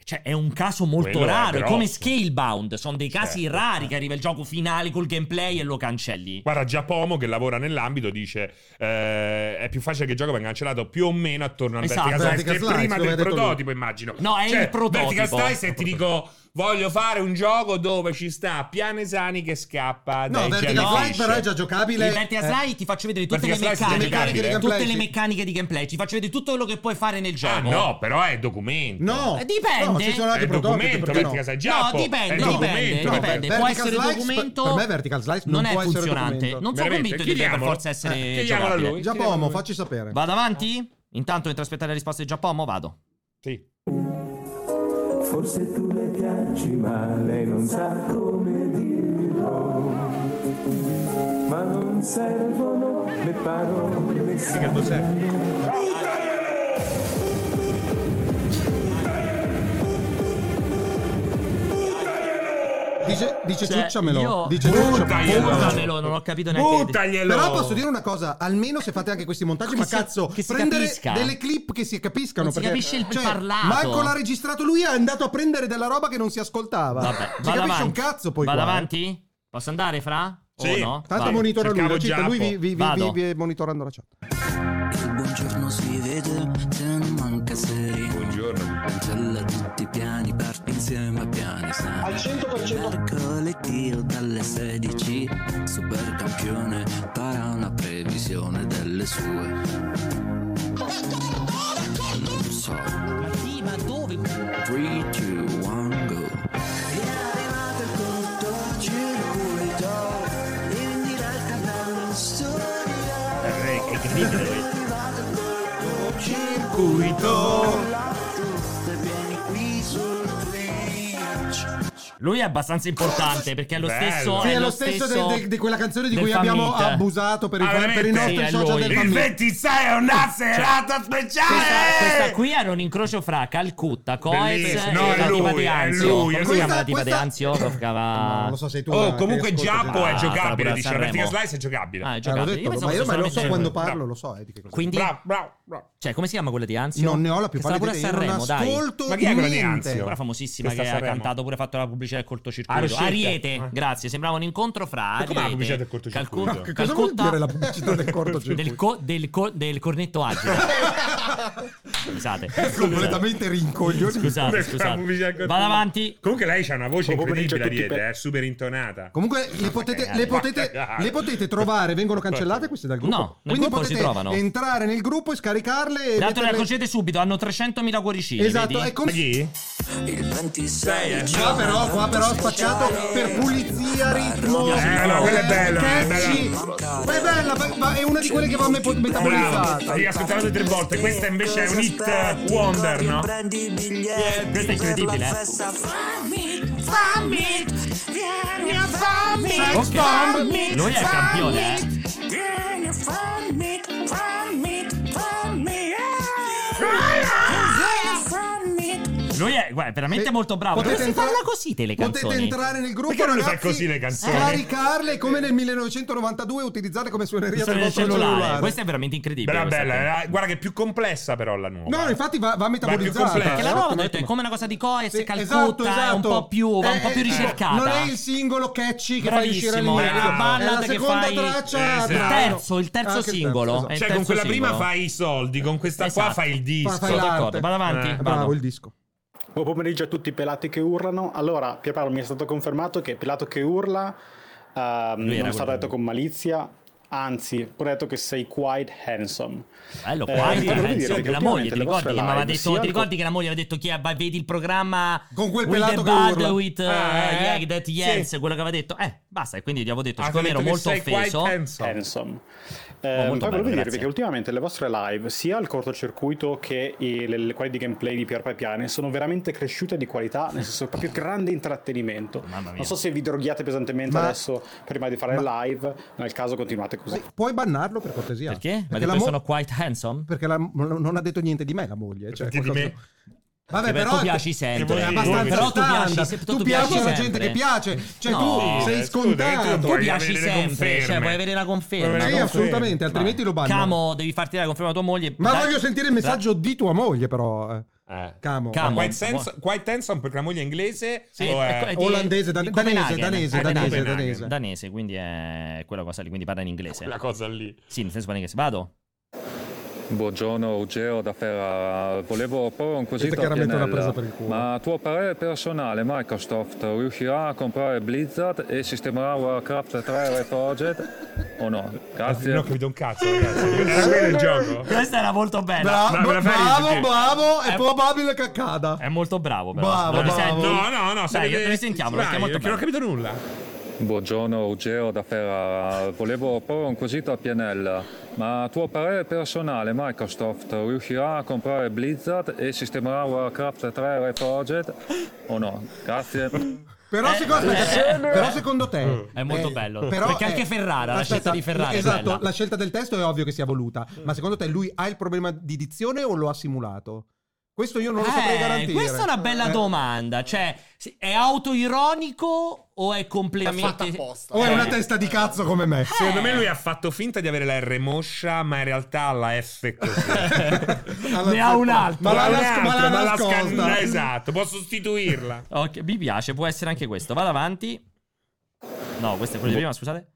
cioè, è un caso molto Quello è raro, è, grosso. come Scalebound, sono dei casi Certo. rari che arriva il gioco finale col gameplay e lo cancelli. Guarda, Giacomo che lavora nell'ambito dice eh, è più facile che il gioco venga cancellato più o meno attorno al Esatto. Vertical Slice, che prima del detto lui. prototipo, immagino. No, è Cioè, il prototipo. Vertical Slice e ti dico voglio fare un gioco dove ci sta Pianesani che scappa No, dai Vertical jellyfish. Slice però è già giocabile. Il Vertical Eh, Slice ti faccio vedere tutte le meccaniche, giocabile. Di tutte gameplay, le meccaniche di gameplay. Ti faccio vedere tutto quello che puoi fare nel Ah, gioco. no, però è documento. No, Eh, dipende. No, ci sono prototipi, documento? Vertical Slice. No, dipende, dipende, documento. No, dipende. Vertical Può essere Slice, documento. per me Vertical Slice non non è funzionante. Non sono convinto di che per forza essere Eh, giocabile. lui. Giacomo, facci sapere. Vado avanti? Intanto mentre aspettare la risposta di Giacomo, vado. Sì. Forse tu le piaci ma lei non sa come dirlo. Ma non servono le parole Dice, dice Cioè, ciucciamelo. io- Dice ciucciamelo. Buttaglielo. Buttamelo, non ho capito neanche. Buttaglielo. Però posso dire una cosa, almeno se fate anche questi montaggi, Che ma si- cazzo, che si prendere capisca. delle clip che si capiscano. Non si perché, capisce il cioè, parlato. Marco l'ha registrato lui, è andato a prendere della roba che non si ascoltava. Vabbè, si capisce avanti. un cazzo poi Vado qua, eh. avanti? Posso andare, Fra? O Sì. no? Tanto Vai. monitora lui, cercavo città, lui vi, vi, vi, vi, vi monitorando la chat. Il buongiorno si vede se non manca serino. Mercoledì o dalle 16, super campione farà una previsione delle sue. Non so. Ma sì, ma dove? 3, 2, 1, go. È arrivato il cortocircuito in diretta dallo studio. È incredibile. Circuito. Lui è abbastanza importante perché è lo Bello. stesso. Sì, è lo stesso de- di quella canzone di cui abbiamo abusato per, i, Ah, per i nostri Sì, è social del Il Famit. 26 è una serata speciale! Questa, questa qui era un incrocio fra Calcutta, Coez e No, è la tipa di è Anzio. lui, è lui. chiama la tipa Questa- di Anzio? Giocava- Non lo so, sei tu. Oh, comunque Giappo è giocabile, dice Vertical. Slice è giocabile. Ah, è giocabile. detto, Io ma io lo so quando parlo, lo so. Eh, Quindi, Bravo, bravo, bravo. cioè, come si chiama quella di Anzio? Non ne ho la più pallida idea, Sanremo, dai. ascolto Ma chi è quella di. Anzio? Quella famosissima Che ha cantato pure fatto la pubblicità del cortocircuito. Ariete. Ariete, Eh. grazie. Sembrava un incontro fra Ma com'è la Ariete, pubblicità del cortocircuito? Calcu- Che cosa vuol dire la pubblicità del cortocircuito? del, co- del, co- del cornetto agile. Scusate. È completamente rincoglionito. Scusate, scusate. pubblicità Vado avanti. Comunque lei c'ha una voce incredibile, Ariete, è super intonata. Comunque le potete, le, potete, le potete trovare, vengono cancellate queste dal gruppo. No, nel Quindi gruppo si potete trovano. entrare nel gruppo e scaricarle e Dato le accorgete subito, hanno 300.000 cuoricini. Esatto, vedi? è come? Il 26 eh. Qua però, qua però ha spaccato per pulizia, ritmo. Eh, no, quella è bella, Catchy. bella. Ma è bella, ma- è una di quelle che va metabolizzata. Io ascoltavo tre volte, questa invece è un hit wonder, no? Prendi i biglietti Questa è incredibile, festa Fammi, fammi Vieni a fammi bomb. Lui è campione, eh. Vieni a fammi Fammi, fammi Lui è, guarda, è veramente Sì. molto bravo. Potete Dove si entra- fanno così te le Potete canzoni? entrare nel gruppo Perché non ragazzi, così le canzoni? Scaricarle come nel 1992 utilizzarle come suoneria del vostro cellulare. cellulare. Questa è veramente incredibile. Bella, bella. eh, Guarda che è più complessa però la nuova. No, infatti va, va metabolizzata. complessa. Perché la Eh, nuova ho detto, è come una cosa di Coez, Sì, Calcutta, esatto, è un esatto. po' più, va un po' Eh, più eh, ricercata. Non è il singolo catchy che fai uscire Bravissimo, è all'inizio. la ballad la che seconda fai- traccia. Esatto. Il terzo, il terzo Anche il singolo. È il Cioè, con terzo quella prima singolo. fai i soldi, con questa qua Esatto. fai il disco. Fa- fai Sono d'accordo, vado avanti. Eh, vado. Bravo il disco. Buon pomeriggio a tutti i pelati che urlano. Allora, Pierpaolo mi è stato confermato che Pelato che urla era non è stato detto con malizia, anzi, ho detto che sei quite handsome. Bello, Eh, volevo dire la moglie, ti ricordi live, detto, sia ti ricordi che la moglie aveva detto chi è, vai, vedi il programma Con quel with pelato bad urla. with uh, eh? yeah, that Sì. Jens, quello che aveva detto. Eh, basta, e quindi gli avevo detto, siccome ero detto molto quite offeso, handsome. handsome. Eh, poi volevo dirvi grazie. che ultimamente le vostre live, sia il cortocircuito che i- le, le- quelli di gameplay di Pier Papiani, sono veramente cresciute di qualità, nel senso proprio grande intrattenimento. Non so se vi droghiate pesantemente Ma- adesso prima di fare live, nel caso continuate così. Puoi bannarlo per cortesia? perché? Ma Perché, detto la mo- sono quite handsome? perché la- non ha detto niente di me la moglie. Cioè, Perché di me? Vabbè, Che però tu piaci sempre. È abbastanza però tu piaci, se- tu, tu piaci alla gente che piace. Cioè, No. tu sei Scusa, scontato. tu Tu piaci sempre, cioè vuoi avere la conferma. Sì, la assolutamente, altrimenti lo banno. Camo, devi farti la conferma a tua moglie. Ma Dai- voglio sentire il messaggio di tua moglie, però. eh. Eh. Camo. Camo. Quite, handsome, quite handsome perché la moglie è inglese Sì, o è- di- Olandese, dan- danese, danese, danese, danese. danese, quindi è quella cosa lì, quindi parla in inglese. Quella cosa lì. Sì, nel senso parla in inglese. Vado. Buongiorno Ruggero da Ferrara, volevo porre un quesito a Pianella. Ma a tuo parere personale Microsoft riuscirà a comprare Blizzard e sistemerà Warcraft 3 Reforged o no? Grazie. Non ho capito un cazzo, ragazzi. Era il gioco? Questa era molto bella. Bravo, la fai bravo, risentire? bravo, è Eh, probabile che accada. È molto bravo, però. Bravo, bravo. No, no, no. Dai, risentiamolo, perché è molto perché non ho bello. capito nulla. Buongiorno Ruggero da Ferrara, volevo porre un quesito a Pianella. Ma a tuo parere personale Microsoft riuscirà a comprare Blizzard e sistemerà Warcraft 3 Reforged o no? Grazie. Però, Eh, secondo, eh, aspetta, eh, però secondo te È molto eh, bello. però Perché è- anche Ferrara, la aspetta, scelta di Ferrara è Esatto, bella. la scelta del testo è ovvio che sia voluta. Ma secondo te lui ha il problema di dizione o lo ha simulato? Questo io non lo saprei Eh, garantire. questa è una bella Eh. domanda. Cioè, è autoironico o è completamente. O è una testa di cazzo come me? Secondo me lui ha fatto finta di avere la R moscia, ma in realtà ha la F così. Ne ha un altro. Ma Ha un ma l'ha ma scan- Esatto, può sostituirla. Ok, mi piace, può essere anche questo. Vado avanti. No, questo è quello di prima, scusate.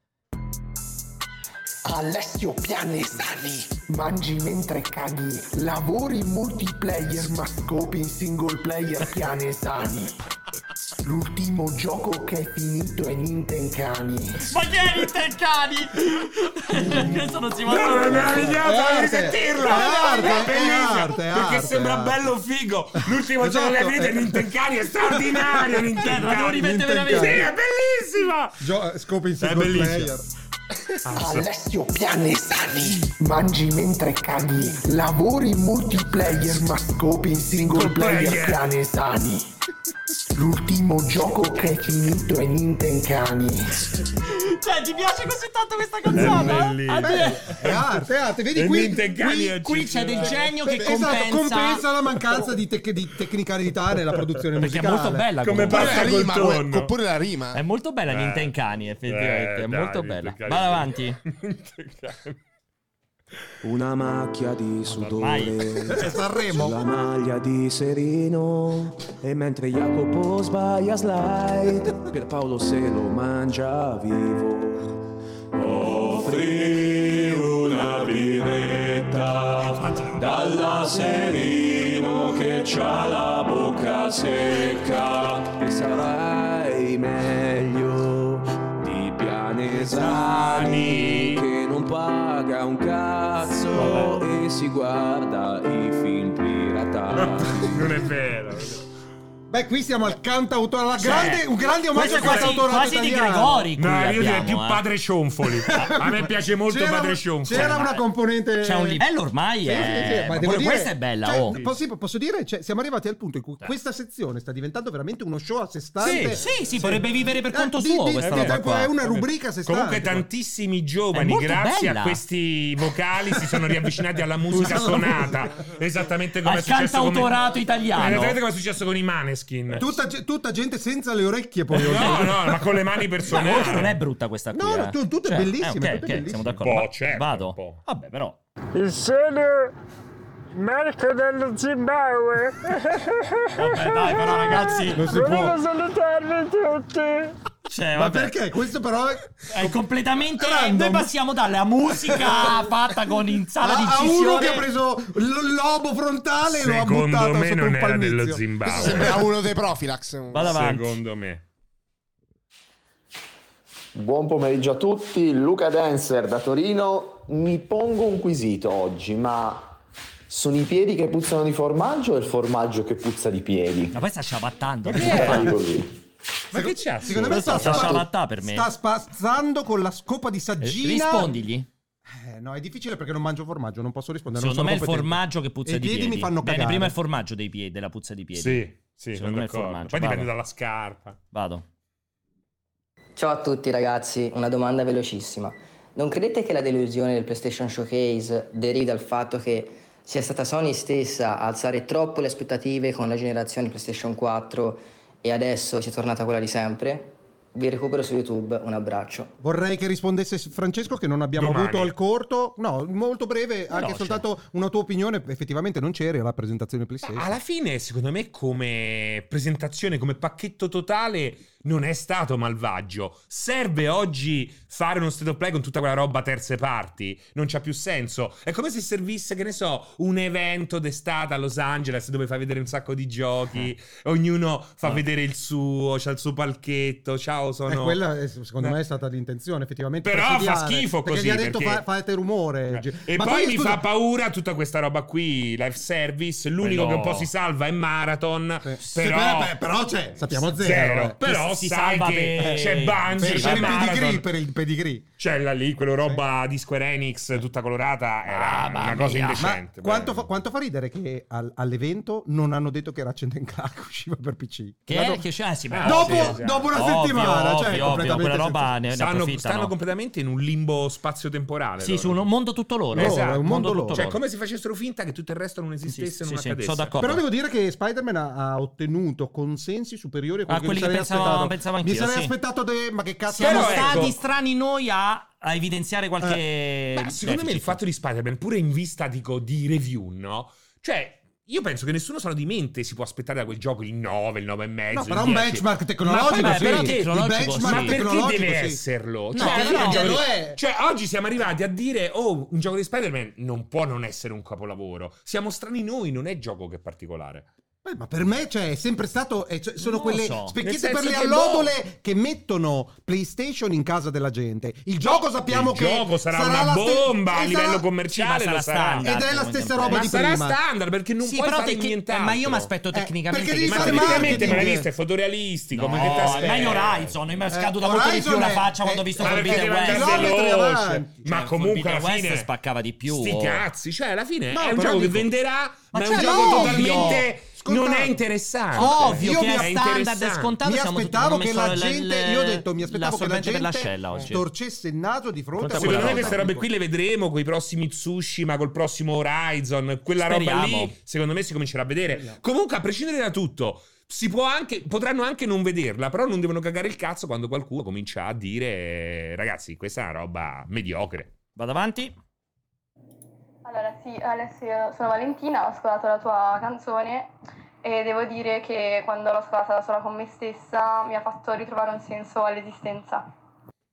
Alessio Pianesani. Mangi mentre caghi, lavori in multiplayer ma scopi in single player Pianesani. L'ultimo gioco che è finito è Nintencani. Ma chi è Nintencani? Questo non si può No, è meraviglioso, È devi arte, sentirlo! è arte, è arte, è perché arte, sembra è arte. bello figo. L'ultimo gioco che Esatto, vedete è eh. Nintencani, è straordinario Nintencani. la devo rimettere veramente. Sì, è bellissima! Gio- scopi in È single bellissimo. player. Alessio Pianesani. Mangi mentre caghi, lavori in multiplayer ma scopi in single player. Pianesani. L'ultimo gioco che è finito è Nintencani. Cioè, ti piace così tanto questa È canzone? Addio. È arte, è arte. Vedi qui, qui, è Qui c'è del genio che esatto, compensa. compensa la mancanza di, tec- di tecnicalità nella produzione Perché è musicale. molto bella Come pasta la rima, oppure la rima. È molto bella Nintencani, effettivamente. Eh, è dai, molto bella. Nintencani. Vai avanti. Una macchia di sudore Sanremo. sulla maglia di Serino e mentre Jacopo sbaglia slide Pierpaolo se lo mangia vivo offri una birretta dalla Serino che c'ha la bocca secca e sarai meglio Pianesani che non paga un cazzo e si guarda i film pirata. Non è vero. Beh, qui siamo al cantautore, alla Cioè, grande, un grande omaggio al quasi, cantautorato quasi di italiano. Gregori No, io direi più eh. padre Cionfoli. A me piace molto C'era, padre Cionfoli. c'era una componente C'è un livello ormai, Sì, eh. sì, sì, pure dire- questa è bella, cioè, oh. posso, posso dire, cioè, siamo arrivati al punto in cui questa sezione sta diventando veramente uno show a sé stante. Sì, sì, sì, potrebbe vivere per Eh, conto di- suo di- questa di- roba qua. È una rubrica a sé stante. Comunque tantissimi giovani, grazie bella. a questi vocali, si sono riavvicinati alla musica suonata. Esattamente come Al è successo come... cantautorato italiano. Esattamente come è successo con i Maneskin. Tutta, ge- tutta gente senza le orecchie poi. No, no, ma con le mani per Ma suonare. non è brutta questa qui. No, no, eh. tu- tutto è Cioè, bellissimo, eh, ok, tutto è ok, bellissimo. siamo d'accordo. Un po', certo, Vado. un po'. Vabbè, però. Il seno Marco dello Zimbabwe. Vabbè, dai, però, ragazzi. Non si può. Volevo salutarvi tutti. Cioè, Ma perché? Questo però è... È completamente. Random. Noi passiamo dalla musica fatta con in sala di a, a uno incisione. che ha preso l- lobo frontale e lo ha Secondo buttato me sotto non un era palmizio. dello Zimbabwe. sembra uno dei Profilax. Vado avanti. Secondo me. Buon pomeriggio a tutti, Luca Dancer da Torino. Mi pongo un quesito oggi, ma sono i piedi che puzzano di formaggio o il formaggio che puzza di piedi? Ma poi sta sciabattando. Dai così. Ma che c'ha? Secondo me sta, Sta sta, sciabattà per me. sta spazzando con la scopa di Eh, saggina. Rispondigli. Eh, no, è difficile perché non mangio formaggio, non posso rispondere. non Secondo me è il formaggio che puzza E di i piedi piedi. mi fanno Bene, cagare. prima il formaggio dei piedi, della puzza di piedi. Sì, sì, Secondo sono me è il formaggio. Poi dipende Vado. dalla scarpa. Vado. Ciao a tutti ragazzi, una domanda velocissima. Non credete che la delusione del PlayStation Showcase derivi dal fatto che sia stata Sony stessa a alzare troppo le aspettative con la generazione PlayStation 4 e adesso è tornata quella di sempre? Vi recupero su YouTube, un abbraccio. Vorrei che rispondesse Francesco che non abbiamo Domani. avuto al corto. No, molto breve, anche Veloce. soltanto una tua opinione. Effettivamente non c'eri alla presentazione PlayStation. Alla fine, secondo me, come presentazione, come pacchetto totale, non è stato malvagio. Serve oggi fare uno state of play con tutta quella roba terze parti? Non c'ha più senso. È come se servisse, che ne so, un evento d'estate a Los Angeles dove fai vedere un sacco di giochi. Ognuno fa Ah. vedere il suo, c'ha il suo palchetto. Ciao, sono. Eh, quella è- secondo me è stata l'intenzione, effettivamente. Però fa schifo perché così, gli ha detto perché- fa- fate rumore. E Ma poi mi scusa, fa paura tutta questa roba qui, live service. L'unico Quello- che un po' si salva è Marathon. Sì, Però, beh, però c'è, sappiamo zero. eh. Però Si sai salva che per- c'è Bungie, Per, c'è per il pedigree, per il pedigree. C'è là lì, quella roba di Square Enix tutta colorata. Era Ah, una cosa mia. Ma indecente. quanto fa, quanto fa ridere che al- all'evento non hanno detto che Ratchet Clank usciva per PC. Che L'hanno- è? Che c'è? Ah, sì, beh, dopo, sì, sì. dopo una Ovvio, settimana, ovvio, cioè ovvio, quella roba ne, ne Stanno, stanno completamente in un limbo spazio-temporale. Sì, loro. su un mondo tutto loro. Esatto. è un mondo loro. Cioè, come se facessero finta che tutto il resto non esistesse Sì, e non sì, sì, accadesse. sono d'accordo. Però devo dire che Spider-Man ha, ha ottenuto consensi superiori a quelli, A quelli mi che pensavo anch'io. Mi sarei sì. aspettato, de... ma che cazzo Siamo ecco. stati strani noi a a evidenziare qualche. Eh, beh, secondo me il fatto di Spider-Man, pure in vista dico, di review, no? Cioè. Io penso che nessuno sano di mente si può aspettare da quel gioco il 9, il 9 e mezzo. No, però un benchmark tecnologico, ma, sì. Però tecnologico, benchmark sì. tecnologico, ma deve sì. esserlo? No, cioè, no, no, lo è. cioè, oggi siamo arrivati a dire: Oh, un gioco di Spider-Man non può non essere un capolavoro. Siamo strani noi, non è gioco che è particolare. Eh, ma per me cioè, è sempre stato. Eh, cioè, sono non quelle so. specchiette per le allodole che, boh. che mettono PlayStation in casa della gente. Il gioco sappiamo il che. Il gioco sarà, sarà una bomba ste- a eh, livello commerciale. Sì, sarà standard, ed è la stessa roba ma di sarà prima. Sarà standard perché non sì, puoi fare tec- nient'altro. Ma io mi aspetto eh, tecnicamente. Eh, perché ma tecnicamente, ma l'hai? È fotorealistico. No, ma che t'aspetta? Horizon. Mi è scaduta molto di più la faccia quando ho visto Forbidden West. Ma comunque alla fine. spaccava di più. Sti cazzi. Cioè, alla fine è un gioco che venderà. Ma è un gioco totalmente scontato. Non è interessante. Ovvio io che è standard è scontato. Mi aspettavo che la gente, le, io ho detto, mi aspettavo che la gente storcesse il naso di fronte a Secondo me queste robe qui le vedremo con i prossimi Tsushima, col prossimo Horizon, quella Speriamo. roba lì, secondo me si comincerà a vedere. Speriamo. Comunque, a prescindere da tutto, si può anche, potranno anche non vederla, però non devono cagare il cazzo quando qualcuno comincia a dire, eh, ragazzi, questa è una roba mediocre. Vado avanti. Alessia, Alessia, eh, sono Valentina, ho ascoltato la tua canzone e devo dire che quando l'ho ascoltata da sola con me stessa mi ha fatto ritrovare un senso all'esistenza.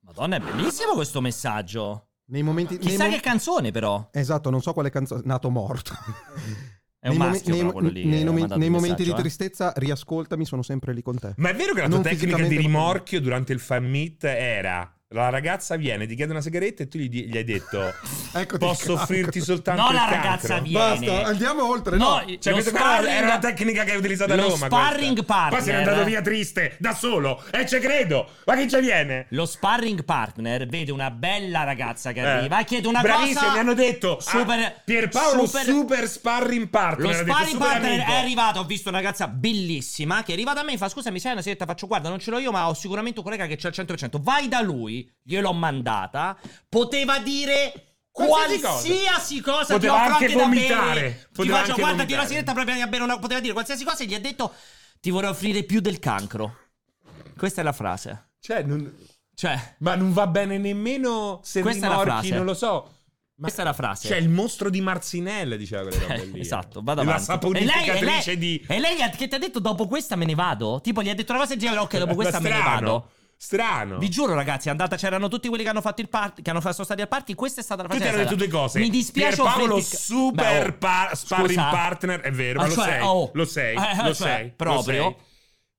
Madonna, è bellissimo questo messaggio. Nei momenti, Chissà nei che canzone però. Esatto, non so quale canzone... Nato morto. È un nei maschio momen- lì. Nei, eh, nomi- nei momenti eh? di tristezza, riascoltami, sono sempre lì con te. Ma è vero che la tua non tecnica di rimorchio durante il fan meet era la ragazza viene, ti chiede una sigaretta e tu gli, gli hai detto: Eccoti Posso offrirti ecco. soltanto No, la ragazza cancro. viene. Basta, andiamo oltre. No, no cioè, questa sparring, era una tecnica che hai utilizzato a Roma. Lo Sparring questa. partner. Poi sei andato via triste, da solo. E eh, ci credo. Ma chi ci viene? Lo sparring partner vede una bella ragazza che eh. arriva e chiede una Bravissimo, cosa. mi hanno detto. Ah, super, Pierpaolo, super, super sparring partner. Lo sparring detto, partner amico. è arrivato. Ho visto una ragazza bellissima che è arrivata a me e fa: Scusa, mi sai una sigaretta? Faccio guarda, non ce l'ho io, ma ho sicuramente un collega che c'è al 100%. Vai da lui gliel'ho mandata, poteva dire qualsiasi, cosa, cosa poteva ti anche, anche vomitare. Bere. Poteva ti faccio, guarda, tiro la sigaretta proprio a bere una... poteva dire qualsiasi cosa e gli ha detto ti vorrei offrire più del cancro. Questa è la frase. Cioè, non... cioè ma non va bene nemmeno se questa rimorchi, non lo so. Ma questa è la frase. Cioè, il mostro di Marzinelle, diceva quella eh, roba lì. esatto, vado avanti. La saponificatrice e lei, e lei, di... E lei che ti ha detto dopo questa me ne vado? Tipo gli ha detto una cosa e diceva ok, dopo questa me ne vado. Strano. Vi giuro, ragazzi, andata. C'erano tutti quelli che hanno fatto il party. Che hanno, sono stati al party. Questa è stata la partita. Tutti hanno detto due cose. Mi dispiace. Paolo, super Beh, oh, par- sparring partner. È vero, ma ah, lo, cioè, sei, oh. lo sei. Eh, eh lo cioè, sei. Proprio. Lo sei.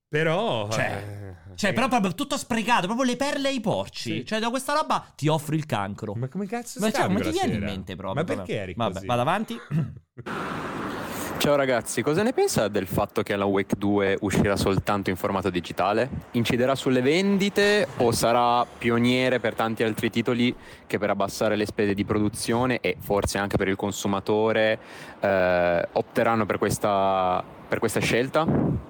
Però. Cioè. Eh, cioè, eh. però proprio tutto sprecato, proprio le perle ai porci. Sì. Cioè, da questa roba ti offro il cancro. Ma come cazzo Ma, cioè, ma ti viene in mente proprio? Ma perché eri Vabbè, così? vado avanti. Ciao ragazzi, cosa ne pensa del fatto che la Wake 2 uscirà soltanto in formato digitale? Inciderà sulle vendite o sarà pioniere per tanti altri titoli che per abbassare le spese di produzione e forse anche per il consumatore eh, opteranno per questa, per questa scelta?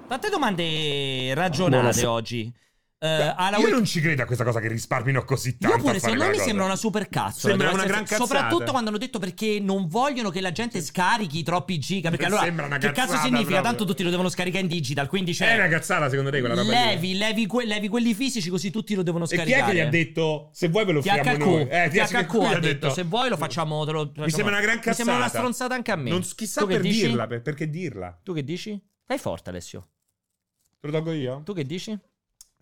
Tante domande ragionate Buonasera. oggi. Eh, Beh, io non ci credo a questa cosa che risparmino così tanto. Io pure, secondo me mi sembra una super cazzo. Sembra una gran cazzata. Soprattutto quando hanno detto perché non vogliono che la gente scarichi troppi giga. Perché allora, cazzata, che cazzo significa? Proprio. Tanto tutti lo devono scaricare in digital. Quindi c'è. È una cazzata, secondo te, quella roba. Levi, levi, que- levi, quelli fisici, così tutti lo devono scaricare. E chi è che gli ha detto? Se vuoi ve lo facciamo THQ, noi. Eh, THQ, THQ ha detto, detto, Se vuoi lo facciamo. Te lo, facciamo. Mi sembra una gran cazzata. Mi sembra una stronzata anche a me. Non, chissà per dirla, perché dirla. Tu che dici? Fai forte, Alessio. Te lo tolgo io? Tu che dici?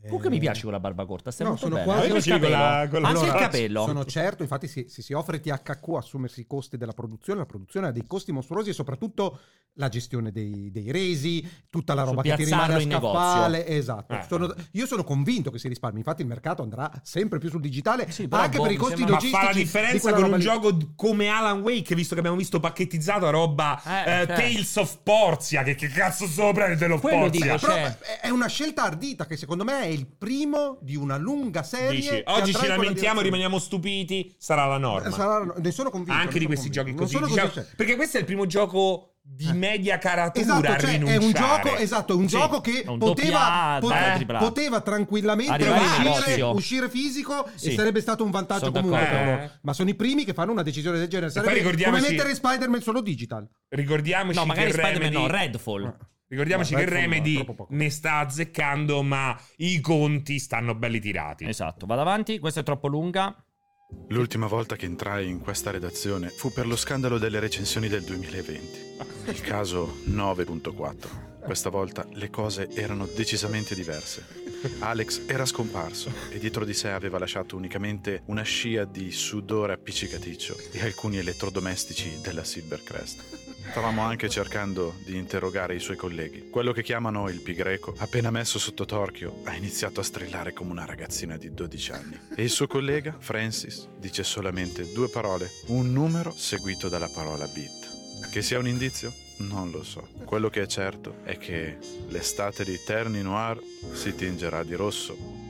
Comunque mi eh. piace quella barba corta, stai no, molto sono bene. Quasi il quella, quella Anche il capello. Sono certo, infatti se, se, si offre THQ assumersi i costi della produzione, la produzione ha dei costi mostruosi e soprattutto la gestione dei, dei resi, tutta la roba che ti rimane a scaffale. Negozio. Esatto. Eh. Sono, io sono convinto che si risparmi, infatti il mercato andrà sempre più sul digitale, sì, anche boh, per i costi logistici. Ma fa la differenza di con un lì. gioco come Alan Wake, visto che abbiamo visto pacchettizzato roba eh, eh, eh certo. Tales of Porzia, che, che cazzo sopra te lo Quello Porzia. Dico, Però, cioè. è una scelta ardita che secondo me è il primo di una lunga serie. Dici, oggi ci lamentiamo, rimaniamo stupiti, sarà la norma. Eh, sarà, ne sono convinto. Anche di questi convinto. giochi così. Diciamo, perché questo è il primo gioco di eh. media caratura esatto, cioè, è un gioco, esatto, è un sì, gioco che un poteva, poteva, poteva, tranquillamente uscire, uscire, fisico sì. e sarebbe stato un vantaggio sono comunque per. Eh. Ma sono i primi che fanno una decisione del genere. Sarebbe come mettere Spider-Man solo digital. Ricordiamoci no, magari Spider-Man Remedy... no, Redfall. Ah. Ricordiamoci Guarda, che Remedy ne sta azzeccando, ma i conti stanno belli tirati. Esatto, vado avanti, questa è troppo lunga. L'ultima volta che entrai in questa redazione fu per lo scandalo delle recensioni del 2020, il caso 9.4. Questa volta le cose erano decisamente diverse. Alex era scomparso e dietro di sé aveva lasciato unicamente una scia di sudore appiccicaticcio e alcuni elettrodomestici della Silvercrest. Stavamo anche cercando di interrogare i suoi colleghi. Quello che chiamano il pi greco, appena messo sotto torchio, ha iniziato a strillare come una ragazzina di 12 anni. E il suo collega, Francis, dice solamente due parole, un numero seguito dalla parola beat. Che sia un indizio? Non lo so. Quello che è certo è che l'estate di Terni Noir si tingerà di rosso.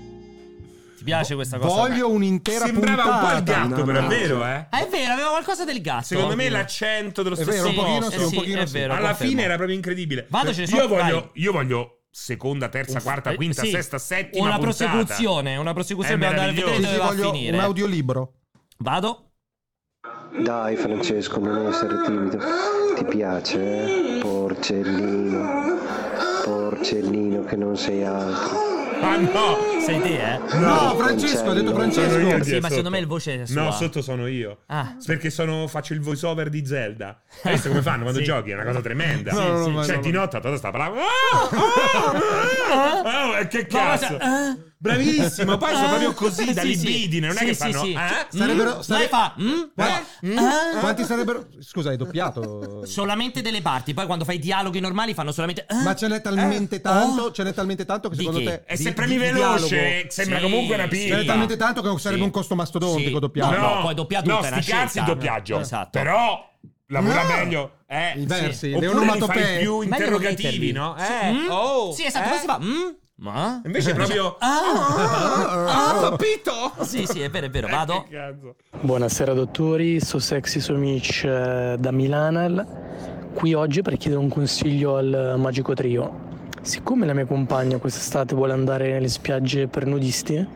Piace questa cosa? Voglio un'intera Sembrava un po' il puntata. gatto, però è vero, eh? Ah, è vero, aveva qualcosa del gatto. Secondo me l'accento dello È stesso vero, un pochino sì, un pochino è sì. vero, Alla fine era proprio incredibile. Vado, ce ne io, sono- voglio, vai. io voglio seconda, terza, quarta, Eh, quinta, sì. sesta, settima Una puntata. prosecuzione, una prosecuzione per andare a vedere dove va a voglio finire. un audiolibro. Vado. Dai Francesco, non essere timido. Ti piace? eh? Porcellino. Porcellino che non sei altro. Ah no! Sei te, eh? No, Francesco, ha detto io Francesco. di Sì, ma sotto. secondo me il voce è sua. No, sotto sono io. Ah. Perché sono, faccio il voice over di Zelda. Hai visto come fanno quando Sì. giochi? È una cosa tremenda. No, no, no, ma cioè, no, di no. notte sta parlando. Ah, ah, che cazzo! Bravissimo, poi sono proprio così, da Sì, sì. libidine. Non è Sì, che sì, fanno. sì. eh? Sarebbero- Mm? sare- Lei fa. mm? Eh? mm, Ah? Quanti sarebbero? Scusa, hai doppiato. Solamente delle parti, poi quando fai dialoghi normali fanno solamente. ah? Ma ce n'è talmente Eh? tanto, Oh. ce n'è talmente tanto che secondo te E se di- premi di veloce, sembra Sì, comunque una sì. Ce n'è talmente tanto che sarebbe Sì. un costo mastodontico Sì. doppiato. No, poi doppiato no, tutta è una cazzi il scelta. doppiaggio. Esatto. Però lavora No. meglio. Eh, I versi, le Oppure li onomatopee. più interrogativi, no? Eh, Sì. Mm? oh, Sì, esatto, eh. si fa. mm? Ma? Invece è proprio. Ah, Ah, capito? Sì, sì, è vero, è vero. Vado. Che cazzo. Buonasera dottori, sono Sexy Somic eh, da Milanel, qui oggi per chiedere un consiglio al Magico Trio. Siccome la mia compagna quest'estate vuole andare nelle spiagge per nudisti,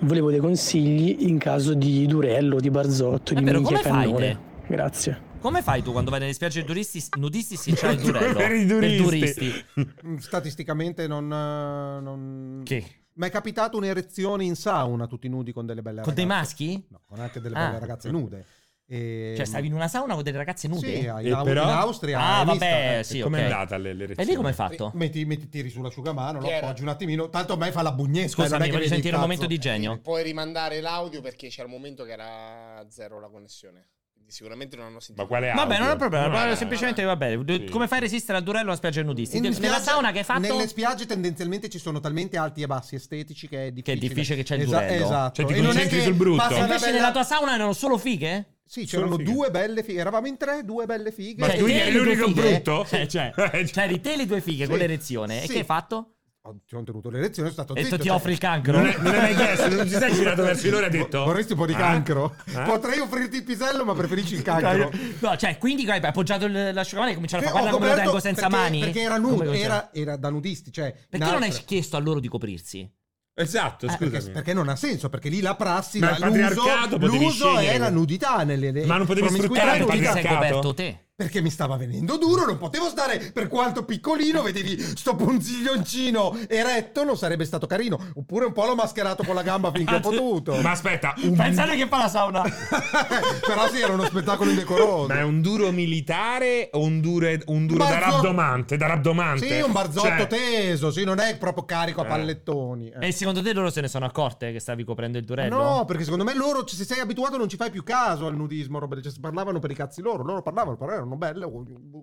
volevo dei consigli in caso di Durello, di Barzotto, di vero, minchia fai cannone. Grazie. Come fai tu quando vai nelle spiagge turisti, nudisti si c'è il durello? Per i turisti. Mm, Statisticamente non, eh, non... Che? Ma è capitato un'erezione in sauna, tutti nudi con delle belle Con ragazze. dei maschi? No, con anche delle Ah. belle ragazze nude. E... Cioè, stavi in una sauna con delle ragazze nude? Sì, in, E Au- però? in Austria. Ah, vabbè, Eh, sì, Com'è ok. andata le- E l'erezione? lì come hai fatto? Metti, metti, tiri sull'asciugamano, lo appoggi un attimino. Tanto a me fa la. Scusami, non è che voglio sentire un momento di genio. Puoi rimandare l'audio perché c'era un momento che era zero la connessione. Sicuramente non hanno sentito. Ma quale Vabbè, non è un problema. No, no, semplicemente va bene. Sì. Come fai a resistere al durello alla spiaggia nudisti? In Nella spiaggia- sauna che hai fatto? Nelle spiagge tendenzialmente ci sono talmente alti e bassi estetici che è difficile. Che è difficile che c'è il Esa- durello. Esatto. Cioè, ti E concentri sul brutto. E una invece bella- nella tua sauna erano solo fighe? Sì, c'erano due belle fighe. Eravamo in tre, due belle fighe. Ma Cioè, tu te eri l'unico brutto? Eh, cioè, cioè, eri te e le due fighe Sì. con l'erezione. E Sì. che hai fatto? Ho, ti ho tenuto l'erezione, sono stato E zitto. tu ti cioè- offri il cancro? Non, è- non hai mai chiesto, non ti sei girato verso di loro e hai detto. Vorresti un po' di Ah? cancro? Ah? Potrei offrirti il pisello, ma preferisci il cancro. No, cioè, quindi hai appoggiato l'asciugamano e cominciato a fare guarda come lo tengo senza perché- mani. Perché era nudo, era, era da nudisti. Cioè, Perché non hai chiesto a loro di coprirsi? Esatto, Eh, scusami. perché, perché non ha senso, perché lì la prassi, Ma la- patriarcato l'uso, l'uso è la nudità nelle Ma non potevi sfruttare il Perché ti sei patriarcato? coperto te? Perché mi stava venendo duro, non potevo stare per quanto piccolino, vedevi sto punziglioncino eretto, non sarebbe stato carino. Oppure un po' l'ho mascherato con la gamba finché ho potuto. Ma aspetta, un... Pensate che fa la sauna. Però sì, era uno spettacolo indecoroso. ma è un duro militare o un duro, un duro da Barzotto. rabdomante? Da rabdomante? Sì, un barzotto Cioè, teso, sì, non è proprio carico a Eh. pallettoni. eh. E secondo te loro se ne sono accorte che stavi coprendo il durello? No, perché secondo me loro, se sei abituato, non ci fai più caso al nudismo. Roba, cioè, parlavano per i cazzi loro. Loro parlavano, però erano belle.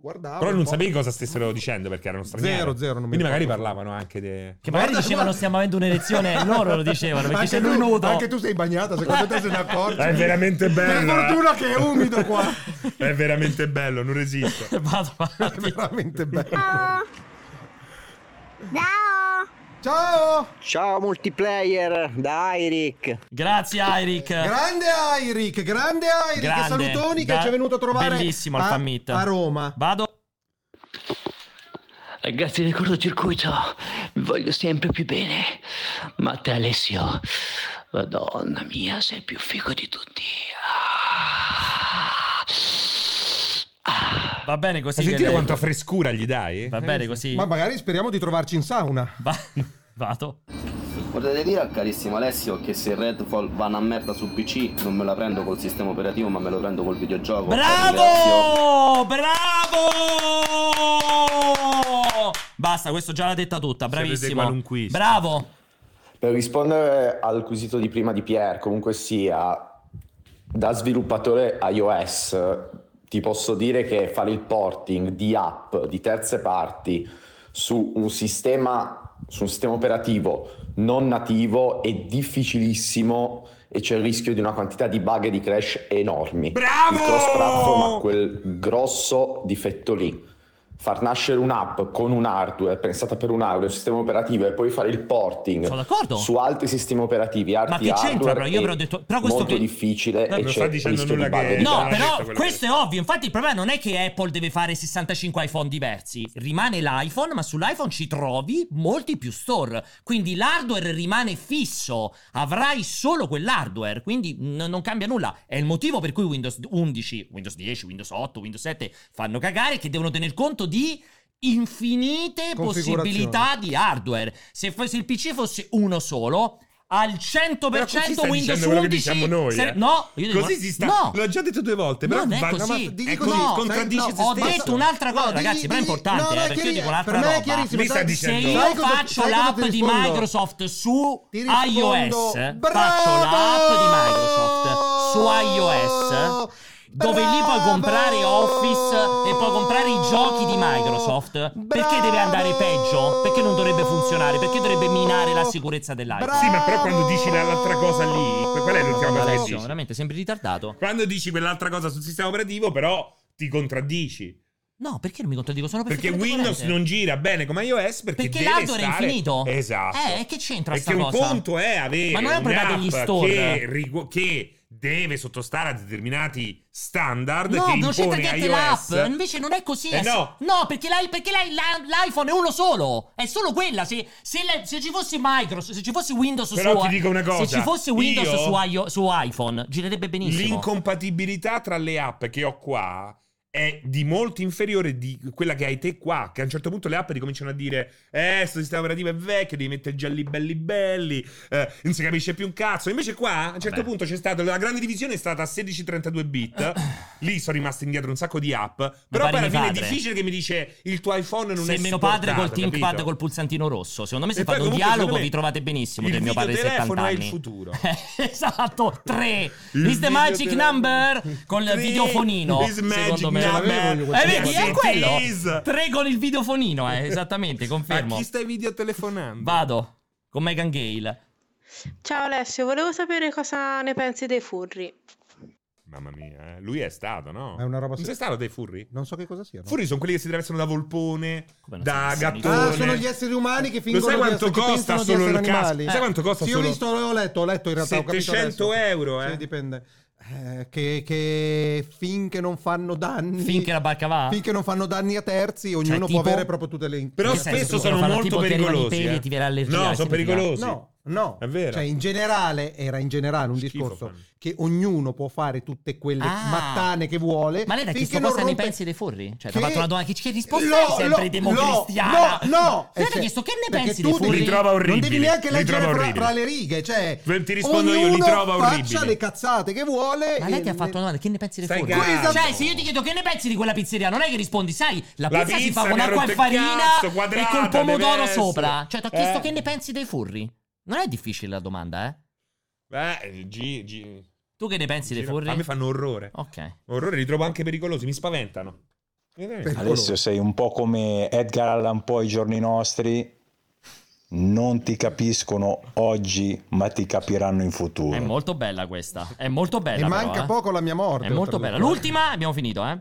Guardavano. Però non sapevi cosa stessero dicendo perché erano stranieri. Zero, zero, non mi Quindi magari parlavano anche de... Che magari Guarda, dicevano guarda. stiamo avendo un'erezione, loro lo dicevano perché Anche c'è lui tu- nudo. Anche tu sei bagnata, secondo te se ne accorgi. È veramente bello. Per eh. fortuna che è umido qua. È veramente bello, non resisto. Vado È avanti. veramente bello. Ciao! Ciao! Ciao multiplayer da Eric. Grazie Eric. Grande Airic, grande Airic. Grande. Salutoni che Da- ci è venuto a trovare Bellissimo il a, a Roma. Vado. Ragazzi del cortocircuito, vi voglio sempre più bene. Ma te Alessio, madonna mia, sei il più figo di tutti. Va bene così. Sentito le- quanta frescura gli dai? Va bene così. Ma magari speriamo di trovarci in sauna. Va- Vado. Potete dire al carissimo Alessio che se Redfall va una merda su PC non me la prendo col sistema operativo ma me lo prendo col videogioco. Bravo! Bravo! Basta, questo già l'ha detta tutta, bravissimo. Bravo. Per rispondere al quesito di prima di Pierre, comunque sia, da sviluppatore iOS ti posso dire che fare il porting di app di terze parti su un sistema, su un sistema operativo non nativo è difficilissimo e c'è il rischio di una quantità di bug e di crash enormi. Bravo! Il cross platform ha quel grosso difetto lì. Far nascere un'app con un hardware pensata per un hardware, un sistema operativo e poi fare il porting Sono d'accordo. su altri sistemi operativi, Ma che c'entra? hardware Però io però ho detto. Però questo molto che- difficile No, e non c'è dicendo nulla che- di No, però questo è ovvio. Infatti, il problema non è che Apple deve fare 65 iPhone diversi. Rimane l'iPhone, ma sull'iPhone ci trovi molti più store. Quindi l'hardware rimane fisso. Avrai solo quell'hardware. Quindi n- non cambia nulla. È il motivo per cui Windows 11, Windows 10, Windows 8, Windows 7 fanno cagare. Che devono tener conto di infinite Configurazioni. possibilità di hardware. Se, fosse il PC fosse uno solo. Al 100% Però così stai Windows dicendo quello che 11 diciamo noi, eh. No, io dico Così si sta. No, L'ho già detto due volte, però non è così. ma digli così, no, contraddice no, ho stesso. detto un'altra cosa, No, digli- ragazzi, però è digli- importante, no, eh, perché io dico un'altra per roba. Mi sta dicendo- Se io cosa- faccio l'app di? Microsoft su iOS, Bravo! faccio l'app di Microsoft su iOS, dove lì puoi comprare Office e puoi comprare i giochi di Microsoft. Perché deve andare peggio? Perché non dovrebbe funzionare? Perché dovrebbe minare la sicurezza dell'iPhone? Sì, ma però quando dici l'altra cosa lì, qual è l'ultima cosa che dici? veramente sembri ritardato. Quando dici quell'altra cosa sul sistema operativo, però ti contraddici. No, perché non mi contraddico? Sono Perché Windows non gira bene come iOS perché, Perché l'hardware è stare... infinito. Esatto. Eh, che c'entra Perché sta un cosa? conto è avere Ma non è un problema degli store. che, rigu- che deve sottostare a determinati standard No, che impone niente iOS. l'app. Invece non è così. Eh è- no. perché, l'hai- perché la- l'iPhone è uno solo. È solo quella. Se, se la- se ci fosse Microsoft, se ci fosse Windows Però su ti dico una cosa, Se ci fosse Windows su, iO- su iPhone, girerebbe benissimo. L'incompatibilità tra le app che ho qua è di molto inferiore di quella che hai te qua. Che a un certo punto le app ricominciano a dire: Eh, sto sistema operativo è vecchio, devi mettere già lì belli belli, eh, non si capisce più un cazzo. Invece qua a un certo Vabbè. punto c'è stato. La grande divisione è stata a 16-32 bit. Lì sono rimaste indietro un sacco di app. Però poi alla fine è padre. difficile che mi dice il tuo iPhone non se è mio padre col ThinkPad col pulsantino rosso, secondo me se E fate un dialogo secondo me, vi trovate benissimo il del mio padre di 70 videotelefono è anni. il futuro. esatto, 3. Il Is the magic number con il Tre videofonino. is magic number. Eh, vedi, è quello. is. 3 con il videofonino, eh, esattamente, A confermo. chi stai videotelefonando? Vado con Megan Gale. Ciao Alessio, volevo sapere cosa ne pensi dei furri. Mamma mia, eh. lui è stato, no? È una roba Non se- sei stato dei furri? Non so che cosa siano. Furri sono quelli che si attraversano da volpone, da gattone. Ah, sono gli esseri umani che fingono Lo sai di quanto essere, costa solo il casco? animali. Sai quanto costa Sì, solo- Io ho letto, ho letto in realtà, ho capito 700 adesso. euro, eh? Sì, dipende. Eh, che, che finché non fanno danni Finché la barca va? finché non fanno danni a terzi ognuno Cioè, può tipo- avere proprio tutte le Però spesso sono molto pericolosi. peli eh. ti No, sono pericolosi. No, no. È vero. Cioè, in generale, era in generale un Schifo discorso fanno. Che ognuno può fare tutte quelle Ah. mattane che vuole. Ma lei chiesto non cosa ne rompe- pensi dei furri? Cioè, ti Che- ha fatto una domanda. Che, che risposta Lo- hai sempre lo- democristiana? No, no. Lei Eh, ti ha chiesto che ne pensi tu dei furri? Li trova Non orribili. devi neanche leggere orribili. fra le righe. Cioè, Ti rispondo io, li ognuno trova faccia orribili. le cazzate che vuole. Ma lei e- ti ha fatto una domanda, che ne pensi dei Stai furri? calmo. Cioè, se io ti chiedo che ne pensi di quella pizzeria, non è che rispondi, sai, la La pizza, si pizza fa con che acqua e farina e col pomodoro sopra. Cioè, ti ho chiesto Eh. che ne pensi dei furri. Non è difficile la domanda, eh? Beh, G, G. Tu che ne pensi dei furri? A me fanno orrore. Ok. Orrore, li trovo anche pericolosi, mi spaventano. Alessio, sei un po' come Edgar Allan Poe ai giorni nostri. Non ti capiscono oggi, ma ti capiranno in futuro. È molto bella questa. È molto bella. E manca eh. poco la mia morte. È molto bella. L'ultima, abbiamo finito, eh?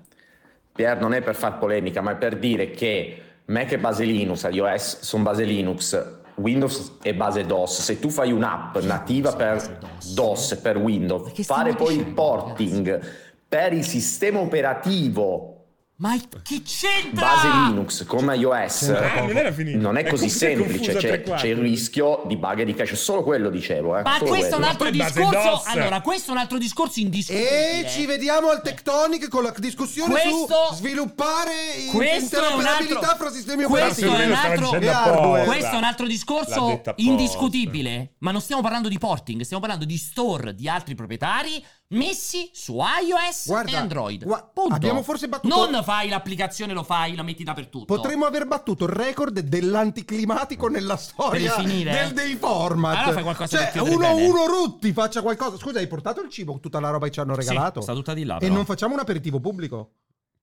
Pier non è per far polemica, ma è per dire che Mac è base Linux, iOS sono base Linux, Windows è base DOS. Se tu fai un'app nativa per DOS per Windows, fare poi il porting per il sistema operativo Ma che c'entra? base Linux come iOS Eh, non è così è semplice, c'è, c'è il rischio di bug e di cache, solo quello dicevo. Eh, Ma solo questo è un quello. altro discorso. Allora, questo è un altro discorso indiscutibile. E ci vediamo al Tectonic con la discussione Questo- su sviluppare questo è un interoperabilità altro- fra sistemi questo operativi è un altro, hardware. questo è un altro discorso indiscutibile. Ma non stiamo parlando di porting, stiamo parlando di store di altri proprietari messi su iOS Guarda, e Android. gua- abbiamo forse battuto- Non fai l'applicazione, lo fai, la metti dappertutto. Potremmo aver battuto il record dell'anticlimatico nella storia finire? del, dei format. Allora fai qualcosa cioè, uno, bene. uno Rutti faccia qualcosa. Scusa, hai portato il cibo, tutta la roba che ci hanno regalato? sta tutta di là, E però. non facciamo un aperitivo pubblico?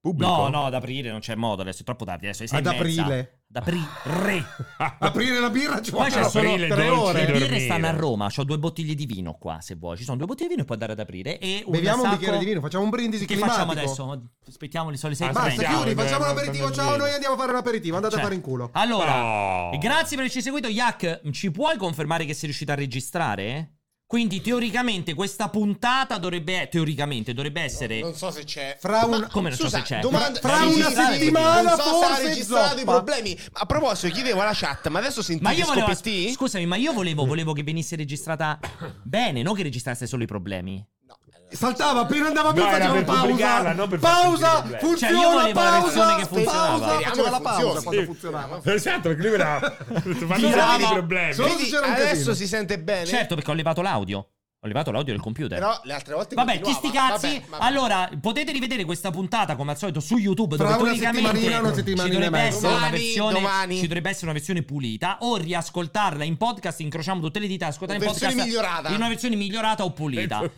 No, no, ad aprire non c'è modo, adesso è troppo tardi, adesso è sei Ad aprile? Ad aprire. Aprire la birra ci vogliono solo aprile, tre ore. Le birre dormire. stanno a Roma, ho due bottiglie di vino qua, se vuoi. Ci sono due bottiglie di vino e puoi andare ad aprire. E un Beviamo un sacco- bicchiere di vino, facciamo un brindisi Che climatico. facciamo adesso? Aspettiamo le sole sei Ah, Basta, chiudi, facciamo un aperitivo. dobbiamo Ciao, noi andiamo a fare un aperitivo. Andate Cioè, a fare in culo. Allora, No. grazie per averci seguito. Yak, ci puoi confermare che sei riuscito a registrare? Quindi teoricamente questa puntata dovrebbe teoricamente dovrebbe essere Non so se c'è. Fra un- Ma- Come non so scusa, se c'è? Domanda, Fra sì, una settimana non so se ha forse registrato i zoppa. problemi. A proposito, chiedevo alla chat, ma adesso sentite Ma io volevo? Scusami, ma io volevo, volevo che venisse registrata bene, non che registrasse solo i problemi. Saltava appena andava più No, faceva pausa. far pausa, problemi. funziona, Cioè, io volevo la pausa, che funzionava. pausa, Speriamo faceva la pausa quando funzionava. Esatto, perché lui era i problemi. Quindi adesso si sente bene? Certo, perché ho levato l'audio. Ho levato l'audio del computer. Però le altre volte Vabbè, chi sti cazzi? Vabbè, vabbè. Allora, potete rivedere questa puntata come al solito su YouTube. Fra dove una teoricamente una ci dovrebbe essere una Domani, versione. domani. Ci dovrebbe essere una versione pulita. O riascoltarla in podcast. Incrociamo tutte le dita. Ascoltare in Versione podcast. migliorata. In una versione migliorata o pulita.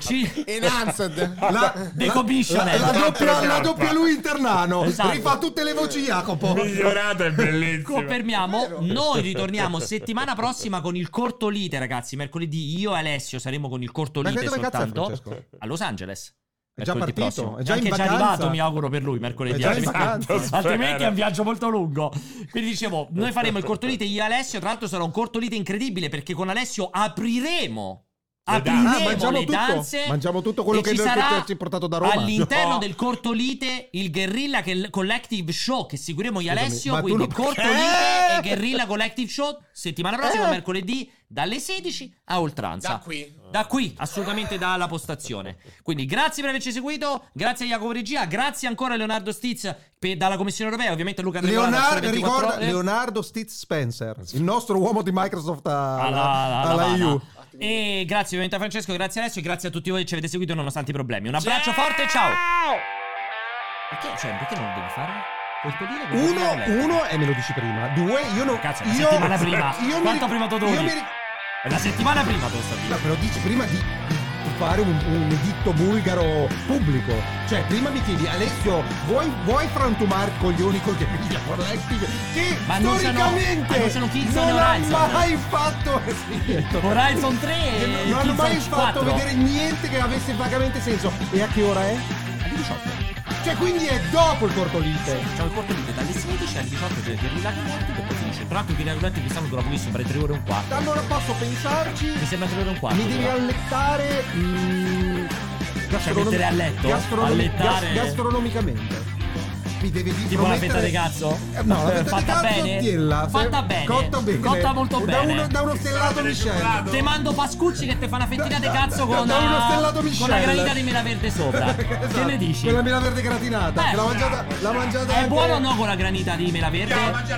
Ci... Enhanced. La, Decommissioned. la, la doppia, la doppia lui internano. Esatto. Rifà tutte le voci Jacopo. Migliorato è bellissimo. Confermiamo, noi ritorniamo settimana prossima con il corto lite, ragazzi. Mercoledì io e Alessio saremo con il corto Ma lite dove cazzo è soltanto a Los Angeles. È già partito? prossimo. È già anche già arrivato, mi auguro per lui, mercoledì. In altrimenti- è un viaggio molto lungo. Quindi dicevo, noi faremo il corto lite io e Alessio. Tra l'altro sarà un corto lite incredibile perché con Alessio apriremo. Ah, Apriremo mangiamo le tutto? danze. Mangiamo tutto quello che ci che sarà ha portato da Roma? All'interno No. del corto lite il Guerrilla che- Collective Show che seguiremo io Alessio. ma Quindi non- corto Eh? lite e Guerrilla Collective Show settimana prossima, Eh? mercoledì, dalle 16 a oltranza. Da qui. Da qui, assolutamente dalla postazione. Quindi grazie per averci seguito, grazie a Jacopo Regia, grazie ancora a Leonardo Stiz per- dalla Commissione Europea, ovviamente Luca Andrea Leonardo, ricorda, Leonardo Stitz Spencer, il nostro uomo di Microsoft alla, alla, alla alla EU. E grazie ovviamente a Francesco, grazie Alessio e grazie a tutti voi che ci avete seguito nonostante i problemi. Un abbraccio forte, ciao! Perché, cioè, perché non lo devi fare? Uno, uno, e me lo dici prima. Due, io non. Cazzo, una io, settimana prima. Io mi Quanto ric- prima tu Io mi È una settimana prima tu sta No, me lo dici prima di, di fare un, un editto bulgaro pubblico. Cioè, prima mi chiedi, Alessio, vuoi, vuoi frantumare coglioni con le Media Collective? Che Ma non sono- storicamente ma non sono non ha Horizon. mai fatto. sì. Horizon 3 e non hanno mai fatto 4. vedere niente che avesse vagamente senso. E a che ora è? Alle 18. Cioè, quindi è dopo il cortolite. C'è il corto video dalle 16 alle 18 del Guerrilla Collective e poi finisce. Tra l'altro il Guerrilla Collective quest'anno dura pochissimo, per 3 ore e un quarto. Allora posso pensarci. Mi sembra 3 ore e un quarto. Mi devi allettare. mm, gastronom- mettere a letto? gastronom- gastronomicamente. Mi devi dire. Tipo una fetta di cazzo? Eh, No, la fetta di Fatta cazzo bene? tiella, Fatta bene. Cotta bene. Cotta molto Da bene. uno, da uno stellato Michel. Te mando Pascucci che te fa una fettina di cazzo con, da uno eh, stellato con Michel. la granita di mela verde sopra. Che Esatto, ne dici? Quella mela verde gratinata. Eh, che l'ha mangiata. L'ha mangiata È anche- buono o no con la granita di mela verde?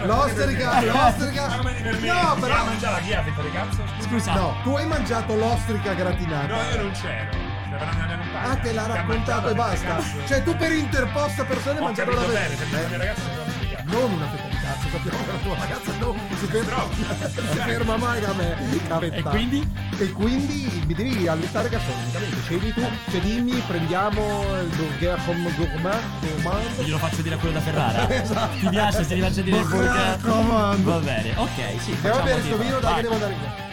L'ostrica, l'ostrica. No, però. mangiata chi ha fetta di cazzo? Scusa. No, tu hai mangiato l'ostrica gratinata. No, io non c'ero. A. Ah, te l'ha Che ha raccontato e basta. Cioè, tu per interposta Ho mangiato la bene, mia ragazza non. Non una fetta di cazzo, sappiamo che la tua ragazza no, si ferma, si ferma mai da me. E quindi? E quindi mi devi allettare gastronomicamente. Scegli tu, cioè dimmi, prendiamo il burger comme gourmand, gourmand. Glielo faccio dire a quello da Ferrara. Esatto. Ti piace se ti faccio dire il Burger. Va bene, ok, sì. E va facciamo bene, tipo. sto vino, dai che devo andare via.